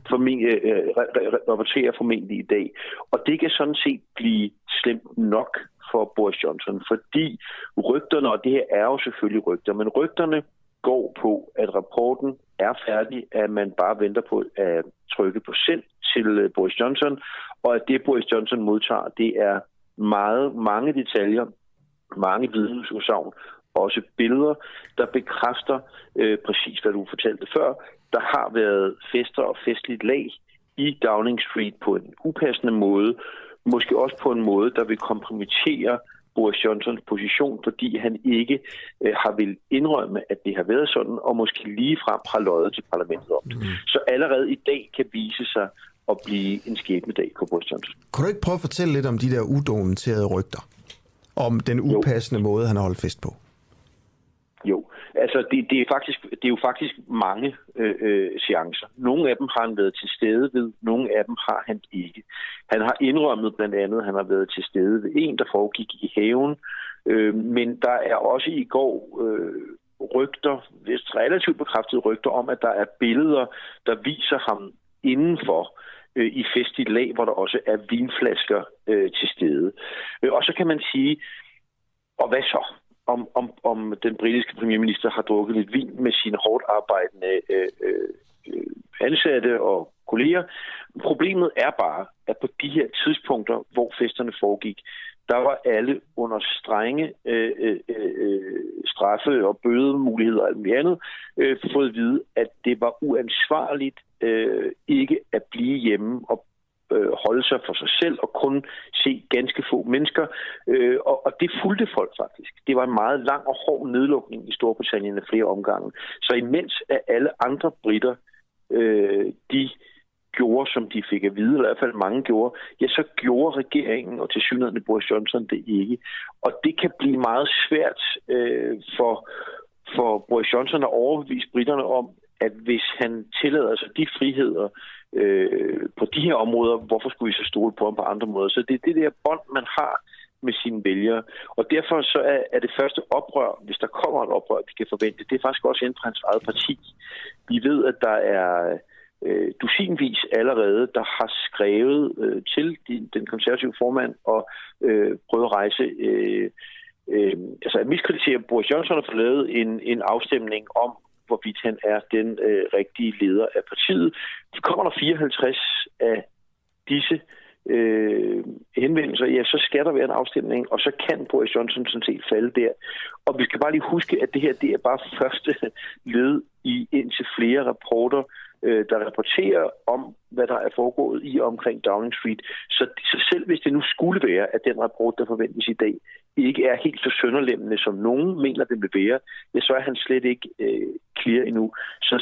formentlig, øh, øh rapporterer formentlig i dag, og det kan sådan set blive slemt nok for Boris Johnson, fordi rygterne, og det her er jo selvfølgelig rygter, men rygterne går på, at rapporten er færdig, at man bare venter på at trykke på send til øh, Boris Johnson, og at det Boris Johnson modtager, det er meget, mange detaljer, mange vidensudsagn, også billeder, der bekræfter øh, præcis, hvad du fortalte før. Der har været fester og festligt lag i Downing Street på en upassende måde, måske også på en måde, der vil kompromittere Boris Johnsons position, fordi han ikke øh, har vil indrømme, at det har været sådan, og måske lige frem har løjet til parlamentet om det. Mm. Så allerede i dag kan vise sig at blive en skæbnedag for Johnson. Kunne du ikke prøve at fortælle lidt om de der udokumenterede rygter? Om den upassende jo. måde, han har holdt fest på? Jo, altså det, det, er, faktisk, det er jo faktisk mange øh, øh, seancer. Nogle af dem har han været til stede ved, nogle af dem har han ikke. Han har indrømmet blandt andet, at han har været til stede ved en, der foregik i haven, øh, men der er også i går øh, rygter, vist relativt bekræftede rygter om, at der er billeder, der viser ham indenfor øh, i festligt lag, hvor der også er vinflasker øh, til stede. Øh, og så kan man sige, og hvad så? Om, om, om den britiske premierminister har drukket lidt vin med sine hårdt arbejdende øh, øh, ansatte og kolleger. Problemet er bare, at på de her tidspunkter, hvor festerne foregik, der var alle under strenge øh, øh, øh, straffe og bødemuligheder og alt muligt andet, øh, fået at vide, at det var uansvarligt øh, ikke at blive hjemme og øh, holde sig for sig selv og kun se ganske få mennesker. Øh, og, og det fulgte folk faktisk. Det var en meget lang og hård nedlukning i Storbritannien af flere omgange. Så imens at alle andre britter, øh, de gjorde, som de fik at vide, eller i hvert fald mange gjorde, ja, så gjorde regeringen og til synligheden Boris Johnson det ikke. Og det kan blive meget svært øh, for, for Boris Johnson at overbevise britterne om, at hvis han tillader sig de friheder øh, på de her områder, hvorfor skulle vi så stole på ham på andre måder? Så det er det der bånd, man har med sine vælgere. Og derfor så er, er det første oprør, hvis der kommer et oprør, vi kan forvente, det er faktisk også inden for hans eget parti. Vi ved, at der er øh, Øh, dusinvis allerede, der har skrevet øh, til din, den konservative formand og øh, prøvet at rejse øh, øh, altså at miskreditere Boris Johnson har få lavet en, en afstemning om hvorvidt han er den øh, rigtige leder af partiet. De kommer der 54 af disse øh, henvendelser, ja, så skal der være en afstemning, og så kan Boris Johnson sådan set falde der. Og vi skal bare lige huske, at det her det er bare første led i indtil flere rapporter, øh, der rapporterer om, hvad der er foregået i og omkring Downing Street. Så, så selv hvis det nu skulle være, at den rapport, der forventes i dag, ikke er helt så sønderlemmende, som nogen mener, det vil være, ja, så er han slet ikke øh, clear endnu. Så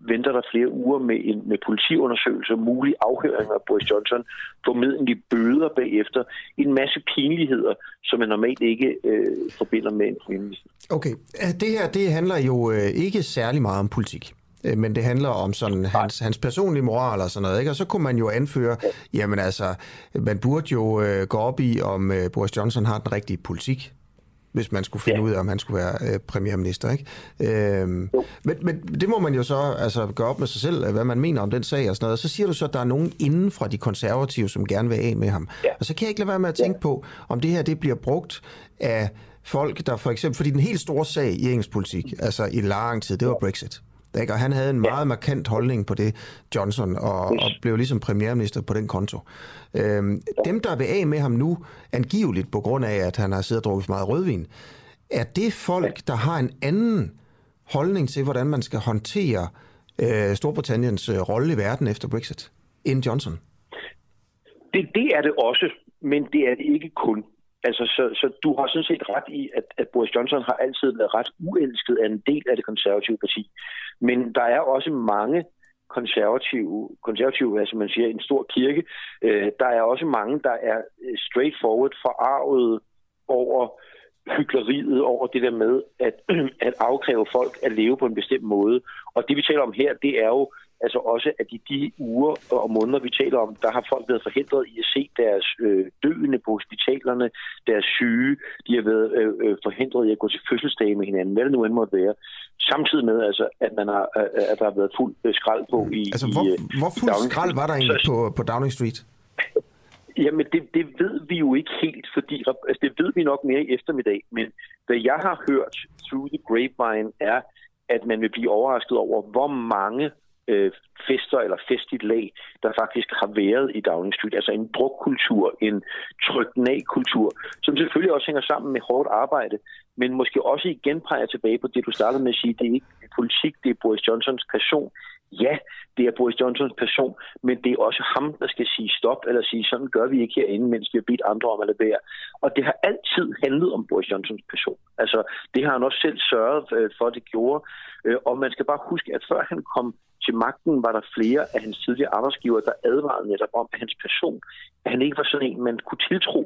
venter der flere uger med en med politiundersøgelse, mulige afhøringer af Boris Johnson, formidentlig bøder bagefter, en masse pinligheder, som man normalt ikke øh, forbinder med en premierminister. Okay, det her det handler jo øh, ikke særlig meget om politik. Øh, men det handler om sådan hans, hans personlige moral og sådan noget, ikke? Og så kunne man jo anføre, jamen altså, man burde jo øh, gå op i, om øh, Boris Johnson har den rigtige politik, hvis man skulle finde ja. ud af, om han skulle være øh, premierminister, ikke? Øhm, men, men det må man jo så altså, gøre op med sig selv, hvad man mener om den sag og sådan noget. Så siger du så, at der er nogen inden fra de konservative, som gerne vil af med ham. Ja. Og så kan jeg ikke lade være med at tænke ja. på, om det her det bliver brugt af folk, der for eksempel, fordi den helt store sag i engelsk politik, altså i lang tid, det var Brexit. Ikke? Og han havde en meget ja. markant holdning på det, Johnson, og, og blev ligesom premierminister på den konto. Øhm. Dem, der vil af med ham nu, angiveligt på grund af, at han har siddet og drukket for meget rødvin, er det folk, der har en anden holdning til, hvordan man skal håndtere øh, Storbritanniens øh, rolle i verden efter Brexit, end Johnson? Det, det er det også, men det er det ikke kun. Altså, så, så du har sådan set ret i, at, at Boris Johnson har altid været ret uelsket af en del af det konservative parti. Men der er også mange konservative, konservative altså man siger, en stor kirke. Øh, der er også mange, der er øh, straightforward forarvet over hyggeleriet over det der med at, at afkræve folk at leve på en bestemt måde. Og det vi taler om her, det er jo altså også, at i de uger og måneder, vi taler om, der har folk været forhindret i at se deres øh, døende på hospitalerne, deres syge, de har været øh, øh, forhindret i at gå til fødselsdage med hinanden, hvad det nu end måtte være. Samtidig med, altså, at, man har, at der har været fuld øh, skrald på i Altså, hvor, i, hvor fuld skrald var der egentlig på, på Downing Street? Jamen, det, det ved vi jo ikke helt, fordi altså, det ved vi nok mere i eftermiddag, men hvad jeg har hørt through the grapevine er, at man vil blive overrasket over, hvor mange øh, fester eller festligt lag, der faktisk har været i Downing Street. Altså en drukkultur, en trykten kultur som selvfølgelig også hænger sammen med hårdt arbejde, men måske også igen peger tilbage på det, du startede med at sige, det er ikke politik, det er Boris Johnsons person. Ja, det er Boris Johnsons person, men det er også ham, der skal sige stop, eller sige, sådan gør vi ikke herinde, mens vi har bedt andre om at lade være. Og det har altid handlet om Boris Johnsons person. Altså, det har han også selv sørget øh, for, at det gjorde. Øh, og man skal bare huske, at før han kom til magten var der flere af hans tidligere arbejdsgiver, der advarede netop om, at hans person, at han ikke var sådan en, man kunne tiltro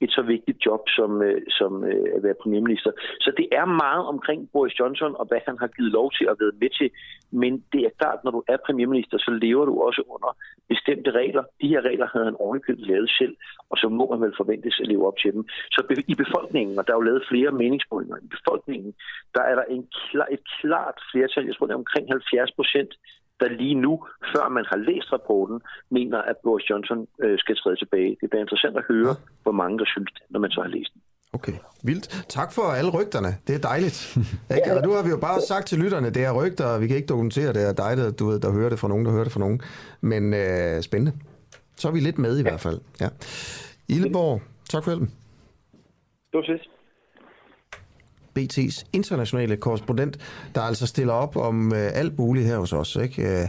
et så vigtigt job som, øh, som øh, at være premierminister. Så det er meget omkring Boris Johnson og hvad han har givet lov til at være med til. Men det er klart, når du er premierminister, så lever du også under bestemte regler. De her regler havde han ordentligt lavet selv, og så må man vel forventes at leve op til dem. Så i befolkningen, og der er jo lavet flere meningsmålinger, i befolkningen, der er der en klar, et klart flertal, jeg tror det er omkring 70 procent, der lige nu, før man har læst rapporten, mener, at Boris Johnson øh, skal træde tilbage. Det bliver interessant at høre, ja. hvor mange der synes det, når man så har læst den. Okay, vildt. Tak for alle rygterne. Det er dejligt. Ikke? Og nu har vi jo bare sagt til lytterne, det er rygter, og vi kan ikke dokumentere det. er dig, du ved, der hører det fra nogen, der hører det fra nogen. Men øh, spændende. Så er vi lidt med i hvert fald. Ja. Illeborg, tak for hjælpen. Var sidst. BT's internationale korrespondent, der altså stiller op om øh, alt muligt her hos os. Ikke? Øh,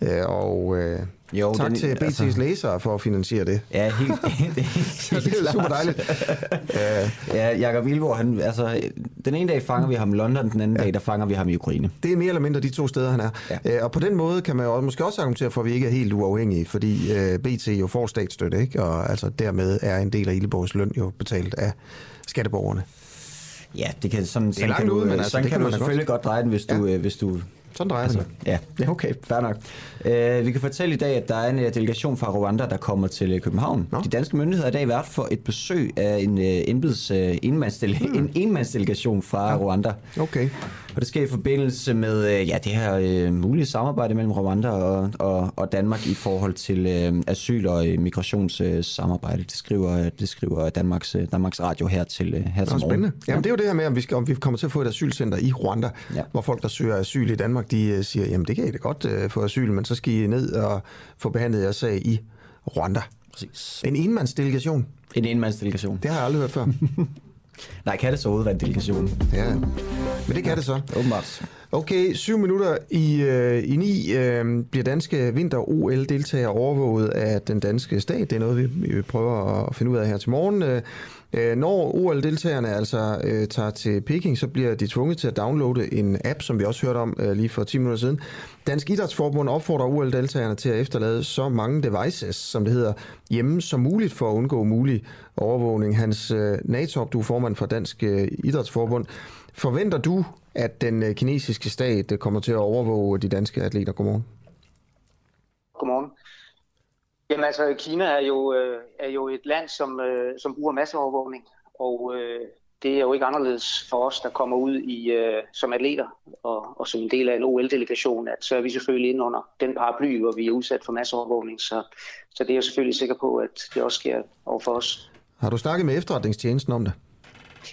øh og øh, jo, tak den, til BT's altså, læsere for at finansiere det. Ja, helt, det, er, det er super dejligt. ja, Jakob Ilborg, han, altså, den ene dag fanger vi ham i London, den anden ja. dag der fanger vi ham i Ukraine. Det er mere eller mindre de to steder, han er. Ja. Øh, og på den måde kan man jo måske også argumentere for, at vi ikke er helt uafhængige, fordi øh, BT jo får statsstøtte, ikke? og altså dermed er en del af Illeborgs løn jo betalt af skatteborgerne. Ja, det kan sådan, det sådan kan ud, du, men altså, sådan kan, kan du selvfølgelig godt dreje den, hvis du, ja. øh, hvis du sådan drejer altså, Ja, ja, okay, fair nok. Uh, vi kan fortælle i dag, at der er en uh, delegation fra Rwanda, der kommer til uh, København. Nå. De danske myndigheder er i dag vært for et besøg af en uh, embeds, uh, enmandsdele- hmm. en enmandsdelegation fra ja. Rwanda. Okay. Og det sker i forbindelse med øh, ja, det her øh, mulige samarbejde mellem Rwanda og, og, og Danmark i forhold til øh, asyl- og øh, migrationssamarbejde. Det skriver, det skriver Danmarks, øh, Danmarks Radio her til, øh, her Det til morgen. spændende. Jamen, det er jo det her med, om vi, skal, om vi kommer til at få et asylcenter i Rwanda, ja. hvor folk, der søger asyl i Danmark, de øh, siger, jamen det kan I da godt uh, få asyl, men så skal I ned og få behandlet jeres sag i Rwanda. Præcis. En enmandsdelegation. En enmandsdelegation. Det har jeg aldrig hørt før. Nej, kan det så udvalgt delegation? Ja, men det kan det så. Åbenbart. Okay, syv minutter i, øh, i ni øh, bliver danske vinter-OL-deltagere overvåget af den danske stat. Det er noget, vi, vi prøver at finde ud af her til morgen. Øh, øh når OL-deltagerne altså øh, tager til Peking, så bliver de tvunget til at downloade en app, som vi også hørte om øh, lige for 10 minutter siden. Dansk Idrætsforbund opfordrer OL-deltagerne til at efterlade så mange devices, som det hedder, hjemme som muligt for at undgå mulig overvågning. Hans øh, Natop, du er formand for Dansk øh, Idrætsforbund. Forventer du, at den øh, kinesiske stat øh, kommer til at overvåge de danske atleter? Godmorgen. Godmorgen. Jamen altså, Kina er jo, øh, er jo et land, som, øh, som bruger masseovervågning, og øh, det er jo ikke anderledes for os, der kommer ud i øh, som atleter og, og som en del af en OL-delegation, at så er vi selvfølgelig inde under den paraply, hvor vi er udsat for masseovervågning, så, så det er jeg selvfølgelig sikker på, at det også sker over for os. Har du snakket med efterretningstjenesten om det?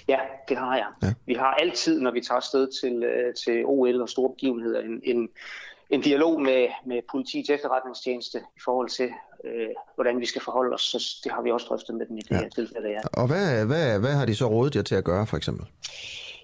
Ja, det har jeg. Ja. Vi har altid, når vi tager afsted til, øh, til OL og store begivenheder, en, en, en dialog med, med politiets efterretningstjeneste i forhold til, øh, hvordan vi skal forholde os. Så det har vi også drøftet med dem i det ja. her tilfælde, ja. Og hvad, hvad, hvad har de så rådet jer til at gøre, for eksempel?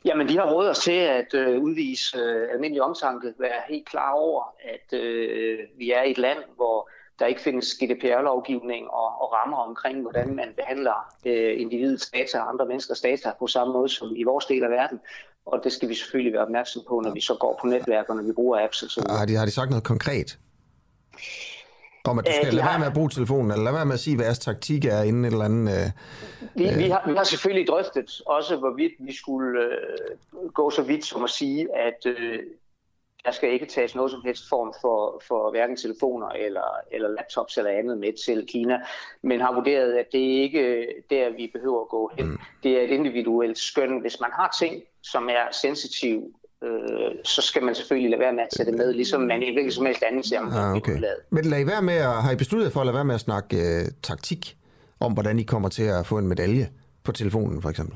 Jamen, de har rådet os til at øh, udvise øh, almindelig omtanke, være helt klar over, at øh, vi er i et land, hvor der ikke findes GDPR-lovgivning og, og rammer omkring, hvordan man behandler øh, individets data og andre menneskers data på samme måde som i vores del af verden. Og det skal vi selvfølgelig være opmærksom på, når vi så går på netværk og når vi bruger apps og sådan Har de, har de sagt noget konkret? Om at du Øh, skal de lade har- være med at bruge telefonen, eller lade være med at sige, hvad jeres taktik er inden et eller andet... Øh, Vi, vi, har, vi har selvfølgelig drøftet også, hvorvidt vi skulle øh, gå så vidt som at sige, at øh, der skal ikke tages noget som helst form for, for hverken telefoner eller, eller laptops eller andet med til Kina, men har vurderet, at det ikke er der, vi behøver at gå hen. Mm. Det er et individuelt skøn. Hvis man har ting, som er sensitive, øh, så skal man selvfølgelig lade være med at tage det med, ligesom man i hvilket som helst andet ser, om ah, okay. Men lad I være med at, har I besluttet for at lade være med at snakke øh, taktik om, hvordan I kommer til at få en medalje på telefonen, for eksempel?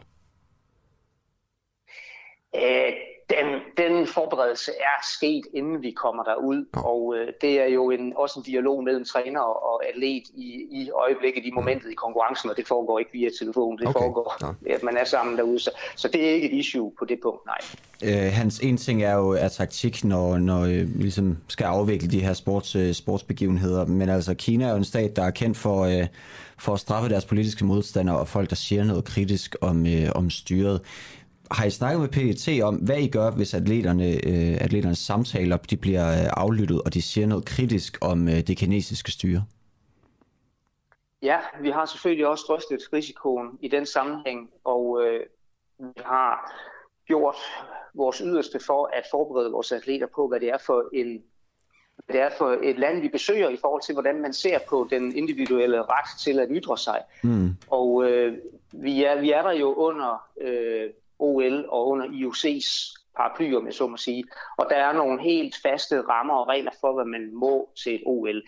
Øh, den, den forberedelse er sket, inden vi kommer derud, og øh, det er jo en, også en dialog mellem træner og atlet i, i øjeblikket, i momentet i konkurrencen, og det foregår ikke via telefon, det Okay. foregår, at man er sammen derude, så, så det er ikke et issue på det punkt, nej. Øh, hans en ting er jo er taktik, når, når øh, vi ligesom skal afvikle de her sports, øh, sportsbegivenheder. Men altså, Kina er jo en stat, der er kendt for, øh, for at straffe deres politiske modstandere og folk, der siger noget kritisk om, øh, om styret. Har I snakket med PET om, hvad I gør, hvis atleterne, øh, atleternes samtaler de bliver øh, aflyttet, og de siger noget kritisk om øh, det kinesiske styre? Ja, vi har selvfølgelig også drøftet risikoen i den sammenhæng, og øh, vi har gjort vores yderste for at forberede vores atleter på, hvad det er for en hvad det er for et land, vi besøger i forhold til, hvordan man ser på den individuelle ret til at ytre sig. Mm. Og øh, vi, er, vi er der jo under øh, OL og under IOC's paraply, om jeg så må sige. Og der er nogle helt faste rammer og regler for, hvad man må til et OL.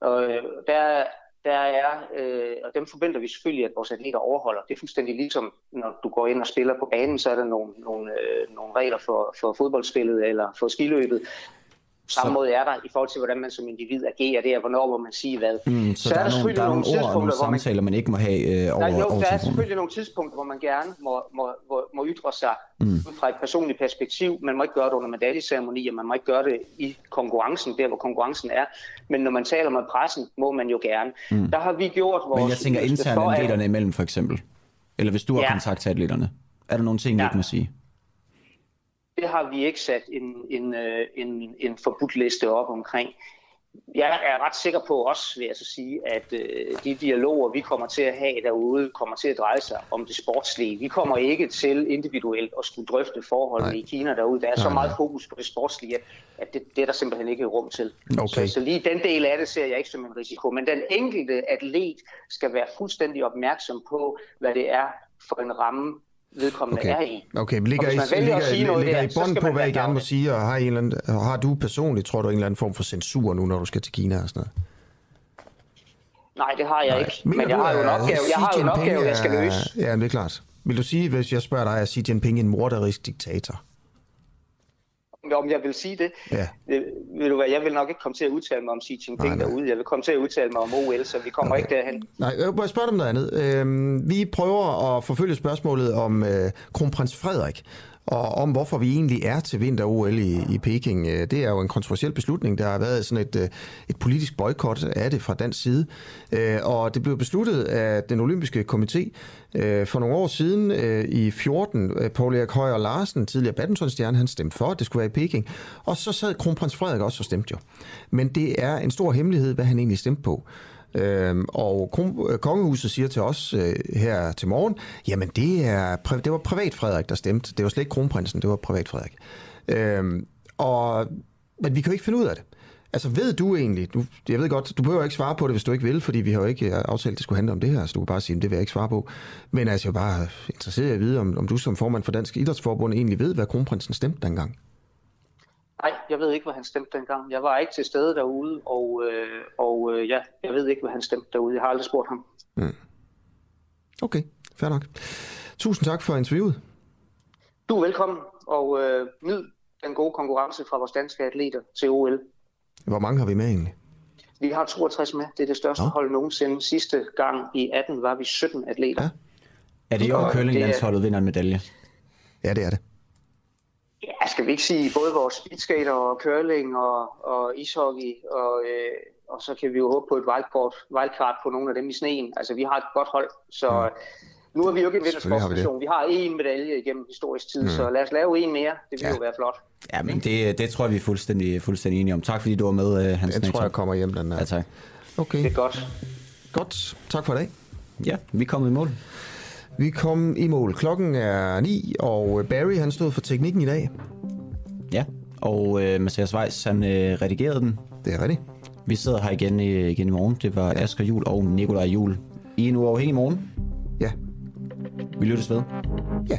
Og øh, der, der er, øh, og dem forventer vi selvfølgelig, at vores atleter overholder. Det er fuldstændig ligesom, når du går ind og spiller på banen, så er der nogle, nogle, øh, nogle regler for, for fodboldspillet eller for skiløbet. Samme måde er der i forhold til, hvordan man som individ agerer der, hvornår må man sige hvad. Mm, så, så der er, nogle, selvfølgelig der er nogle ord og nogle hvor man- samtaler, man ikke må have øh, over, Nej, jo, over der er selvfølgelig nogle tidspunkter, hvor man gerne må, må, må, må ytre sig Mm. ud fra et personligt perspektiv. Man må ikke gøre det under medaljeceremonier, man må ikke gøre det i konkurrencen, der hvor konkurrencen er. Men når man taler med pressen, må man jo gerne. Mm. Der har vi gjort vores... Men jeg tænker internt atleterne imellem, for eksempel. Eller hvis du har Ja. kontakt til atleterne. Er der nogle ting, I Ja. ikke må sige? Det har vi ikke sat en, en, øh, en, en forbudt liste op omkring. Jeg er ret sikker på også, vil jeg så sige, at øh, de dialoger, vi kommer til at have derude, kommer til at dreje sig om det sportslige. Vi kommer ikke til individuelt at skulle drøfte forholdene i Kina derude. Der er så Nej, meget fokus på det sportslige, at- at det, det er der simpelthen ikke rum til. Okay. Så, så lige den del af det ser jeg ikke som en risiko. Men den enkelte atlet skal være fuldstændig opmærksom på, hvad det er for en ramme, vedkommende Okay. er i. Okay, men ligger, Og I, ligger, noget ligger der, I bånd på, hvad I gerne må sige, og har, I en eller anden, har du personligt, tror du, en eller anden form for censur nu, når du skal til Kina og sådan noget? Nej, det har jeg ikke. Mener Men jeg du, har jo en opgave, jeg har jo en opgave, jeg skal løse. Ja, det er klart. Vil du sige, hvis jeg spørger dig, er Xi Jinping en morderisk diktator? Om jeg vil sige det? Ja. det ved du hvad, jeg vil nok ikke komme til at udtale mig om Xi Jinping Nej, nej. derude. Jeg vil komme til at udtale mig om OL, så vi kommer okay. ikke derhen. Nej, jeg må spørge dig om noget andet. Øhm, vi prøver at forfølge spørgsmålet om øh, kronprins Frederik, og om hvorfor vi egentlig er til vinter-OL i, i Peking. Øh, det er jo en kontroversiel beslutning. Der har været sådan et, øh, et politisk boykot af det fra dansk side. Øh, og det blev besluttet af den olympiske komité for nogle år siden i 14. Paul Erik Højer Larsen, tidligere badmintonstjerne, han stemte for, at det skulle være i Peking. Og så sad kronprins Frederik også og stemte jo. Men det er en stor hemmelighed, hvad han egentlig stemte på. Øhm, og øh, kongehuset siger til os øh, her til morgen, jamen det, er, det var privat Frederik, der stemte. Det var slet ikke kronprinsen, det var privat Frederik. Øhm, og, men vi kan jo ikke finde ud af det. Altså ved du egentlig, du, jeg ved godt, du behøver ikke svare på det, hvis du ikke vil, fordi vi har jo ikke øh, aftalt, at det skulle handle om det her, så du kan bare sige, at det vil jeg ikke svare på. Men altså, jeg er bare interesseret i at vide, om, om du som formand for Dansk Idrætsforbund egentlig ved, hvad kronprinsen stemte dengang. Nej, jeg ved ikke, hvad han stemte dengang. Jeg var ikke til stede derude, og, øh, og øh, ja, jeg ved ikke, hvad han stemte derude. Jeg har aldrig spurgt ham. Okay, fair nok. Tusind tak for interviewet. Du er velkommen, og øh, nyd den gode konkurrence fra vores danske atleter til OL. Hvor mange har vi med egentlig? Vi har 62 med. Det er det største hold nogensinde. Sidste gang i 18 var vi 17 atleter. Ja. Er det i år, Og curlinglandsholdet vinder en medalje? Ja, det er det. Ja, skal vi ikke sige både vores speedskater og curling og, og ishockey, og, øh, og så kan vi jo håbe på et wildcard, wildcard på nogle af dem i sneen. Altså, vi har et godt hold, så ja. nu er vi jo ikke en har vi har én medalje igennem historisk tid, Mm. mm. så lad os lave en mere. Det vil ja. jo være flot. Ja, men det, det tror jeg, vi er fuldstændig, fuldstændig enige om. Tak fordi du var med, øh, Hans Den tror jeg kommer hjem, den der. Ja, tak. Okay. Det er godt. Godt. Tak for i dag. Ja, vi er kommet i mål. Vi kom i mål. Klokken er 9, og Barry han stod for teknikken i dag. Ja, og øh, Mathias Weiss, han øh, redigerede den. Det er rigtigt. Vi sidder her igen, øh, igen i morgen. Det var ja. Asger Jul og Nikolaj Jul. I en uafhængig morgen. Ja. Vi lyttes ved. Ja.